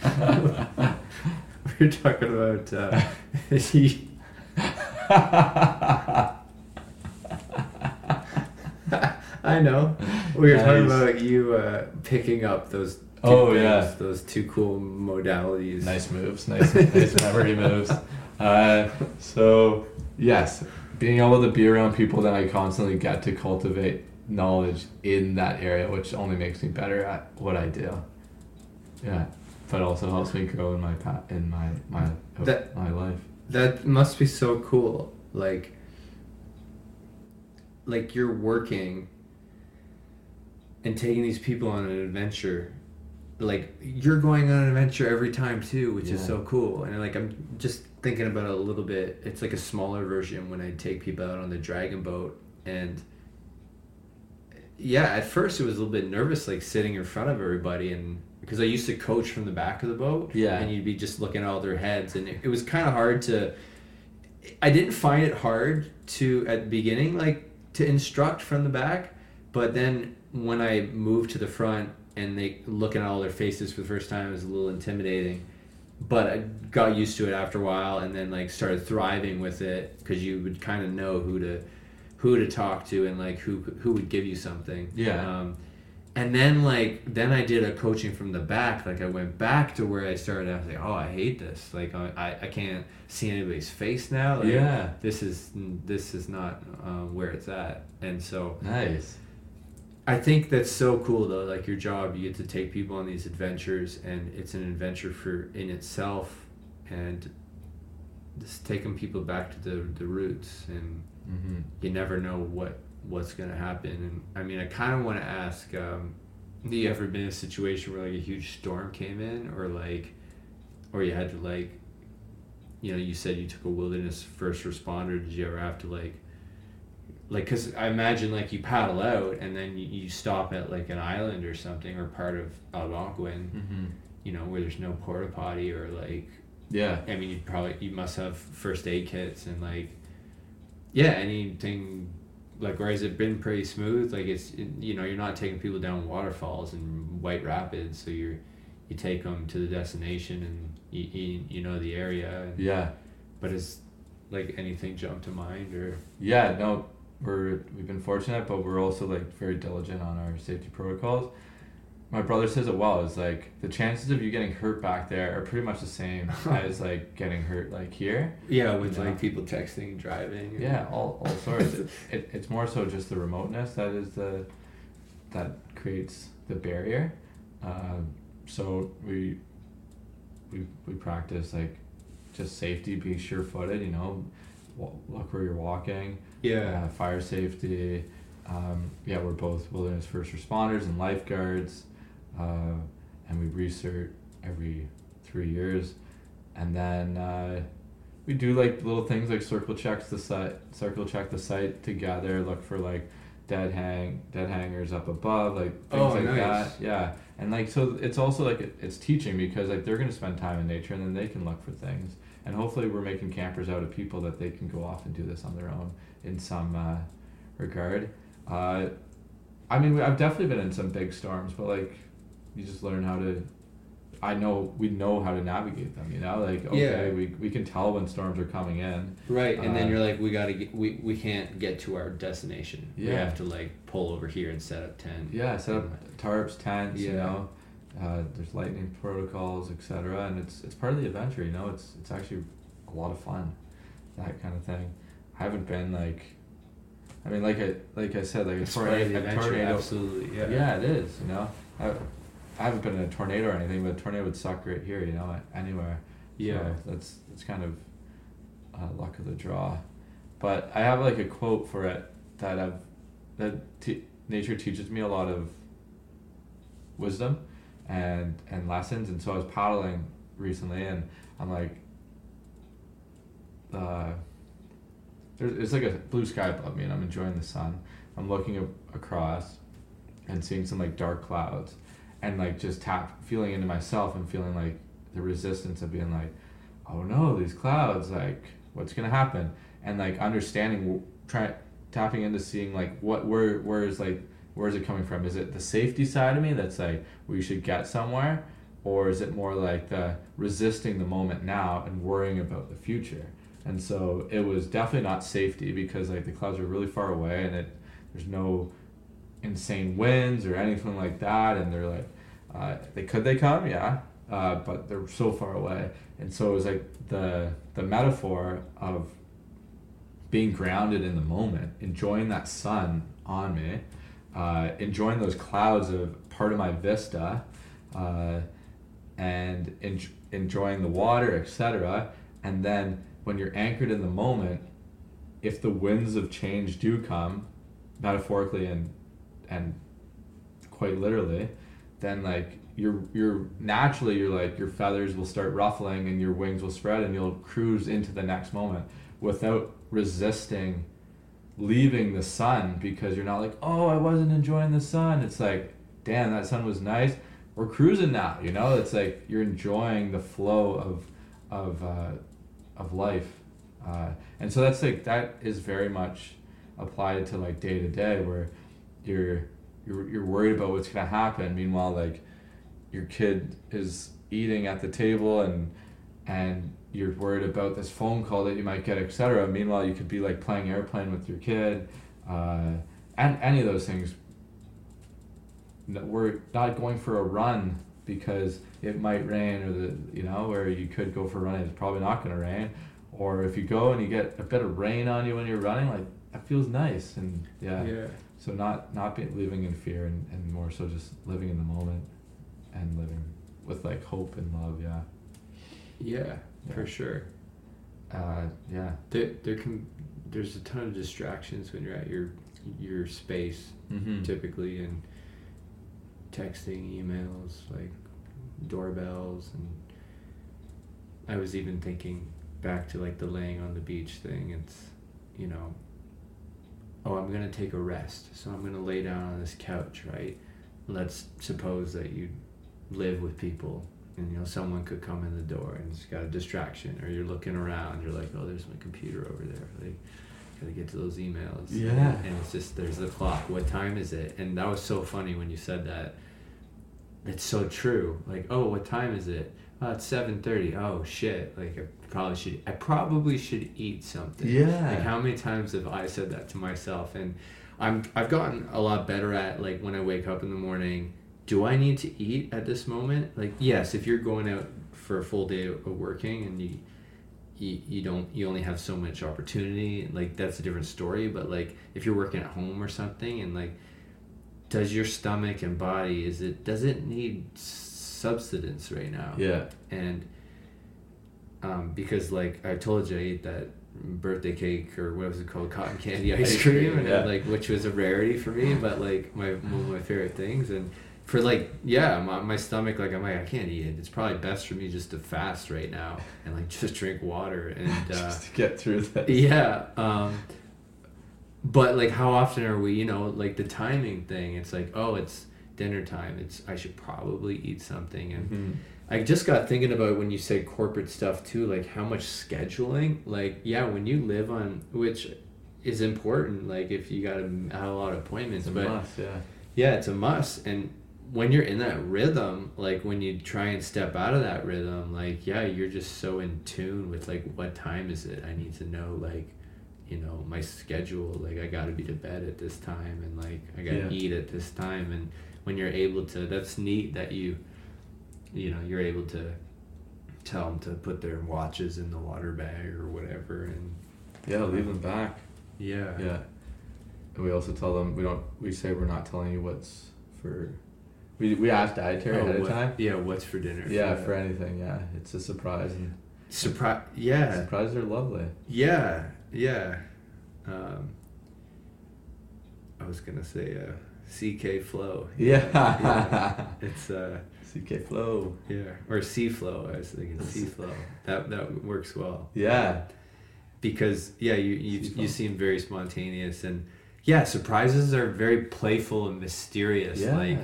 we were talking about uh, he- I know. We were talking about you uh, picking up those. Two Oh, things, yeah. those two cool modalities. nice moves, nice nice memory moves. Uh, so yes, being able to be around people that I constantly get to cultivate knowledge in that area, which only makes me better at what I do. Yeah, but also helps me grow in my pa- in my my That- my life. That must be so cool. Like, like you're working and taking these people on an adventure. Like you're going on an adventure every time too, which is so cool. And like I'm just thinking about it a little bit. It's like a smaller version when I take people out on the dragon boat and yeah, at first it was a little bit nervous, like sitting in front of everybody, and because I used to coach from the back of the boat, Yeah. and you'd be just looking at all their heads, and it, it was kind of hard to. I didn't find it hard to at the beginning, like to instruct from the back, but then when I moved to the front and they looking at all their faces for the first time, it was a little intimidating. But I got used to it after a while, and then like started thriving with it because you would kind of know who to who to talk to and like who who would give you something. Yeah. Um, and then like then I did a coaching from the back. Like I went back to where I started. I was like, oh, I hate this. Like I I, I can't see anybody's face now. Like, Yeah. This is this is not um, where it's at. And so Nice. I think that's so cool though. Like your job, you get to take people on these adventures, and it's an adventure for in itself, and just taking people back to the the roots, and Mm-hmm. you never know what what's gonna happen. And I mean, I kind of want to ask, um, have you ever been in a situation where like a huge storm came in, or like, or you had to like, you know, you said you took a wilderness first responder. Did you ever have to like? Like because i imagine like you paddle out and then you, you stop at like an island or something or part of algonquin Mm-hmm. you know where there's no porta potty or like Yeah. i mean you probably you must have first aid kits and like yeah anything like or has it been pretty smooth like it's you know you're not taking people down waterfalls and white rapids so you're you take them to the destination and you, you, you know the area and, Yeah. but is like anything jump to mind or Yeah, no, we're we've been fortunate, but we're also like very diligent on our safety protocols. My brother says it well. It's like the chances of you getting hurt back there are pretty much the same as like getting hurt like here. Yeah, with like people texting, driving. Yeah, all, all sorts. it, it, it's more so just the remoteness that is the that creates the barrier. Um, so we we we practice like just safety, be sure footed. You know, look where you're walking. Yeah. uh, fire safety. Um, yeah, we're both wilderness first responders and lifeguards, uh, and we research every three years, and then uh, we do like little things like circle checks the site, circle check the site together, look for like dead hang, dead hangers up above, like things Oh, like nice. that. Yeah, and like so it's also like it, it's teaching because like they're gonna spend time in nature and then they can look for things, and hopefully we're making campers out of people that they can go off and do this on their own in some uh, regard. Uh, I mean, I've definitely been in some big storms, but like, you just learn how to. I know we know how to navigate them. You know, like okay, Yeah. we, we can tell when storms are coming in. Right, and then Uh, you're like, we gotta get, we, we can't get to our destination. Yeah. We have to like pull over here and set up tent. Yeah, set up tarps, tents. You know, uh, there's lightning protocols, etc. And it's it's part of the adventure. You know, it's it's actually a lot of fun, that kind of thing. I haven't been like, I mean, like I like I said, like a, It's tornado, the a adventure, tornado. absolutely. Yeah. Yeah, it is. You know, I, I haven't been in a tornado or anything, but a tornado would suck right here. You know, anywhere. Yeah. So that's that's kind of uh, luck of the draw. But I have like a quote for it that I've that t- nature teaches me a lot of wisdom and and lessons. And so I was paddling recently, and I'm like, uh, there's it's like a blue sky above me, and I'm enjoying the sun. I'm looking across, and seeing some like dark clouds and like just tap feeling into myself and feeling like the resistance of being like oh no these clouds like what's gonna happen and like understanding trying tapping into seeing like what where where is like where is it coming from? Is it the safety side of me that's like we should get somewhere? Or is it more like the resisting the moment now and worrying about the future? And so it was definitely not safety because like the clouds are really far away and it there's no insane winds or anything like that. And they're like uh, they could they come? Yeah. Uh, but they're so far away. And so it was like the the metaphor of being grounded in the moment enjoying that sun on me uh, enjoying those clouds of part of my vista uh, and en- enjoying the water etc and then when you're anchored in the moment if the winds of change do come metaphorically and and quite literally then like you're you're naturally you're like your feathers will start ruffling and your wings will spread and you'll cruise into the next moment without resisting leaving the sun because you're not like oh I wasn't enjoying the sun. It's like damn that sun was nice. We're cruising now you know? It's like you're enjoying the flow of of uh, of life. Uh, and so that's like that is very much applied to like day to day where you're you're you're worried about what's gonna happen. Meanwhile, like your kid is eating at the table and and you're worried about this phone call that you might get, etc. Meanwhile, you could be like playing airplane with your kid, uh, and any of those things. We're not going for a run because it might rain, or the you know where you could go for a run. It's probably not going to rain, or if you go and you get a bit of rain on you when you're running, like that feels nice and yeah. Yeah. So not not be, living in fear and, and more so just living in the moment and living with like hope and love. Yeah. Yeah, Yeah. for sure. Uh, yeah. There, there can, there's a ton of distractions when you're at your, your space, Mm-hmm. typically, and texting, emails, like doorbells, and I was even thinking back to like the laying on the beach thing. It's, you know, oh, I'm gonna take a rest, so I'm gonna lay down on this couch, right? Let's suppose that you live with people, and you know someone could come in the door and it's got a distraction, or you're looking around, you're like, oh, there's my computer over there, like. Gotta get to those emails. Yeah. And it's just there's the clock. What time is it? And that was so funny when you said that. It's so true. Like, oh, what time is it? Oh, it's seven thirty. Oh shit! Like, I probably should. I probably should eat something. Yeah. Like, how many times have I said that to myself? And I'm I've gotten a lot better at like when I wake up in the morning. Do I need to eat at this moment? Like, yes. If you're going out for a full day of working and you you, you don't you only have so much opportunity like that's a different story but like if you're working at home or something and like does your stomach and body is it does it need substance right now Yeah. and um, because like I told you I ate that birthday cake or what was it called cotton candy ice cream cream, and yeah. like which was a rarity for me but like my one of my favorite things and for like yeah my, my stomach like I'm like I can't eat it it's probably best for me just to fast right now and like just drink water and uh, just to get through that yeah um but like how often are we you know like the timing thing it's like oh it's dinner time it's i should probably eat something and Mhm. i just got thinking about when you say corporate stuff too like how much scheduling like yeah when you live on which is important like if you got to have a lot of appointments It's a but must, yeah. yeah, it's a must. And when you're in that rhythm, like when you try and step out of that rhythm, like yeah, you're just so in tune with like what time is it? I need to know like, you know, my schedule. Like I got to be to bed at this time, and like I got to Yeah. eat at this time. And when you're able to, that's neat that you, you know, you're able to tell them to put their watches in the water bag or whatever. And Yeah, leave them back. yeah, Yeah. And we also tell them we don't. We say we're not telling you what's for. We we ask dietary Oh, ahead of time. Yeah, what's for dinner? Yeah, for anything. Yeah, it's a surprise, and surprise. Yeah, surprises are lovely. Yeah, yeah. Um, I was gonna say uh, CK flow. Yeah. It's uh, CK flow. yeah, or C flow. I was thinking C flow. That that works well Yeah. because yeah, you you, C-flow. you seem very spontaneous and yeah, surprises are very playful and mysterious. Yeah. Like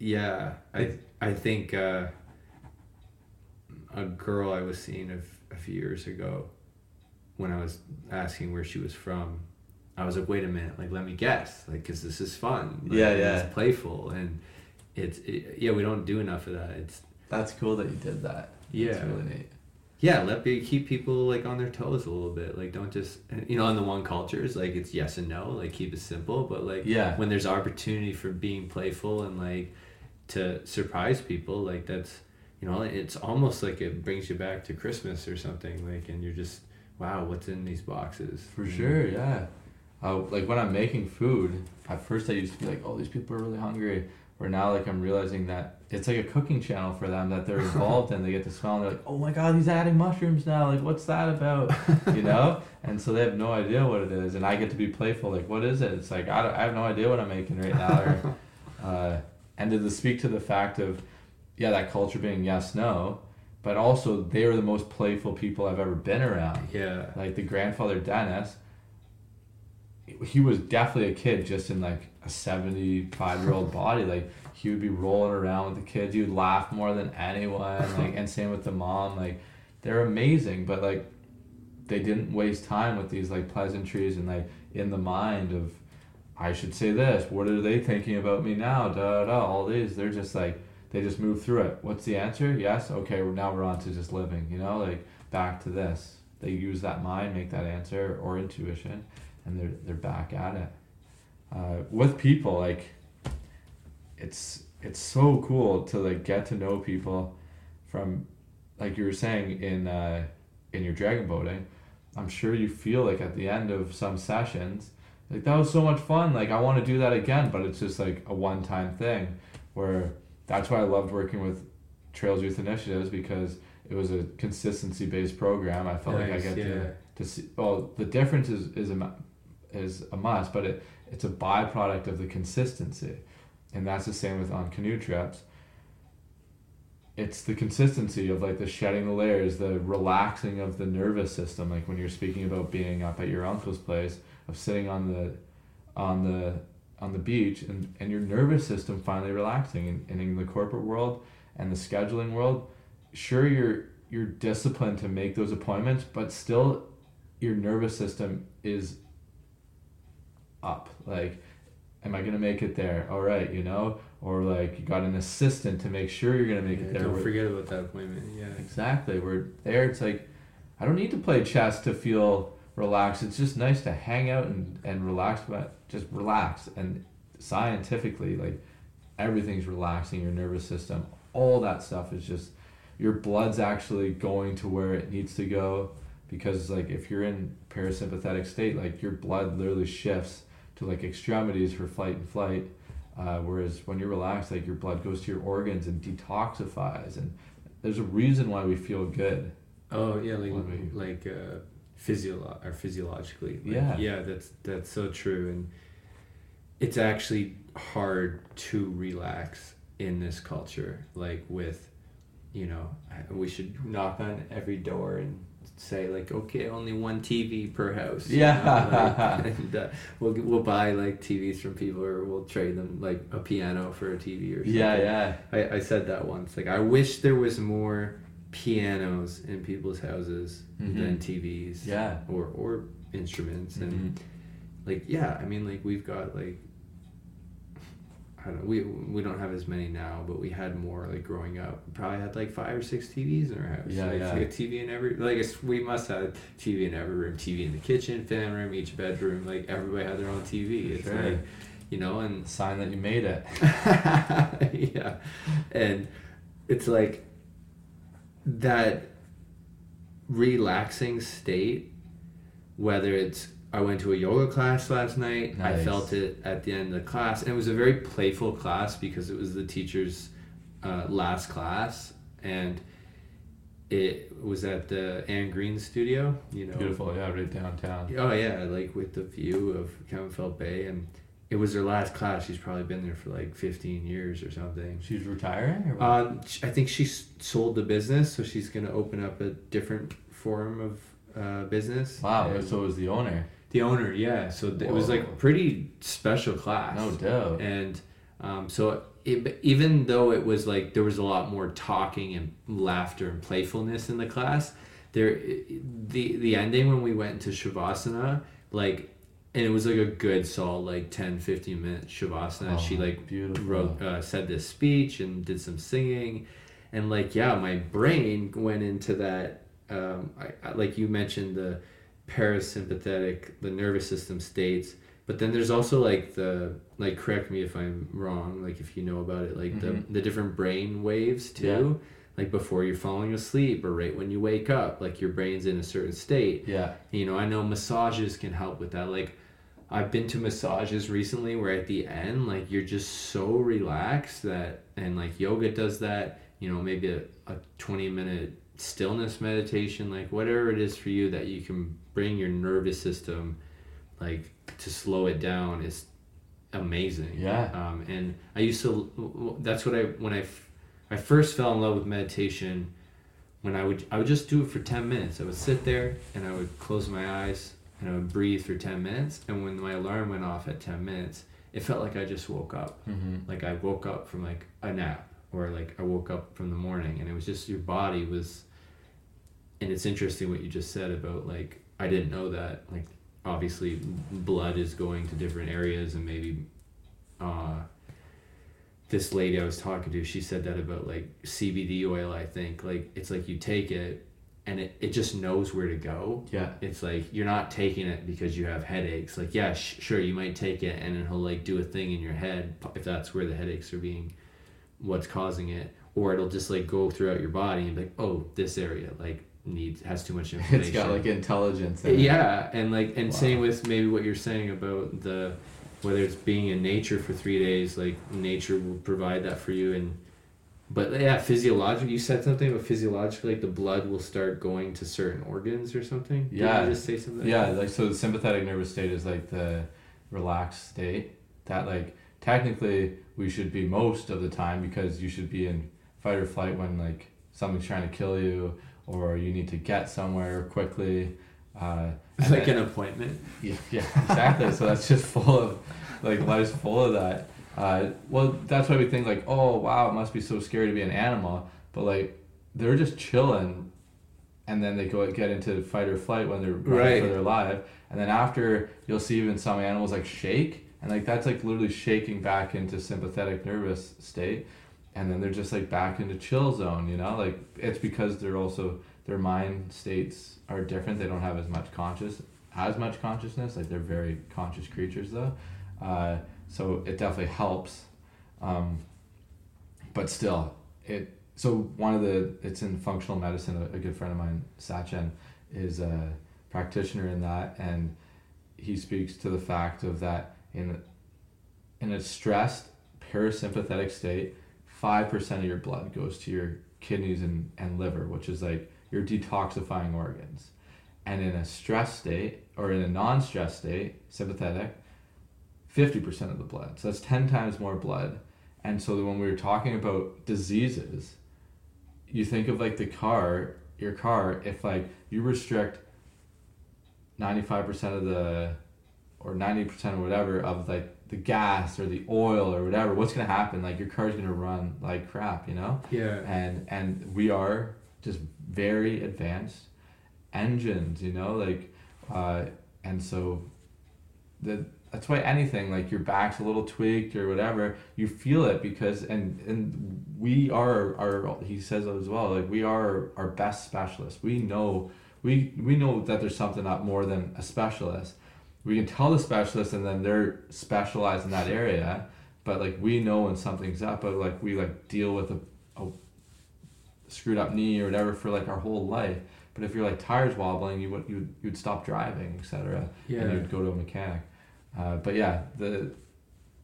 yeah, I I think uh, a girl I was seeing a, f- a few years ago, when I was asking where she was from, I was like, wait a minute, like let me guess, like because this is fun. Like, Yeah, yeah. It's playful and it's it, yeah we don't do enough of that. It's That's cool that you did that. Yeah. That's really neat. yeah let be keep people like on their toes a little bit like don't just you know in the one cultures like it's yes and no like keep it simple but like Yeah. when there's opportunity for being playful and like to surprise people like that's you know it's almost like it brings you back to christmas or something like and you're just wow what's in these boxes For know? sure, yeah. Uh, like when I'm making food, at first I used to be like, "Oh, these people are really hungry." Where now, like I'm realizing that it's like a cooking channel for them that they're involved in. They get to smell and they're like, "Oh my god, he's adding mushrooms now! Like, what's that about?" You know? and so they have no idea what it is, and I get to be playful. Like, what is it? It's like I, I have no idea what I'm making right now. Or, uh, and to speak to the fact of, yeah, that culture being yes no, but also they are the most playful people I've ever been around yeah like the grandfather Dennis, he was definitely a kid just in like a 75 year old body. Like he would be rolling around with the kids. He would laugh more than anyone. Like, and same with the mom. Like they're amazing, but like they didn't waste time with these like pleasantries and like in the mind of, I should say this. What are they thinking about me now? Da da. all these. They're just like they just move through it. What's the answer? Yes. Okay. Now we're on to just living. You know, like back to this. They use that mind, make that answer or intuition, and they're they're back at it. Uh, with people, like it's it's so cool to like get to know people from, like you were saying in uh, in your dragon boating. I'm sure you feel like at the end of some sessions, like that was so much fun. Like I want to do that again, but it's just like a one time thing. Where that's why I loved working with Trails Youth Initiatives because it was a consistency based program. I felt like I Nice, get yeah. to to see. Well, the difference is is a is a must, but it it's a byproduct of the consistency, and that's the same with on canoe trips. It's the consistency of like the shedding the layers, the relaxing of the nervous system. Like when you're speaking about being up at your uncle's place, of sitting on the on the on the beach and, and your nervous system finally relaxing. And, and in the corporate world and the scheduling world sure you're you're disciplined to make those appointments but still your nervous system is up. Like am i gonna make it there? All right you know? Or like you got an assistant to make sure you're gonna make Yeah, it there. don't We're- forget about that appointment yeah. Exactly. We're there. It's like I don't need to play chess to feel relaxed. It's just nice to hang out and, and relax, but just relax. And scientifically, like everything's relaxing your nervous system. All that stuff is just your blood's actually going to where it needs to go because like if you're in parasympathetic state, like your blood literally shifts to like extremities for flight and flight. Uh, whereas when you're relaxed, like your blood goes to your organs and detoxifies and there's a reason why we feel good. Oh yeah, like we- like uh, physio or physiologically. Like, Yeah. yeah, that's that's so true, and it's actually hard to relax in this culture. Like with, you know, we should knock on every door and say like, okay, only one TV per house. you Yeah. know, like, and uh, we'll we'll buy like TVs from people, or we'll trade them like a piano for a TV or something. Yeah, yeah. I, I said that once. Like, I wish there was more pianos in people's houses Mhm. than TVs. Yeah. Or or instruments and Mhm. like yeah, I mean like we've got like I don't know, we we don't have as many now, but we had more like growing up. We probably had like five or six TVs in our house. Yeah, like, yeah. A TV in every like we must have TV in every room, TV in the kitchen, fan room, each bedroom. Like everybody had their own TV. It's Sure. like you know, and Sign that you made it. yeah. And it's like that relaxing state, whether it's I went to a yoga class last night, I felt it at the end of the class. And it was a very playful class because it was the teacher's uh, last class. And it was at the Anne Green studio, you know. Beautiful, yeah, right downtown. Oh yeah, like with the view of Campbell Bay, and it was her last class. She's probably been there for like fifteen years or something. She's retiring or what? Um, I think she sold the business, so she's gonna open up a different form of uh, business. wow, And- so it was the owner. The owner, yeah. So th- it was like pretty special class. No doubt. And um, so it, even though it was like there was a lot more talking and laughter and playfulness in the class, there the the ending when we went into shavasana, like and it was like a good solid like 10 15 minute shavasana. Oh, she like beautiful. wrote uh, said this speech and did some singing and like yeah my brain went into that um, I, I, like you mentioned the parasympathetic the nervous system states but then there's also like the like correct me if i'm wrong like if you know about it like Mhm. the the different brain waves too like before you're falling asleep or right when you wake up like your brain's in a certain state Yeah. you know i know massages can help with that like i've been to massages recently where at the end like you're just so relaxed that and like yoga does that you know maybe a, a 20 minute stillness meditation like whatever it is for you that you can bring your nervous system like to slow it down is amazing Yeah. um, and i used to that's what i when i i first fell in love with meditation when I would I would just do it for 10 minutes. I would sit there and I would close my eyes and I would breathe for 10 minutes and when my alarm went off at 10 minutes, it felt like I just woke up. Mm-hmm. Like I woke up from like a nap or like I woke up from the morning and it was just your body was and it's interesting what you just said about like I didn't know that like obviously blood is going to different areas and maybe uh this lady I was talking to, she said that about like CBD oil, I think. Like it's like you take it and it, it just knows where to go. Yeah. It's like you're not taking it because you have headaches. Like, yeah, sh- sure, you might take it and it'll like do a thing in your head if that's where the headaches are being what's causing it. Or it'll just like go throughout your body and be like, oh, this area like needs has too much information. It's got like intelligence. In it. Yeah, and like and Wow. same with maybe what you're saying about the whether it's being in nature for three days, like nature will provide that for you and but yeah, physiologically you said something about physiologically like the blood will start going to certain organs or something. Did you Yeah. just say something? Yeah, like so the sympathetic nervous state is like the relaxed state that like technically we should be most of the time because you should be in fight or flight when like something's trying to kill you or you need to get somewhere quickly. Uh, like then- an appointment. yeah, yeah, exactly. so that's just full of, like, life's full of that. Uh, well, that's why we think like, oh wow, it must be so scary to be an animal. But like, they're just chilling, and then they go get into fight or flight when they're running Right. for their life. And then after, you'll see even some animals like shake, and like that's like literally shaking back into sympathetic nervous state, and then they're just like back into chill zone. You know, like it's because they're also their mind states are different. They don't have as much conscious as much consciousness. Like they're very conscious creatures though, uh, so it definitely helps. Um, but still, it so one of the it's in functional medicine. A, a good friend of mine, Sachin, is a practitioner in that, and he speaks to the fact of that in in a stressed parasympathetic state, five percent of your blood goes to your kidneys and, and liver, which is like your detoxifying organs. And in a stress state or in a non-stress state, sympathetic, 50% of the blood. So that's 10 times more blood. And so when we were talking about diseases, you think of like the car, your car, if like you restrict 95% of the or 90% or whatever of like the gas or the oil or whatever, what's going to happen? Like your car's going to run like crap, you know? Yeah. and and we are just very advanced engines you know like uh and so the that's why anything like your back's a little tweaked or whatever you feel it because and and we are our he says as well like we are our best specialists. We know we we know that there's something up more than a specialist. We can tell the specialist and then they're specialized in that area but like we know when something's up but like we like deal with a, a screwed up knee or whatever for like our whole life. But if you're like tires wobbling you would you'd, you'd stop driving etc Yeah. and you'd go to a mechanic. Uh, but yeah the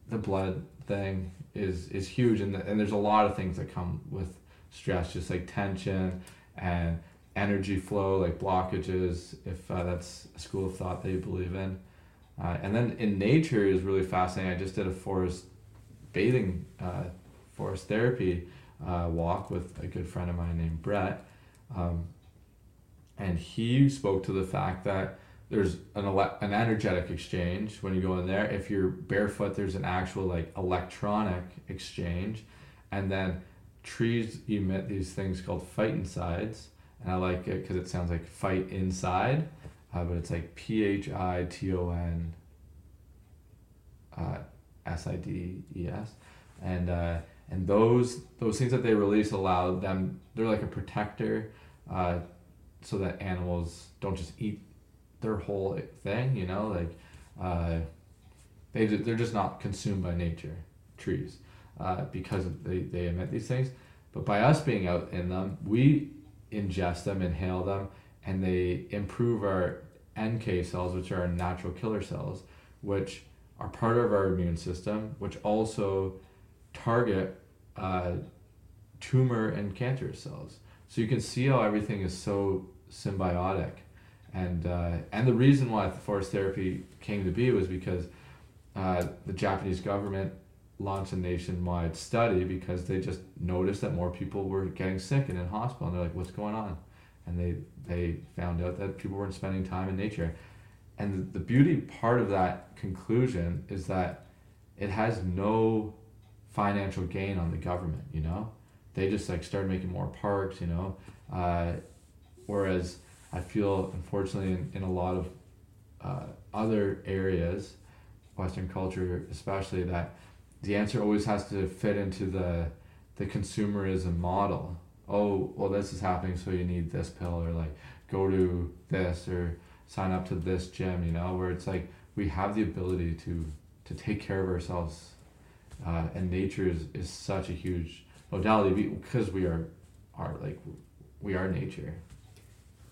the blood thing is is huge and, and there's a lot of things that come with stress just like tension and energy flow like blockages if uh, that's a school of thought that you believe in. Uh, and then in nature is really fascinating. I just did a forest bathing uh, forest therapy uh, walk with a good friend of mine named brett um, and he spoke to the fact that there's an ele- an energetic exchange when you go in there. If you're barefoot, there's an actual like electronic exchange, and then trees emit these things called phytoncides, and I like it because it sounds like fight inside, uh, but it's like P H I T O N. Uh, S I D E S, and uh, and those those things that they release allow them. They're like a protector, uh, so that animals don't just eat their whole thing. You know, like uh, they they're just not consumed by nature. Trees, uh, because they they emit these things, but by us being out in them, we ingest them, inhale them, and they improve our NK cells, which are natural killer cells, which are part of our immune system, which also target uh, tumor and cancer cells. So you can see how everything is so symbiotic, and uh, and the reason why forest therapy came to be was because uh, the Japanese government launched a nationwide study because they just noticed that more people were getting sick and in hospital, and they're like, "What's going on?" And they they found out that people weren't spending time in nature, and the, the beauty part of that conclusion is that it has no financial gain on the government. You know, they just like started making more parks. You know, uh, whereas I feel unfortunately in, in a lot of uh, other areas, Western culture especially, that the answer always has to fit into the the consumerism model. Oh, well, this is happening, so you need this pill, or like go to this, or sign up to this gym. You know, where it's like we have the ability to to take care of ourselves, uh, and nature is, is such a huge modality because we are are like we are nature.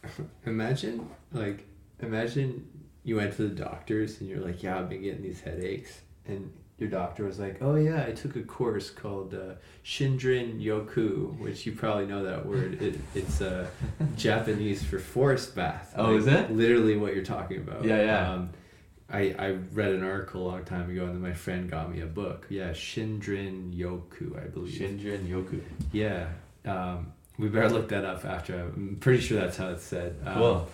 Imagine, like, imagine you went to the doctors and you're like, yeah, I've been getting these headaches. And your doctor was like, oh, yeah, I took a course called uh, Shinrin Yoku, which you probably know that word. It, it's uh, Japanese for forest bath. Oh, Like, is it? Literally what you're talking about. Yeah, yeah. Um, I, I read an article a long time ago and then my friend got me a book. Yeah, Shinrin Yoku, I believe. Shinrin Yoku. Yeah. Um, we better look that up after. I'm pretty sure that's how it's said. Um, Cool.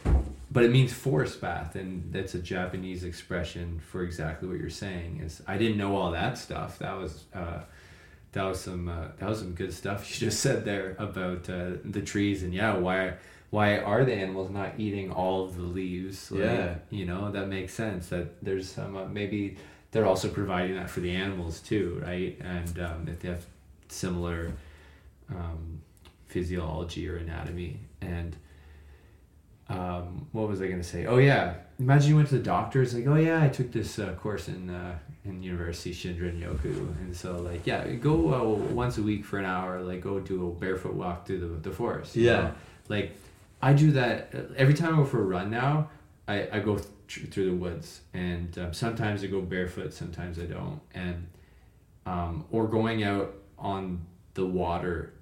But it means forest bath, and that's a Japanese expression for exactly what you're saying. Is I didn't know all that stuff. That was uh, that was some uh, that was some good stuff you just said there about uh, the trees and yeah, why why are the animals not eating all of the leaves? Like, Yeah. you know that makes sense. That there's some uh, maybe they're also providing that for the animals too, right? And um, if they have similar um, physiology or anatomy and um, what was I gonna say? Oh yeah, imagine you went to the doctor's like, oh yeah, I took this uh, course in uh, in University Shinrin Yoku, and so like yeah, go uh, once a week for an hour, like go do a barefoot walk through the, the forest. you Yeah. know? like I do that uh, every time I go for a run now. I, I go th- through the woods, and um, sometimes I go barefoot, sometimes I don't, and um, or going out on the water,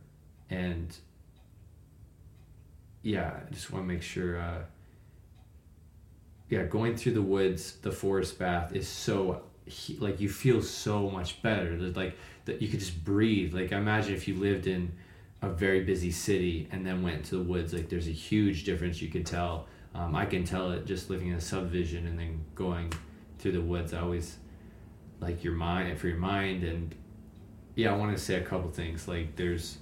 and yeah, I just want to make sure. Uh, yeah, going through the woods, the forest bath is so like you feel so much better. There's like that you could just breathe. Like imagine if you lived in a very busy city and then went to the woods. Like there's a huge difference you could tell. Um, I can tell it just living in a subdivision and then going through the woods. I always like your mind for your mind and yeah, I want to say a couple things. Like there's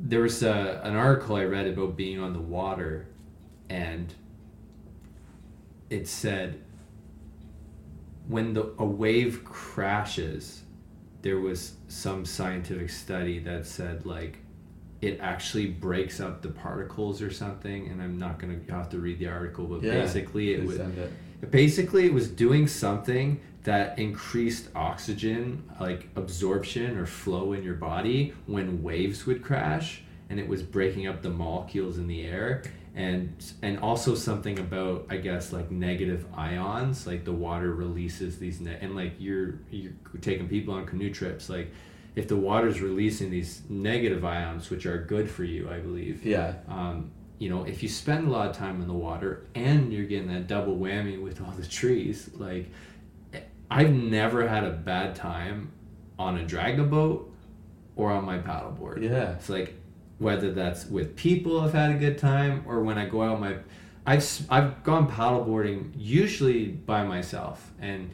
there was a, an article I read about being on the water, and it said when the a wave crashes, there was some scientific study that said like it actually breaks up the particles or something. And I'm not gonna have to read the article, but basically it was it. basically it was doing something that increased oxygen like absorption or flow in your body when waves would crash and it was breaking up the molecules in the air and and also something about i guess like negative ions like the water releases these ne- and like you're you're taking people on canoe trips like if the water's releasing these negative ions which are good for you i believe Yeah. um, you know, if you spend a lot of time in the water and you're getting that double whammy with all the trees, like I've never had a bad time on a drag a boat or on my paddleboard. Yeah. It's like whether that's with people I've had a good time or when I go out my I've I've gone paddleboarding usually by myself, and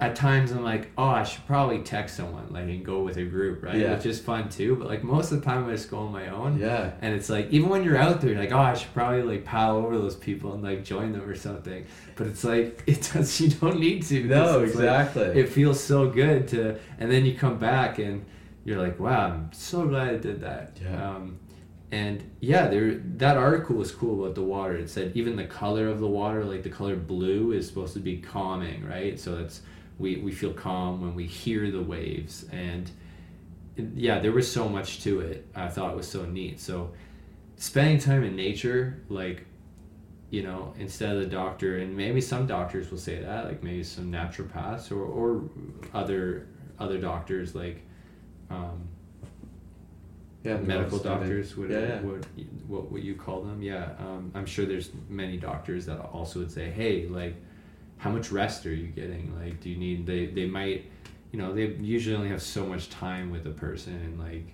at times I'm like, oh, I should probably text someone, like, and go with a group, right? Yeah. Which is fun too. But like most of the time, I just go on my own. Yeah. And it's like even when you're out there, you're like, oh, I should probably like paddle over those people and like join them or something. But it's like it does. You don't need to. No, It's like- exactly. it feels so good to, and then you come back and you're like, wow, I'm so glad I did that. Yeah. Um, and yeah, there that article was cool about the water. It said even the color of the water, like the color blue, is supposed to be calming, right? So that's we we feel calm when we hear the waves, and yeah, there was so much to it. I thought it was so neat. So spending time in nature, like you know, instead of the doctor, and maybe some doctors will say that, like maybe some naturopaths or or other other doctors like. Um, Yeah. medical doctors would Yeah, yeah. what what would you call them yeah um, i'm sure there's many doctors that also would say hey like how much rest are you getting like do you need they they might you know they usually only have so much time with a person and like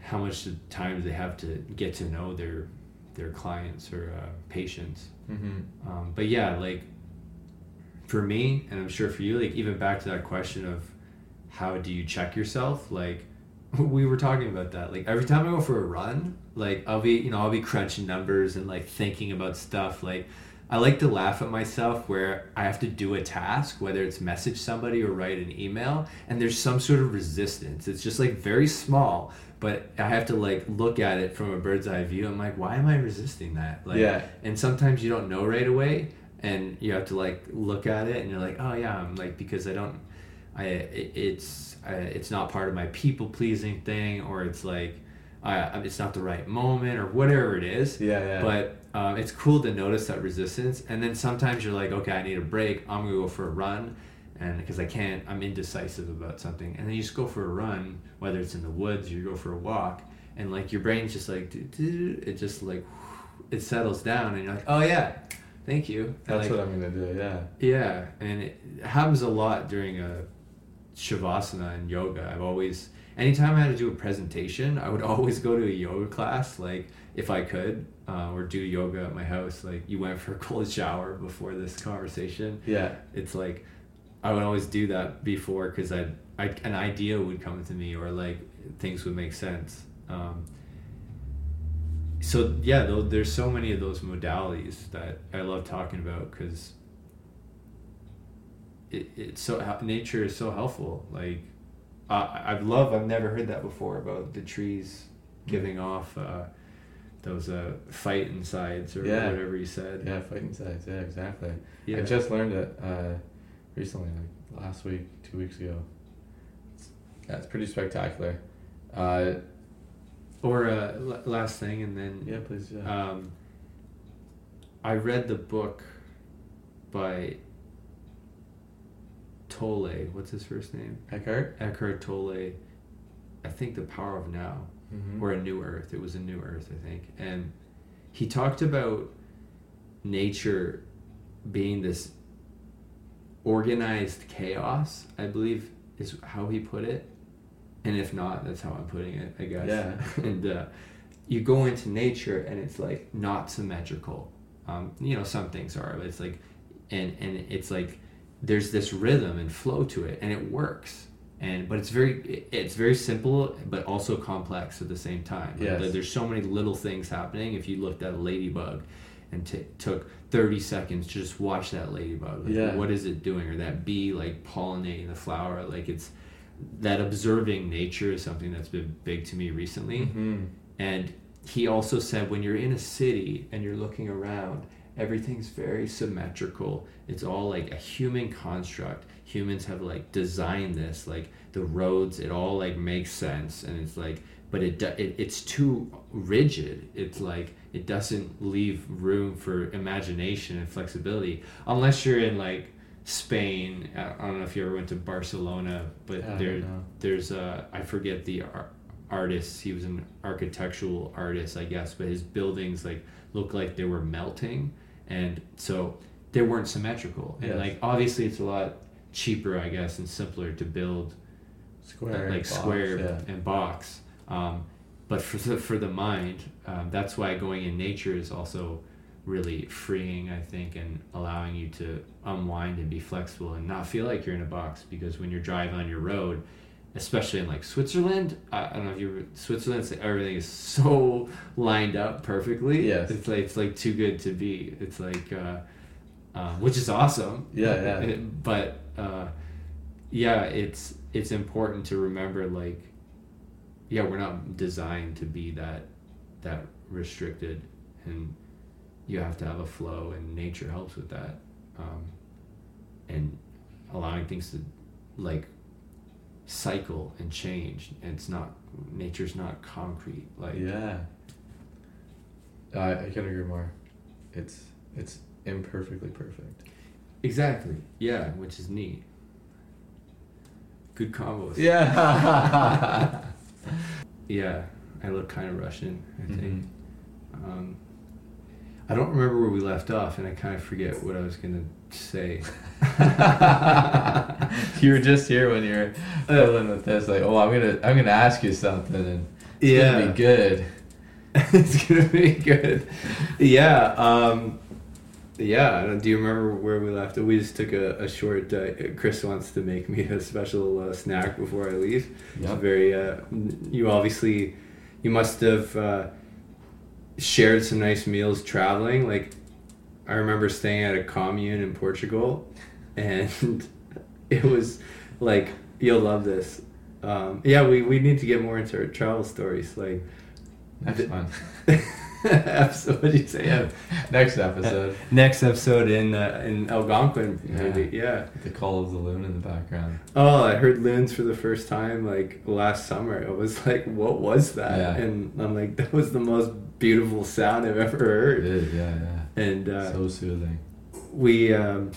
how much time do they have to get to know their their clients or uh, patients Mhm. um, but yeah, like for me, and I'm sure for you, like even back to that question of how do you check yourself? Like we were talking about that. Like every time I go for a run, like I'll be, you know, I'll be crunching numbers and like thinking about stuff. Like I like to laugh at myself where I have to do a task, whether it's message somebody or write an email, and there's some sort of resistance. It's just like very small, but I have to like look at it from a bird's eye view. I'm like, why am I resisting that? Like, Yeah. and sometimes you don't know right away, and you have to like look at it, and you're like, oh yeah, I'm like because I don't, I it, it's I, it's not part of my people pleasing thing, or it's like, I it's not the right moment, or whatever it is. Yeah, yeah. But um, it's cool to notice that resistance, and then sometimes you're like, okay, I need a break. I'm gonna go for a run, and because I can't, I'm indecisive about something, and then you just go for a run, whether it's in the woods or you go for a walk, and like your brain's just like, it just like, it settles down, and you're like, oh yeah, thank you. That's like, what I'm gonna do. Yeah. yeah, and it happens a lot during a shavasana and yoga. I've always, anytime I had to do a presentation, I would always go to a yoga class, like if I could, uh, or do yoga at my house. Like you went for a cold shower before this conversation. Yeah. It's like I would always do that before because I, I an idea would come to me or like things would make sense. Um, so yeah, though there's so many of those modalities that I love talking about because it, it's so nature is so helpful. Like uh, I've love I've never heard that before about the trees giving off uh, those uh, phytoncides or Yeah. whatever you said. Yeah. Phytoncides. Yeah. Exactly. Yeah. I just learned it uh, recently, like last week, two weeks ago. It's, yeah, it's pretty spectacular. Uh, Or uh, l- last thing, and then yeah, please. Yeah. um, I read the book by Tolle. What's his first name? Eckhart. Eckhart Tolle. I think The Power of Now, Mhm. or A New Earth. It was A New Earth, I think. And he talked about nature being this organized chaos, I believe is how he put it. And if not, that's how I'm putting it, I guess. Yeah. and uh, you go into nature and it's like not symmetrical. Um, you know, some things are, but it's like, and and it's like there's this rhythm and flow to it, and it works. And but it's very it's very simple, but also complex at the same time. Like, Yes. there- there's so many little things happening. If you looked at a ladybug, and t- took 30 seconds to just watch that ladybug, like, Yeah. what is it doing, or that bee like pollinating the flower, like it's that observing nature is something that's been big to me recently. Mhm. And he also said when you're in a city and you're looking around, everything's very symmetrical. It's all like a human construct. Humans have like designed this, like the roads, it all like makes sense. And it's like, but it, it it's too rigid. It's like, it doesn't leave room for imagination and flexibility unless you're in like Spain. I don't know if you ever went to Barcelona, but I there, there's uh, I forget the artist. He was an architectural artist, I guess, but his buildings like looked like they were melting, and so they weren't symmetrical. And Yes. like obviously, it's a lot cheaper, I guess, and simpler to build Square. like box, square Yeah. and box. Um, but for the, for the mind, um, that's why going in nature is also really freeing, I think, and allowing you to unwind and be flexible and not feel like you're in a box. Because when you're driving on your road, especially in like Switzerland, I, I don't know if you Switzerland, like everything is so lined up perfectly. Yes. it's like it's like too good to be. It's like, uh, uh, which is awesome. Yeah, yeah. But uh, yeah, it's it's important to remember like, yeah, we're not designed to be that that restricted, and you have to have a flow, and nature helps with that, um, and allowing things to like cycle and change. And it's not nature's not concrete. Like Yeah. I, I can agree more. It's it's imperfectly perfect. exactly. Yeah, which is neat. Good combos. Yeah. Yeah, I look kind of Russian, I think. Mhm. Um, I don't remember where we left off, and I kind of forget what I was gonna say. you were just here when you were fiddling with this, like, oh, I'm gonna, I'm gonna ask you something, and it's Yeah. gonna be good. it's gonna be good. Yeah. Um, yeah. I don't- Do you remember where we left? We just took a, a short. Uh, Chris wants to make me a special uh, snack before I leave. It's very. Uh, you obviously, you must have uh, shared some nice meals traveling. Like, I remember staying at a commune in Portugal, and it was like you'll love this. Um, yeah, we, we need to get more into our travel stories. Like, Next The- one. episode. What did you say? Yeah. Next episode. Next episode in uh, in Algonquin, maybe. Yeah. The call of the loon in the background. Oh, I heard loons for the first time like last summer. I was like, "What was that?" Yeah. And I'm like, "That was the most beautiful sound I've ever heard." is, yeah, yeah. And uh, so soothing. we, um,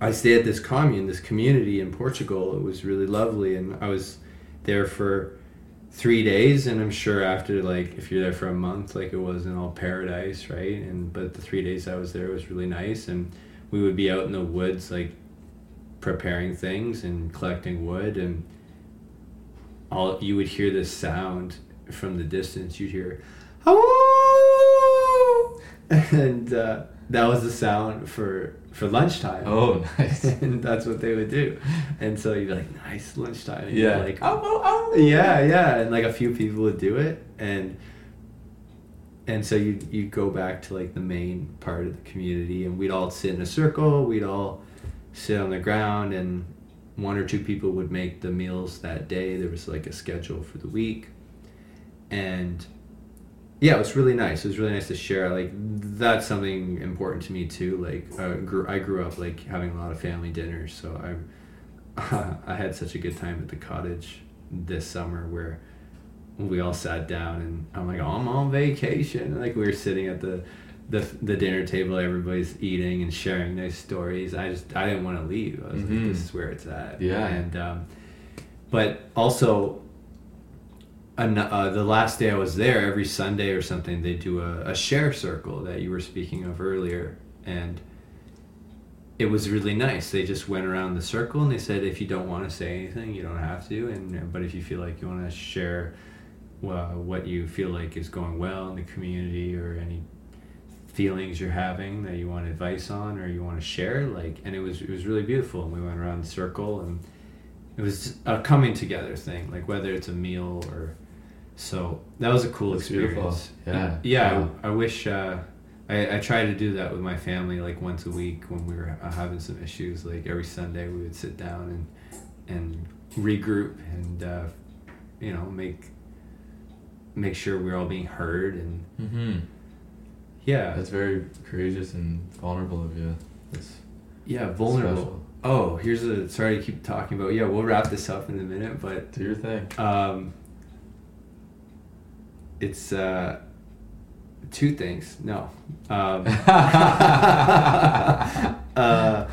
I stayed at this commune, this community in Portugal. It was really lovely, and I was there for three days. And I'm sure after like if you're there for a month, like it wasn't all paradise, right? And but the three days I was there was really nice, and we would be out in the woods like preparing things and collecting wood, and all you would hear this sound from the distance. You'd hear, and uh, that was the sound for for lunchtime. Oh, nice. and that's what they would do. And so you'd be like, nice lunchtime. And Yeah. Like, Oh, oh, oh. yeah, yeah. And like a few people would do it. And and so you you go back to like the main part of the community and we'd all sit in a circle, we'd all sit on the ground and one or two people would make the meals that day. There was like a schedule for the week. And yeah, it was really nice. It was really nice to share. Like that's something important to me too. Like I grew, I grew up like having a lot of family dinners, so I I had such a good time at the cottage this summer where we all sat down and I'm like, oh, I'm on vacation. And, like we were sitting at the, the the dinner table, everybody's eating and sharing nice stories. I just I didn't want to leave. I was Mhm. like, this is where it's at. Yeah. And um, but also an, uh, the last day I was there, every Sunday or something, they do a, a share circle that you were speaking of earlier, and it was really nice. They just went around the circle and they said, if you don't want to say anything, you don't have to, and but if you feel like you want to share uh, what you feel like is going well in the community or any feelings you're having that you want advice on or you want to share, like, and it was it was really beautiful. And we went around the circle and it was a coming together thing, like whether it's a meal or so that was a cool That's beautiful. experience. Yeah. yeah. I, I wish uh, I I try to do that with my family like once a week when we were uh, having some issues. Like every Sunday we would sit down and and regroup and uh, you know make make sure we're all being heard and Mm-hmm. yeah That's very courageous and vulnerable of you. That's yeah vulnerable. special. Oh, here's a sorry to keep talking about. Yeah, we'll wrap this up in a minute, but Do your thing. Um, it's uh, two things. No. Um, uh,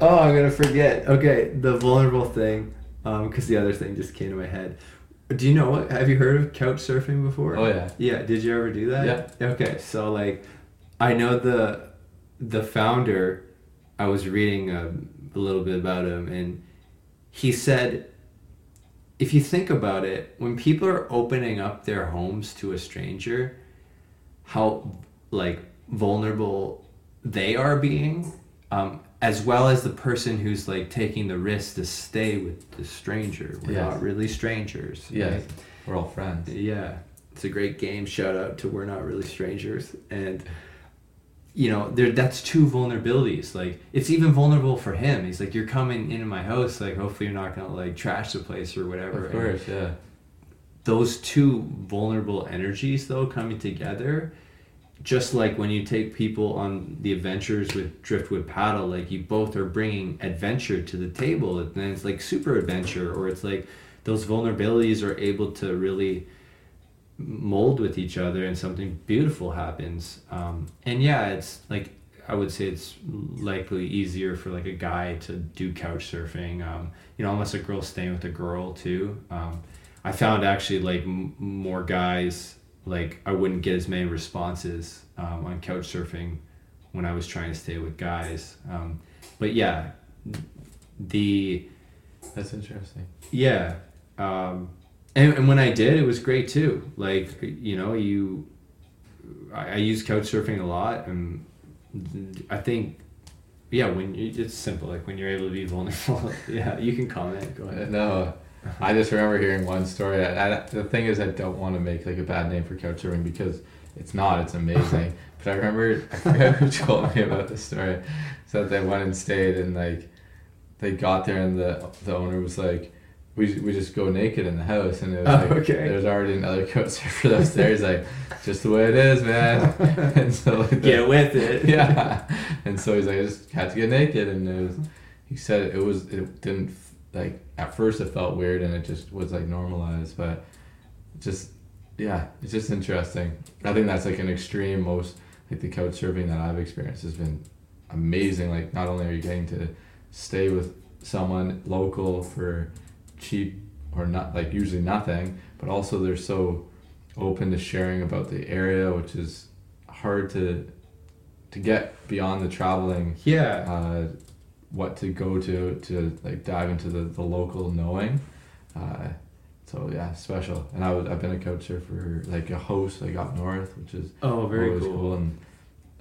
oh, I'm gonna forget. Okay, the vulnerable thing, because the other thing just came to my head. Do you know what? Have you heard of couch surfing before? Oh, yeah. Yeah. Did you ever do that? Yeah. Okay, so like, I know the the founder. I was reading um, a little bit about him, and he said if you think about it, when people are opening up their homes to a stranger, how like vulnerable they are being, um, as well as the person who's like taking the risk to stay with the stranger. We're Yes. not really strangers. Yeah, right? we're all friends. Yeah, it's a great game. Shout out to We're Not Really Strangers. And, you know, there that's two vulnerabilities. Like, it's even vulnerable for him. He's like, You're coming into my house. Like, hopefully, you're not to, like, trash the place or whatever. Of And course, yeah. those two vulnerable energies, though, coming together, just like when you take people on the adventures with Driftwood Paddle, like, you both are bringing adventure to the table. And then it's like super adventure, or it's like those vulnerabilities are able to really mold with each other and something beautiful happens um, and yeah it's like i would say it's likely easier for like a guy to do couch surfing um, you know unless a girl's staying with a girl too um, i found actually like m- more guys like i wouldn't get as many responses um, on couch surfing when i was trying to stay with guys um, but yeah the That's interesting. yeah. Um, and, and when I did, it was great too. Like, you know, you, I, I use couch surfing a lot. And I think, yeah, when you, it's simple. Like when you're able to be vulnerable. yeah, you can comment. Go ahead. No, I just remember hearing one story. I, I, the thing is, I don't want to make like a bad name for couch surfing because it's not. It's amazing. but I remember, I forget who told me about this story. So they went and stayed, and like they got there, and the the owner was like. We, we just go naked in the house and it was Oh, like okay. there's already another couch surfer upstairs like just the way it is man and so like, Get with it. yeah. And so he's like, I just had to get naked, and it was. He said it was. It didn't like at first. It felt weird, and it just was like normalized, but just yeah, it's just interesting. I think that's like an extreme. Most like the couch surfing that I've experienced has been amazing. Like not only are you getting to stay with someone local for cheap or not like usually nothing, but also they're so open to sharing about the area, which is hard to to get beyond the traveling Yeah. uh, what to go to to like dive into the, the local knowing uh, so yeah special and I was I've been a coach for like a host like up north which is Oh, very always cool. and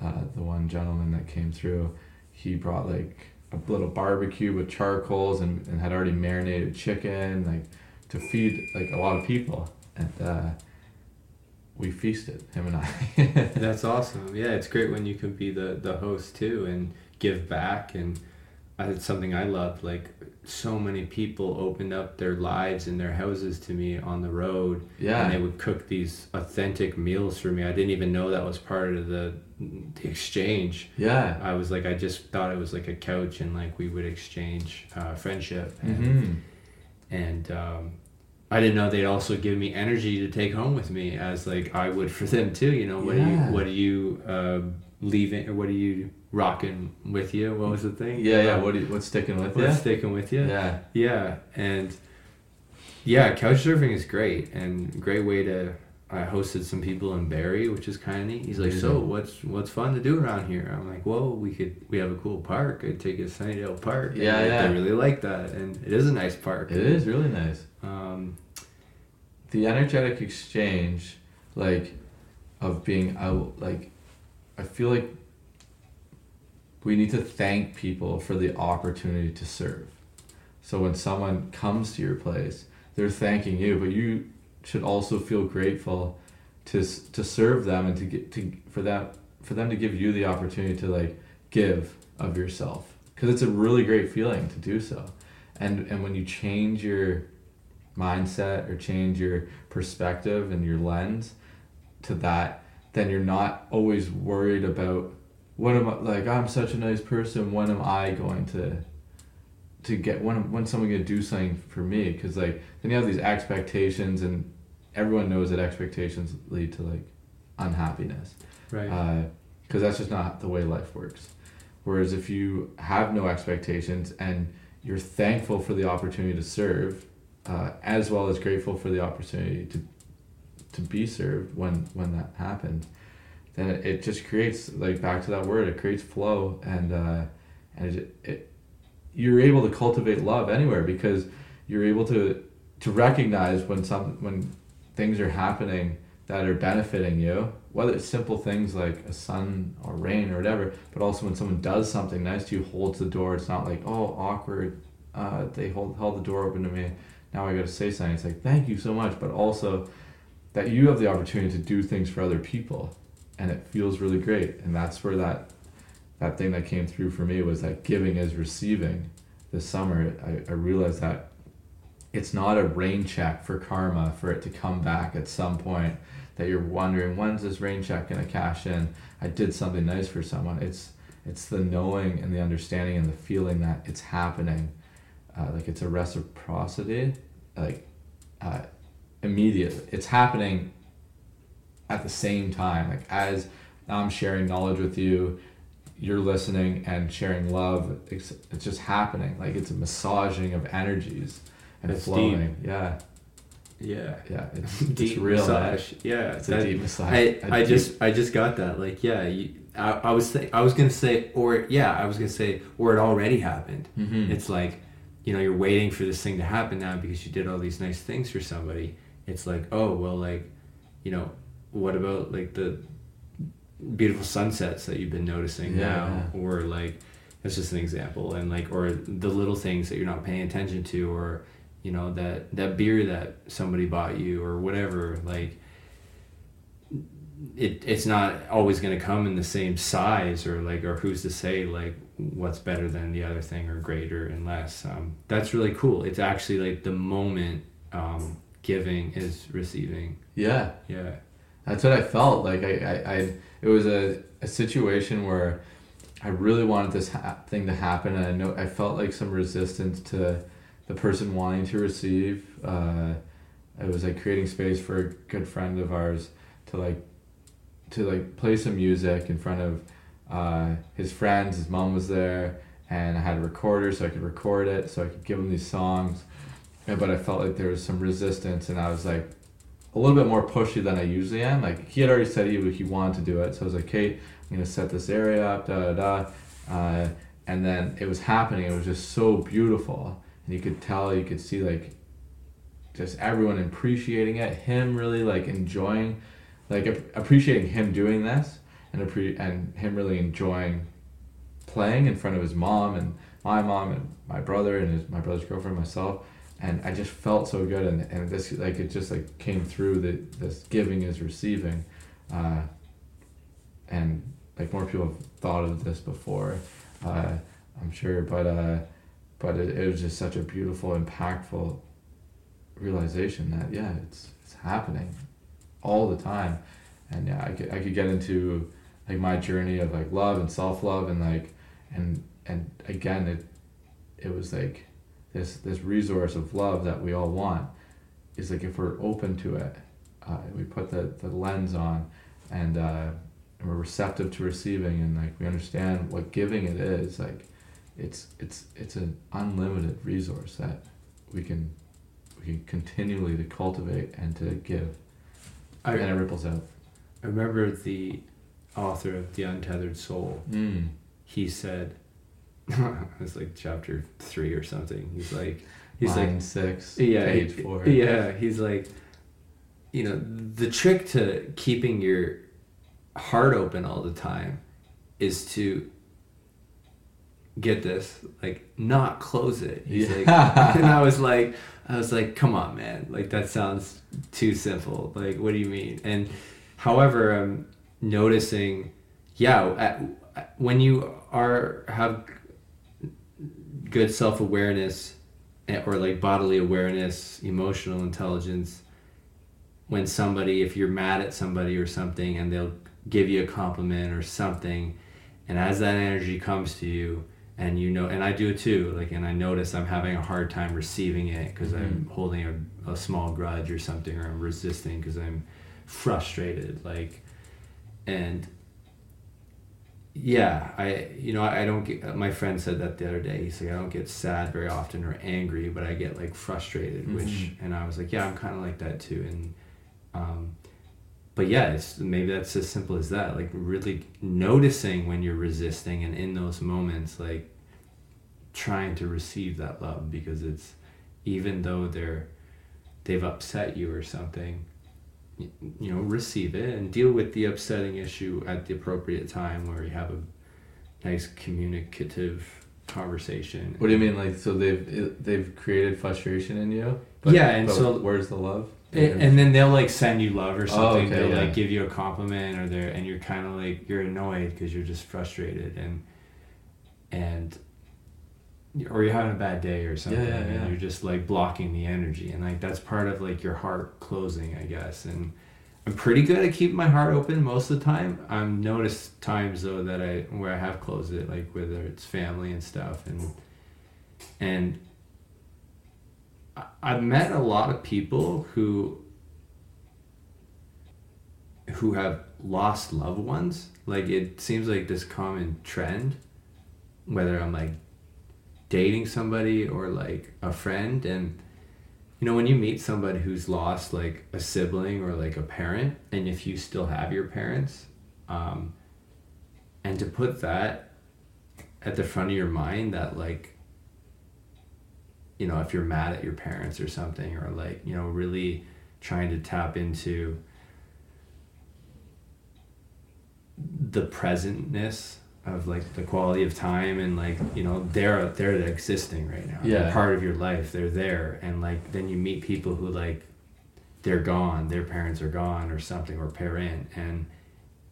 uh, the one gentleman that came through he brought like a little barbecue with charcoals and, and had already marinated chicken like to feed like a lot of people and uh, we feasted him and I That's awesome. Yeah, it's great when you can be the the host too and give back and it's something I love. Like so many people opened up their lives and their houses to me on the road, yeah and they would cook these authentic meals for me. I didn't even know that was part of the, the exchange. yeah I was like, I just thought it was like a couch and like we would exchange uh, friendship and hmm and um, I didn't know they'd also give me energy to take home with me as like I would for them too. You know, what Yeah. are you what are you uh, leaving or what are you rocking with you? What was the thing? yeah yeah Um, what you, what's sticking with what's you sticking with you? yeah Yeah, and yeah, couch surfing is great and great way to. I hosted some people in Barrie, which is kind of neat. He's like, "So, what's what's fun to do around here?" I'm like, "Well, we could we have a cool park. I'd take you to Sunnidale Park." Yeah, yeah. They really like that, and it is a nice park. it is really nice Um, the energetic exchange like of being out like i feel like we need to thank people for the opportunity to serve. So when someone comes to your place they're thanking you but you should also feel grateful to to serve them and to get to for that for them to give you the opportunity to like give of yourself. Because it's a really great feeling to do so. And and when you change your mindset or change your perspective and your lens to that, then you're not always worried about what am I like I'm such a nice person, when am I going to to get when when someone gonna do something for me? Because like then you have these expectations and everyone knows that expectations lead to like unhappiness right. because that's just not the way life works. Whereas if you have no expectations and you're thankful for the opportunity to serve, uh, as well as grateful for the opportunity to to be served when when that happens, then it, just creates like back to that word. It creates flow and uh, and it, it you're able to cultivate love anywhere because you're able to to recognize when some when things are happening that are benefiting you whether it's simple things like a sun or rain or whatever but also when someone does something nice to you holds the door it's not like oh awkward uh, they hold held the door open to me now i gotta say something it's like thank you so much but also that you have the opportunity to do things for other people and it feels really great. And that's where that that thing that came through for me was that giving is receiving this summer. I, I realized that it's not a rain check for karma for it to come back at some point that you're wondering when's this rain check going to cash in? I did something nice for someone. It's it's the knowing and the understanding and the feeling that it's happening uh, like it's a reciprocity like uh, immediately it's happening at the same time like as i'm sharing knowledge with you you're listening and sharing love it's, it's just happening like it's a massaging of energies and That's flowing yeah Yeah. yeah it's, Deep it's real massage. Yeah. it's a deep massage I, A I deep- just I just got that like yeah you, I, I was th- I was gonna say or yeah I was gonna say or it already happened Mhm. it's like you know you're waiting for this thing to happen now because you did all these nice things for somebody it's like oh well like you know what about like the beautiful sunsets that you've been noticing Yeah, now? Or like that's just an example and like or the little things that you're not paying attention to or you know that that beer that somebody bought you or whatever like it it's not always going to come in the same size or like or who's to say like what's better than the other thing or greater and less um, that's really cool. It's actually like the moment um, giving is receiving. Yeah. Yeah That's what I felt like. I, I, I it was a, a situation where I really wanted this ha- thing to happen, and I know I felt like some resistance to the person wanting to receive. Uh, it was like creating space for a good friend of ours to like to like play some music in front of uh, his friends. His mom was there, and I had a recorder so I could record it, so I could give him these songs. But I felt like there was some resistance, and I was like a little bit more pushy than I usually am. Like he had already said he he wanted to do it, so I was like, Kate, I'm gonna set this area up, da da da, uh, and then it was happening. It was just so beautiful, and you could tell, you could see like just everyone appreciating it, him really like enjoying, like ap- appreciating him doing this, and appre- and him really enjoying playing in front of his mom and my mom and my brother and his my brother's girlfriend, myself and I just felt so good and, and this like it just like came through that this giving is receiving uh, and like more people have thought of this before uh, I'm sure but uh, but it, it was just such a beautiful impactful realization that yeah it's it's happening all the time. And yeah I could, I could get into like my journey of like love and self-love and like and and again it it was like this this resource of love that we all want is like if we're open to it uh, we put the, the lens on and, uh, and we're receptive to receiving and like we understand what giving it is like it's it's it's an unlimited resource that we can we can continually to cultivate and to give. I, and it ripples out. I remember the author of the untethered soul. Mm. he said it's like chapter three or something. He's like he's line like six yeah page he- four. yeah he's like you know the trick to keeping your heart open all the time is to get this like not close it. He's like and i was like i was like come on man. Like that sounds too simple. Like what do you mean? And however i'm noticing yeah when you are have good self-awareness eh, or like bodily awareness emotional intelligence when somebody if you're mad at somebody or something and they'll give you a compliment or something and as that energy comes to you and you know and i do it too like and i notice i'm having a hard time receiving it because i'm holding a, a small grudge or something or i'm resisting because i'm frustrated like and yeah i you know I, don't get my friend said that the other day he's like i don't get sad very often or angry but i get like frustrated which Mhm. and i was like yeah i'm kind of like that too and um but yeah it's maybe that's as simple as that like really noticing when you're resisting and in those moments like trying to receive that love because it's even though they're they've upset you or something you know receive it and deal with the upsetting issue at the appropriate time where you have a nice communicative conversation What do you mean, like so they've they've created frustration in you? Yeah, and but so- where's the love? and, and then they'll like send you love or oh, something Oh, okay, they'll yeah. like give you a compliment or they're and you're kind of like you're annoyed because you're just frustrated and and or you're having a bad day or something yeah, yeah. and you're just like blocking the energy and like that's part of like your heart closing i guess and i'm pretty good at keeping my heart open most of the time i've noticed times though that i where i have closed it like whether it's family and stuff and and I've met a lot of people who who have lost loved ones. Like it seems like this common trend, whether I'm like dating somebody or like a friend and you know when you meet somebody who's lost like a sibling or like a parent and if you still have your parents um, and to put that at the front of your mind that like you know if you're mad at your parents or something or like you know really trying to tap into the presentness of like the quality of time and like you know they're they're existing right now. They're Yeah. part of your life. They're there. And like then you meet people who like they're gone. Their parents are gone or something or parent. And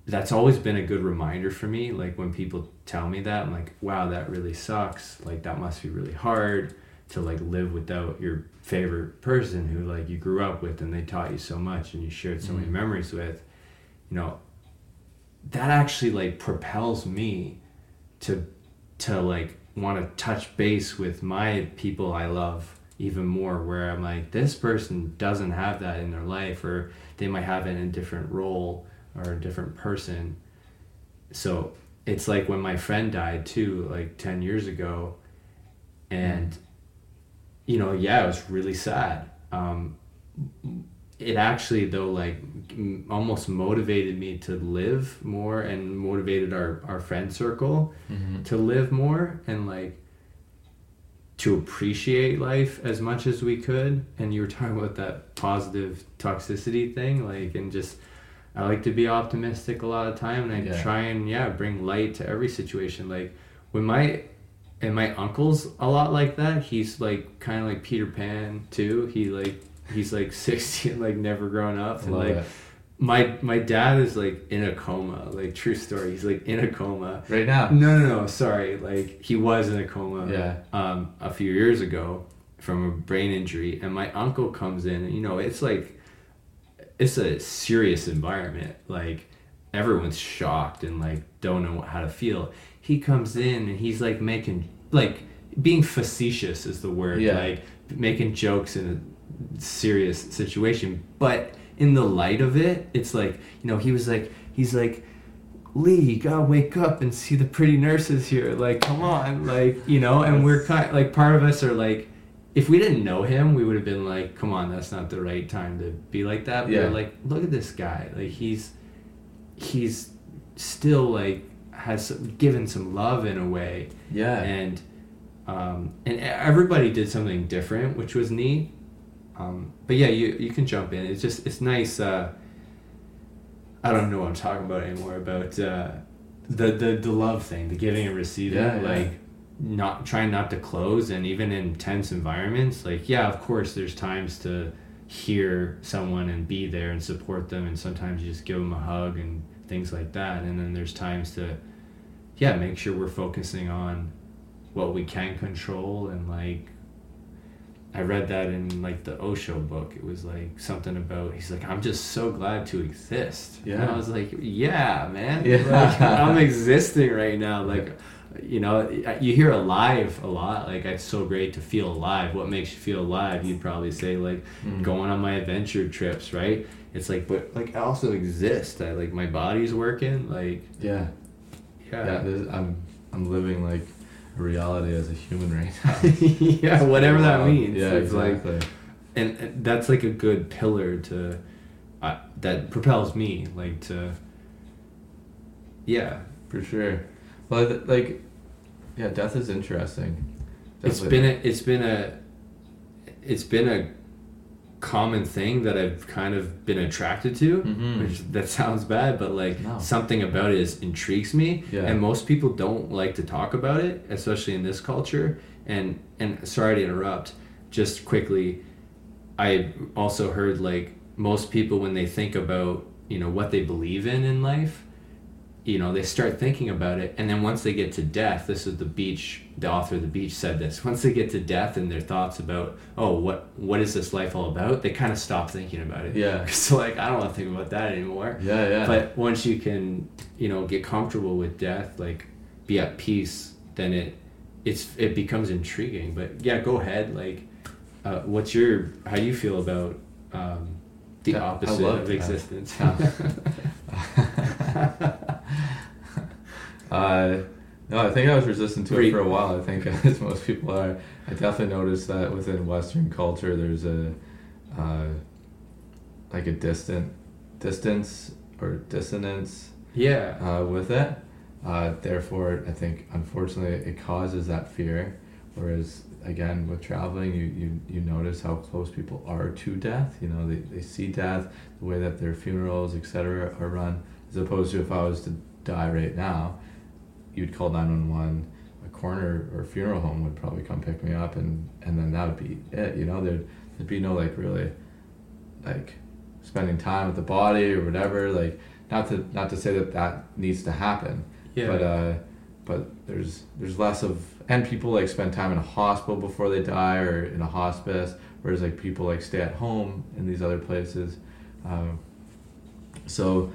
that's always been a good reminder for me like when people tell me that i'm like wow that really sucks. Like that must be really hard to like live without your favorite person who like you grew up with and they taught you so much and you shared so many Mhm. memories with. You know that actually like propels me to to like want to touch base with my people I love even more where I'm like this person doesn't have that in their life or they might have it in a different role or a different person. So it's like when my friend died too like 10 years ago and you know yeah it was really sad. Um it actually though like m- almost motivated me to live more and motivated our our friend circle Mhm. to live more and like to appreciate life as much as we could and you were talking about that positive toxicity thing like and just i like to be optimistic a lot of time and i Yeah. try and yeah bring light to every situation like when my and my uncle's a lot like that he's like kind of like peter pan too he like he's like 60 and like never grown up. And like it. my my dad is like in a coma. Like true story. He's like in a coma. Right now. no no no. Sorry. Like he was in a coma Yeah. um a few years ago from a brain injury. And my uncle comes in. And you know it's like it's a serious environment. Like everyone's shocked and like don't know how to feel. He comes in and he's like making like being facetious is the word. Yeah. like making jokes in a serious situation but in the light of it it's like you know he was like he's like lee you gotta wake up and see the pretty nurses here like come on like you know and we're kind like part of us are like if we didn't know him we would have been like come on that's not the right time to be like that but Yeah. like look at this guy like he's he's still like has given some love in a way Yeah. and um, and everybody did something different, which was neat. Um, but yeah, you you can jump in. It's just it's nice. Uh, I don't know what I'm talking about anymore. About uh, the the the love thing, the giving and receiving. Yeah, yeah. like not trying not to close, and even in tense environments. Like yeah, of course, there's times to hear someone and be there and support them, and sometimes you just give them a hug and things like that. And then there's times to yeah, make sure we're focusing on what we can control and like I read that in like the Osho book. It was like something about he's like I'm just so glad to exist. And Yeah. I was like, yeah, man. Yeah. Like, I'm existing right now. Like you know, you hear alive a lot. Like it's so great to feel alive. What makes you feel alive? You'd probably say like Mm. going on my adventure trips, right? It's like, but like I also exist. I like my body's working. Like Yeah. yeah, Yeah. I'm I'm living like reality as a human right now. yeah, whatever that means. Yeah, it's like, exactly. and, and that's like a good pillar to, uh, that propels me like to. Yeah, For sure. Well, th- like, yeah, death is interesting. it's Definitely. been a, it's been a, it's been a common thing that I've kind of been attracted to. Mhm. Which that sounds bad, but like No. something about it is intrigues me, Yeah. and most people don't like to talk about it, especially in this culture. And and sorry to interrupt, just quickly, I also heard like most people when they think about you know what they believe in in life, you know they start thinking about it, and then once they get to death, this is the beach. The author of the beach said this. Once they get to death and their thoughts about oh what what is this life all about, they kind of stop thinking about it. Yeah. So like I don't want to think about that anymore. Yeah, yeah. But once you can, you know, get comfortable with death, like be at peace, then it it's it becomes intriguing. But yeah, go ahead. Like, uh, what's your how do you feel about um, the opposite of existence? uh, no, I think I was resistant to it for a while. I think as most people are. I definitely noticed that within Western culture, there's a uh, like a distant distance or dissonance yeah. uh, with it. Uh, therefore, I think unfortunately it causes that fear. Whereas again, with traveling, you, you, you notice how close people are to death. You know, they, they see death, the way that their funerals, etc., are run. As opposed to if I was to die right now, you'd call nine one one. A coroner or funeral home would probably come pick me up, and and then that would be it. You know, there'd there'd be no like really, like, spending time with the body or whatever. Like, not to not to say that that needs to happen Yeah. but uh but there's there's less of and people like spend time in a hospital before they die or in a hospice whereas like people like stay at home in these other places um, so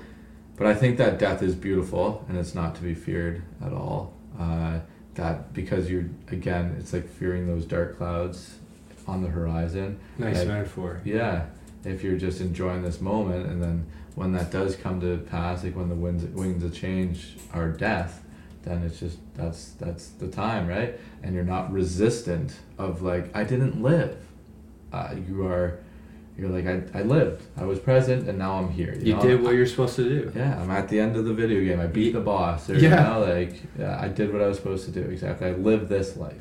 but i think that death is beautiful and it's not to be feared at all uh, that because you're again it's like fearing those dark clouds on the horizon nice like, metaphor. yeah, if you're just enjoying this moment, and then when that does come to pass, like when the winds wings of change are death, then it's just that's that's the time, right? And you're not resistant of like I didn't live. Uh, you are, you're like I, I lived. I was present, and now I'm here. You know? did what you're supposed to do. Yeah, I'm at the end of the video game. I beat the boss. Or, Yeah. You know, like yeah, I did what I was supposed to do. Exactly. I lived this life.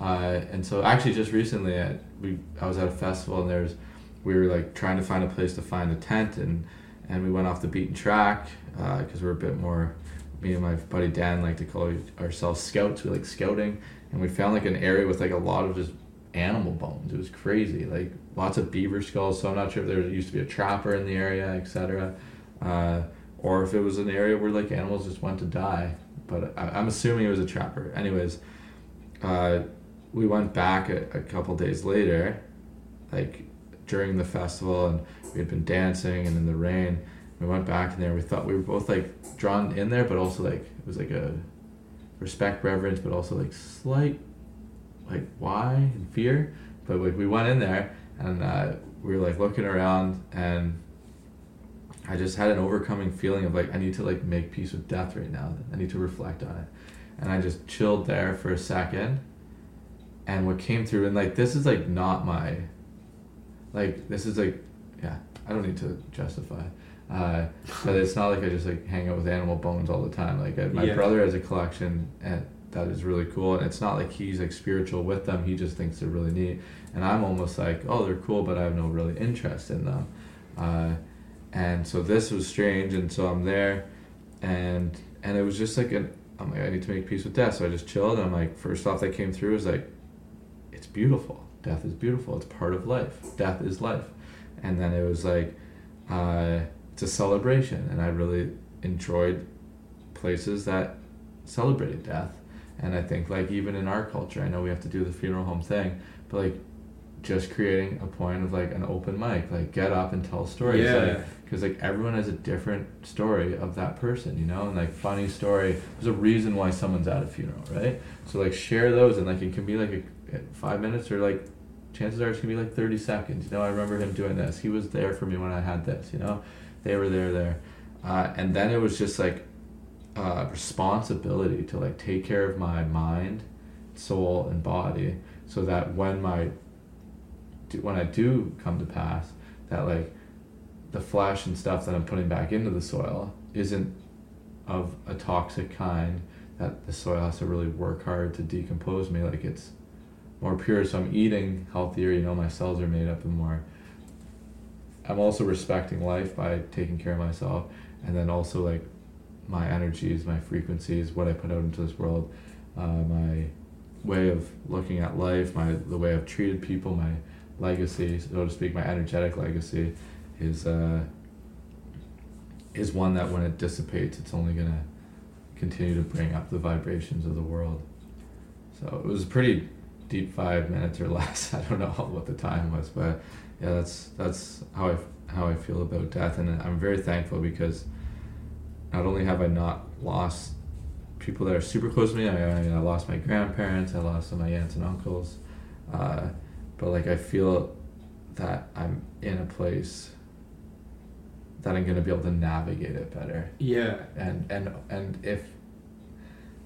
Uh, and so actually, just recently, at, we I was at a festival and there's we were like trying to find a place to find a tent and and we went off the beaten track because we're a bit more. Me and my buddy Dan like to call ourselves scouts. We like scouting, and we found like an area with like a lot of just animal bones. It was crazy, like lots of beaver skulls. So I'm not sure if there used to be a trapper in the area, etc. Uh, or if it was an area where like animals just went to die. But I, I'm assuming it was a trapper. Anyways, uh, we went back a, a couple days later, like during the festival, and we had been dancing and in the rain. We went back in there. We thought we were both like drawn in there, but also like it was like a respect, reverence, but also like slight like why and fear. But like we went in there and uh, we were like looking around and I just had an overcoming feeling of like I need to like make peace with death right now. I need to reflect on it. And I just chilled there for a second. And what came through and like this is like not my like this is like yeah, I don't need to justify. Uh, but it's not like I just like hang out with animal bones all the time. Like my Yeah. brother has a collection and that is really cool. And it's not like he's like spiritual with them. He just thinks they're really neat. And I'm almost like, oh, they're cool, but I have no really interest in them. Uh, and so this was strange. And so i'm there. And and it was just like an i'm like i need to make peace with death. So i just chilled. And i'm like first off that came through was like it's beautiful. Death is beautiful. It's part of life. Death is life. And then it was like uh, it's a celebration. And i really enjoyed places that celebrated death and i think like even in our culture i know we have to do the funeral home thing but like just creating a point of like an open mic like get up and tell stories Yeah. like because like everyone has a different story of that person you know? And like funny story there's a reason why someone's at a funeral right? So like share those and like it can be like a, five minutes or like chances are it's gonna be like 30 seconds. You know i remember him doing this. He was there for me when i had this you know? They were there there. Uh, and then it was just like uh, responsibility to like take care of my mind soul and body so that when my when i do come to pass that like the flesh and stuff that I'm putting back into the soil isn't of a toxic kind that the soil has to really work hard to decompose me like it's more pure. So I'm eating healthier you know my cells are made up of more. I'm also respecting life by taking care of myself, and then also like my energies, my frequencies, what I put out into this world, uh, my way of looking at life, my the way I've treated people, my legacy, so to speak, my energetic legacy, is uh, is one that when it dissipates, it's only gonna continue to bring up the vibrations of the world. So it was a pretty deep five minutes or less. I don't know what the time was, but yeah, that's that's how I how I feel about death, and I'm very thankful because not only have I not lost people that are super close to me, I, mean I lost my grandparents, I lost my aunts and uncles, uh, but like I feel that I'm in a place that I'm gonna be able to navigate it better. Yeah. And and and if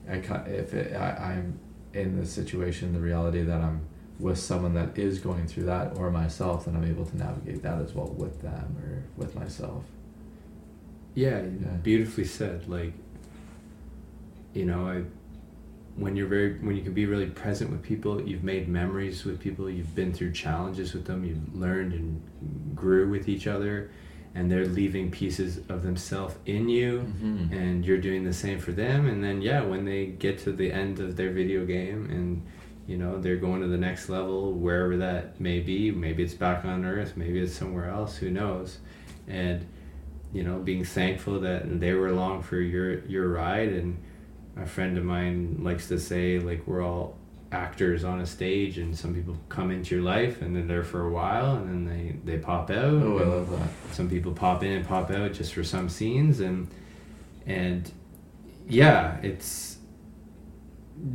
I if it, I, I'm in the situation, the reality that I'm with someone that is going through that or myself, then I'm able to navigate that as well with them or with myself. Yeah, Yeah. beautifully said. Like, you know, I when you're very when you can be really present with people, you've made memories with people, you've been through challenges with them, you've learned and grew with each other, and they're leaving pieces of themselves in you, Mm-hmm. and you're doing the same for them. And then yeah, when they get to the end of their video game and you know they're going to the next level wherever that may be maybe it's back on earth maybe it's somewhere else who knows and you know being thankful that they were along for your your ride. And a friend of mine likes to say like we're all actors on a stage and some people come into your life and they're there for a while and then they they pop out. Oh, I love that. some people pop in and pop out just for some scenes. And and yeah it's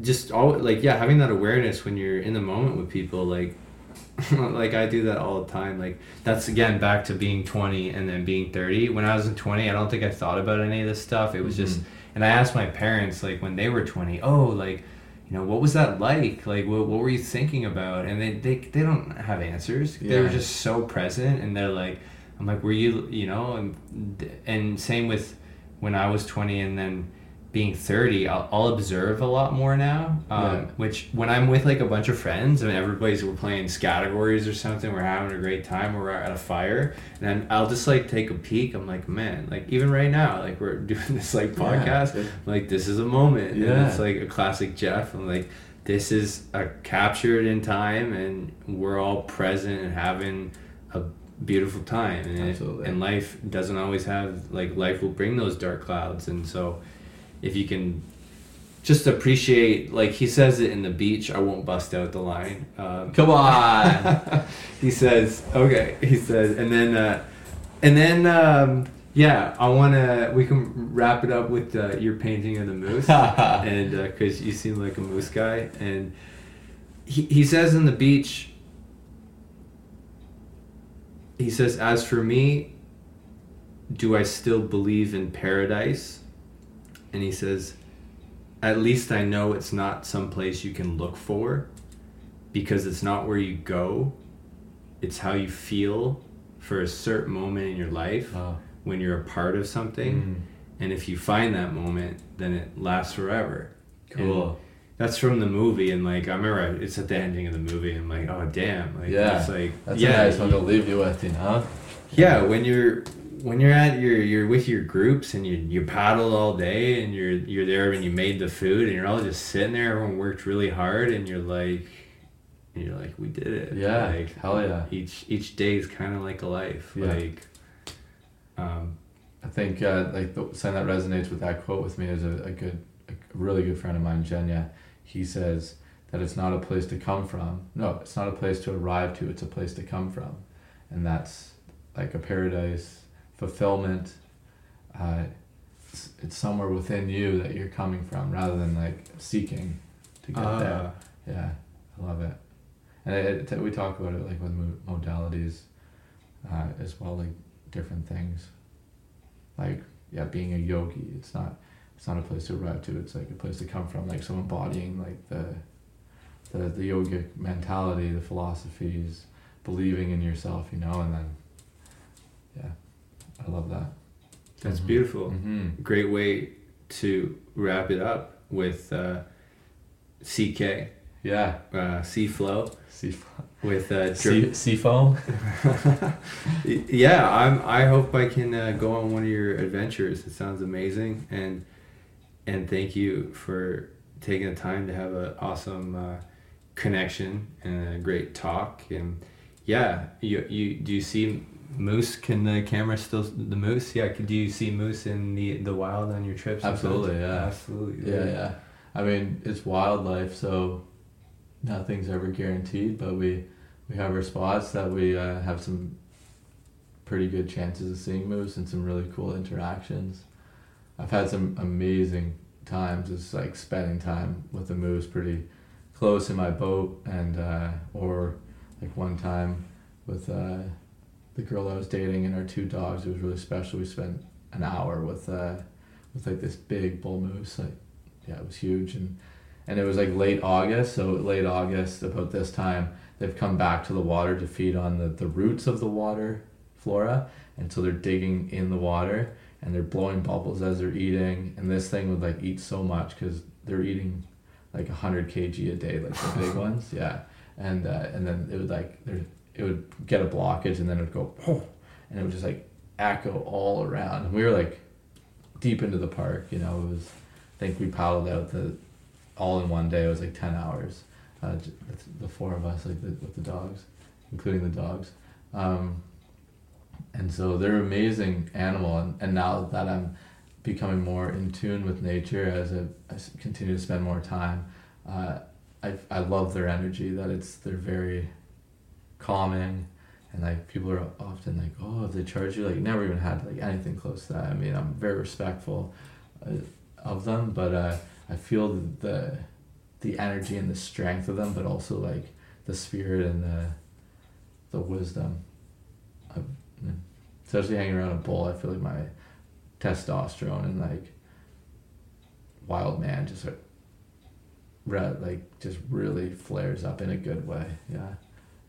just all like yeah having that awareness when you're in the moment with people like like I do that all the time. Like that's again back to being 20 and then being 30 when I was in 20 I don't think I thought about any of this stuff. It was just Mhm. and I asked my parents like when they were 20 oh like you know what was that like? Like what, what were you thinking about? And they, they they don't have answers. They were just so present and they're like i'm like were you you know and and same with when i was 20 and then being 30 i'll, I'll observe a lot more now um, Yeah. which when i'm with like a bunch of friends and everybody's we're playing categories or something we're having a great time we're at a fire and then i'll just like take a peek i'm like man like even right now like we're doing this like Yeah. podcast like this is a moment and Yeah. it's like a classic jeff i'm like this is a captured in time and we're all present and having a beautiful time and, it- and life doesn't always have like life will bring those dark clouds and so if you can just appreciate like he says it in the beach i won't bust out the line. Um, Come on. he says okay he says and then uh and then um yeah i want to we can wrap it up with uh, your painting of the moose. And because you seem like a moose guy. And he, he says in the beach he says as for me do i still believe in paradise and he says at least i know it's not some place you can look for because it's not where you go it's how you feel for a certain moment in your life Oh. when you're a part of something Mm. and if you find that moment then it lasts forever Cool. that's from the movie and like i remember it's at the ending of the movie and like oh damn like Yeah. it's like That's yeah a nice one to leave you with, you know? yeah when you're when you're at your you're with your groups and you you paddle all day and you're you're there when you made the food and you're all just sitting there everyone worked really hard and you're like and you're like we did it Yeah. like Hell yeah. each each day is kind of like a life Yeah. like um I think uh, like the something that resonates with that quote with me is a, a good, a really good friend of mine, Jenya. He says that it's not a place to come from. No, it's not a place to arrive to. It's a place to come from, and that's like a paradise, fulfillment. Uh, it's, it's somewhere within you that you're coming from, rather than like seeking to get uh, there. Yeah, I love it. And it, it, we talk about it like with modalities uh, as well, like different things. Like yeah, being a yogi, it's not it's not a place to arrive to. It's like a place to come from. Like so embodying like the the the yogic mentality, the philosophies, believing in yourself, you know, and then yeah, I love that. that's Mhm. beautiful Mm-hmm. great way to wrap it up with uh, CK. Yeah. uh, Sea Flow Sea, with uh, sea, sea foam. yeah, I'm. I hope I can uh, go on one of your adventures. It sounds amazing, and and thank you for taking the time to have an awesome uh, connection and a great talk. And yeah, you you do you see moose? Can the camera still the moose? Yeah, do you see moose in the the wild on your trips? Absolutely, yeah. absolutely. Yeah, yeah. I mean, it's wildlife, so nothing's ever guaranteed. But we we have our spots that we uh, have some pretty good chances of seeing moose and some really cool interactions. I've had some amazing times. It's like spending time with the moose pretty close in my boat, and uh, or like one time with uh, the girl I was dating and our two dogs. It was really special. We spent an hour with uh, with like this big bull moose. Like yeah, it was huge, and and it was like late August. So late August, about this time, they've come back to the water to feed on the the roots of the water flora, and so they're digging in the water and they're blowing bubbles as they're eating. And this thing would like eat so much because they're eating like 100 kg a day, like the big ones. Yeah. And uh, and then it would like there it would get a blockage and then it would go and it would just like echo all around. And we were like deep into the park, you know, it was I think we paddled out the all in one day. It was like 10 hours. Uh, the four of us like the, with the dogs, including the dogs. Um, and so they're amazing animal and, and now that I'm becoming more in tune with nature as I continue to spend more time uh, I, I love their energy that it's they're very calming and like people are often like oh if they charge you like never even had like anything close to that. I mean I'm very respectful uh, of them but uh, I feel the the energy and the strength of them but also like the spirit and the the wisdom of, especially hanging around a bull I feel like my testosterone and like wild man just like like just really flares up in a good way yeah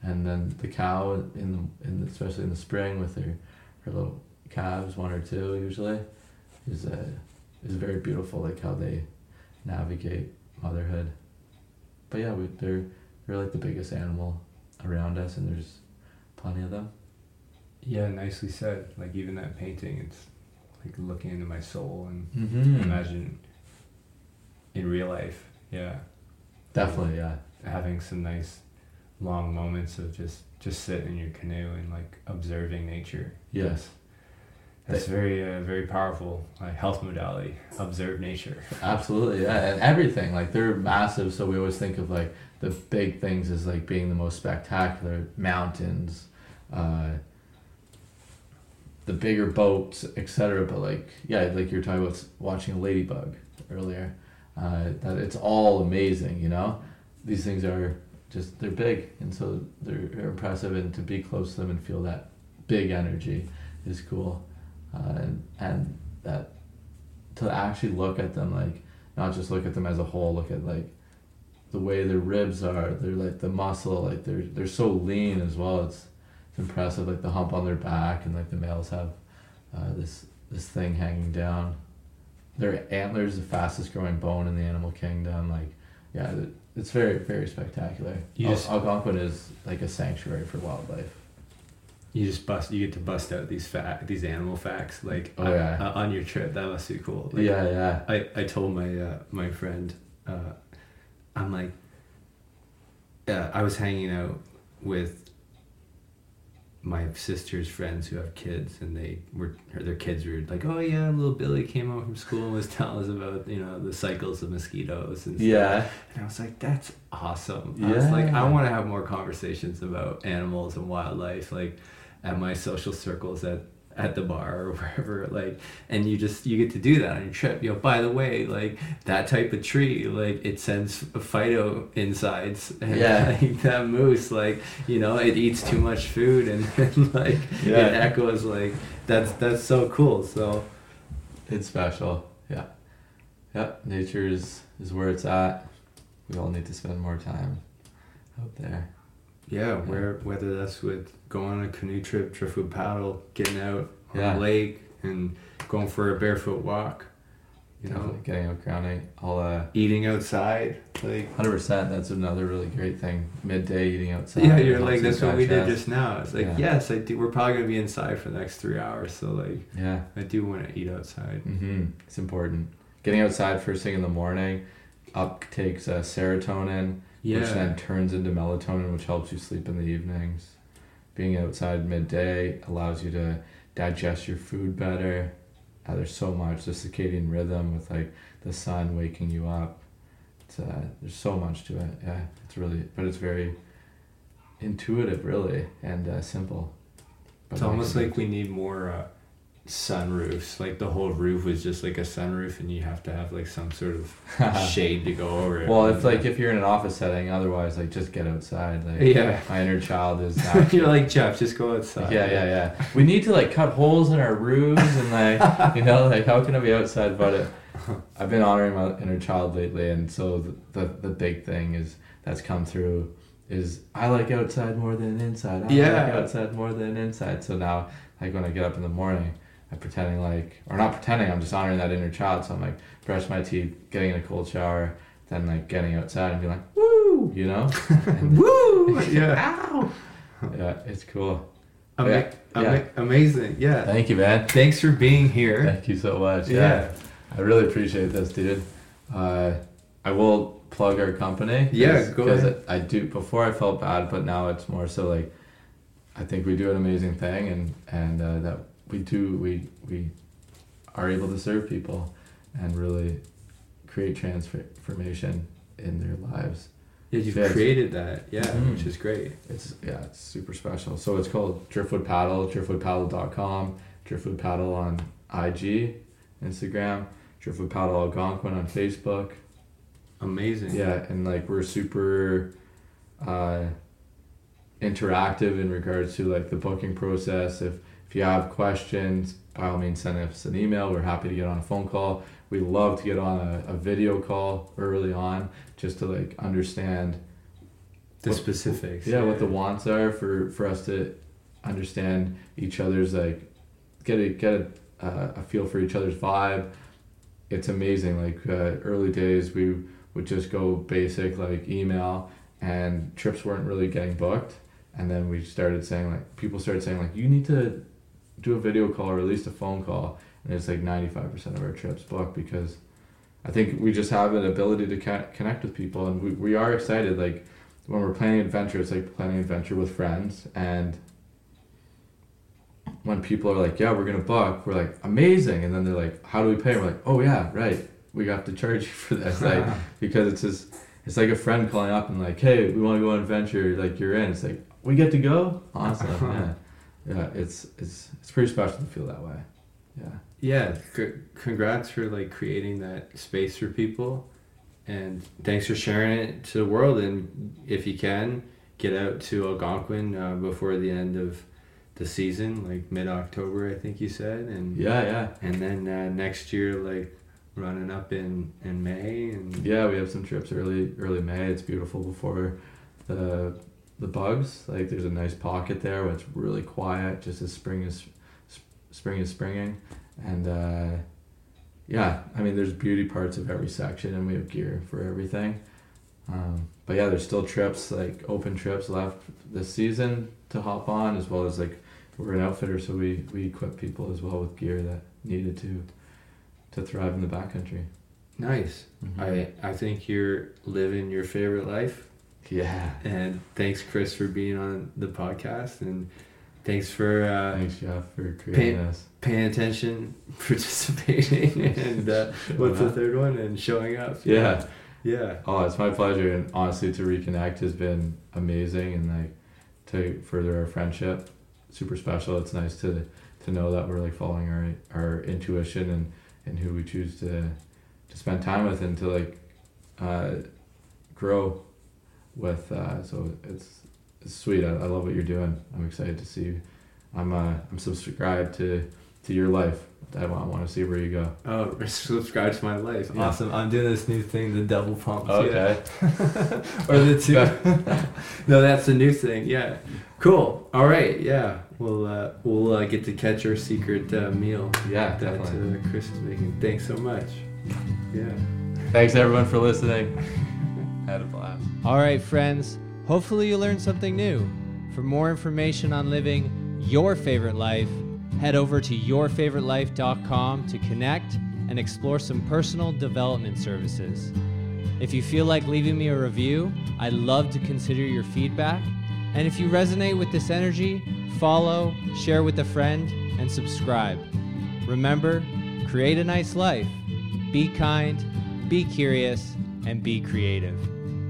and then the cow in the in the, especially in the spring with her her little calves one or two usually is uh, is very beautiful like how they navigate motherhood but yeah we, they're they're like the biggest animal around us and there's plenty of them Yeah, nicely said. Like even that painting, it's like looking into my soul and mm-hmm. imagine in real life. Yeah. definitely yeah having some nice long moments of just just sitting in your canoe and like observing nature. yes That's very uh, very powerful like health modality. Observe nature. Absolutely, yeah, and everything like they're massive. So we always think of like the big things as like being the most spectacular mountains, uh, the bigger boats, etc. But like yeah, like you're talking about watching a ladybug earlier, uh, that it's all amazing. You know, these things are just they're big, and so they're, impressive, and to be close to them and feel that big energy is cool, uh, and and that to actually look at them like not just look at them as a whole look at like the way their ribs are they're like the muscle like they're they're so lean as well. It's it's impressive like the hump on their back and like the males have uh, this this thing hanging down. Their antlers the fastest growing bone in the animal kingdom like yeah it's very very spectacular You Al- just- algonquin is like a sanctuary for wildlife You just bust. You get to bust out these fact, these animal facts, like Oh, uh, yeah. uh, on your trip. That must be cool. Like, yeah yeah I, I told my uh, my friend, uh, I'm like, uh, I was hanging out with my sister's friends who have kids, and they were their kids were like, oh yeah, little Billy came home from school and was telling us about you know the cycles of mosquitoes and stuff. yeah And I was like, that's awesome. I was like, I want to have more conversations about animals and wildlife, like at my social circles at at the bar or wherever like and you just you get to do that on your trip you know by the way like that type of tree like it sends phytoncides and Yeah. like, that moose like you know it eats too much food and, and like Yeah. it echoes like that's that's so cool so It's special. Yeah. Yep. Nature is, is where it's at. We all need to spend more time out there. Yeah, where whether that's with going on a canoe trip, driftwood paddle, getting out on Yeah. a lake, and going for a barefoot walk. You know, getting out grounding. I'll uh, eating outside, like hundred percent. That's another really great thing. Midday eating outside. yeah, you're like that's what we did just now. It's like Yeah. yes, I do. We're probably gonna be inside for the next three hours, so like Yeah. I do want to eat outside. hmm It's important. Getting outside first thing in the morning uptakes uh, serotonin, which then turns into melatonin, which helps you sleep in the evenings. Being outside midday allows you to digest your food better. Uh, there's so much the circadian rhythm with like the sun waking you up. It's, uh, there's so much to it. Yeah, it's really, but it's very intuitive, really, and uh, simple. But it's almost like we need more uh, sunroofs. Like the whole roof was just like a sunroof, and you have to have like some sort of shade to go over it. Well, if like if you're in an office setting, otherwise like just get outside. Like Yeah. my inner child is. you're like Jeff, just go outside. yeah, yeah, yeah. We need to like cut holes in our roofs and like you know like how can I be outside? But it, I've been honoring my inner child lately, and so the, the the big thing is that's come through is I like outside more than inside. I Yeah. like outside more than inside. So now like when I get up in the morning. I'm pretending like, or not pretending, I'm just honoring that inner child. So I'm like, brush my teeth, getting in a cold shower, then like getting outside and be like, woo, you know? Woo! Yeah. Ow! Yeah, it's cool. Ama- Yeah, ama-. Amazing. Yeah. Thank you, man. Thanks for being here. Thank you so much. Yeah. Yeah, I really appreciate this, dude. Uh, I will plug our company. Yeah, go ahead. I do. Before I felt bad, but now it's more so like I think we do an amazing thing, and and uh, that we do we we are able to serve people and really create transformation in their lives. Yeah, you've Yes. created that. Yeah, Mhm. which is great. It's yeah, it's super special. So it's called Driftwood Paddle, driftwoodpaddle.com, Driftwood Paddle on IG, Instagram, Driftwood Paddle Algonquin on Facebook. Amazing. Yeah, and like we're super uh, interactive in regards to like the booking process. If if you have questions, by all means send us an email. We're happy to get on a phone call. We love to get on a, a video call early on just to like understand The What- specifics. yeah, what the wants are for for us to understand each other's like get a get a, uh, a feel for each other's vibe. It's amazing. Like uh, early days, we would just go basic like email, and trips weren't really getting booked. And then we started saying like people started saying like you need to do a video call or at least a phone call, and it's like ninety five percent of our trips booked because I think we just have an ability to connect with people, and we, we are excited like when we're planning adventure, it's like planning adventure with friends. And when people are like, "Yeah, we're gonna book," we're like, "Amazing!" And then they're like, "How do we pay?" And we're like, "Oh yeah, right. We have to charge you for this." Like because it's just it's like a friend calling up and like, "Hey, we want to go on adventure. Like you're in." It's like we get to go. Awesome. yeah, yeah. It's it's it's pretty special to feel that way. Yeah. Yeah, c- congrats for like creating that space for people, and thanks for sharing it to the world. And if you can, get out to Algonquin uh, before the end of the season, like mid October, I think you said, and Yeah, yeah, and then uh, next year, like running up in in May, and yeah. We have some trips early early May. It's beautiful before the the bugs. Like there's a nice pocket there where it's really quiet, just as spring is spring is springing, and uh, yeah, I mean there's beauty parts of every section, and we have gear for everything. Um, but yeah, there's still trips like open trips left this season to hop on, as well as like we're an outfitter, so we we equip people as well with gear that needed to to thrive in the backcountry. nice. I I think you're living your favorite life. Yeah. And thanks, Chris, for being on the podcast, and thanks for uh, Thanks, Jeff, for creating Paint- this. paying attention, participating, and uh, what's the third one? And showing up. Yeah. yeah, Oh, it's my pleasure, and honestly, to reconnect has been amazing, and like to further our friendship, super special. It's nice to to know that we're like following our our intuition and and who we choose to to spend time with and to like uh, grow with. Uh, so it's it's sweet. I, I love what you're doing. I'm excited to see. You. I'm uh I'm subscribed to to your life. I want, I want to see where you go. Oh, subscribe to my life. Yeah. Awesome. I'm doing this new thing, the double pump. Okay. or the two. no, that's the new thing. Yeah. Cool. All right. Yeah. We'll uh, we'll uh, get to catch our secret uh, meal Yeah, that definitely. uh, Chris is making. Thanks so much. Yeah. Thanks everyone for listening. Had a blast. All right, friends. Hopefully, you learned something new. For more information on living your favorite life, head over to yourfavoritelife.com to connect and explore some personal development services. If you feel like leaving me a review, I'd love to consider your feedback. And if you resonate with this energy, follow, share with a friend, and subscribe. Remember, create a nice life. Be kind, be curious, and be creative.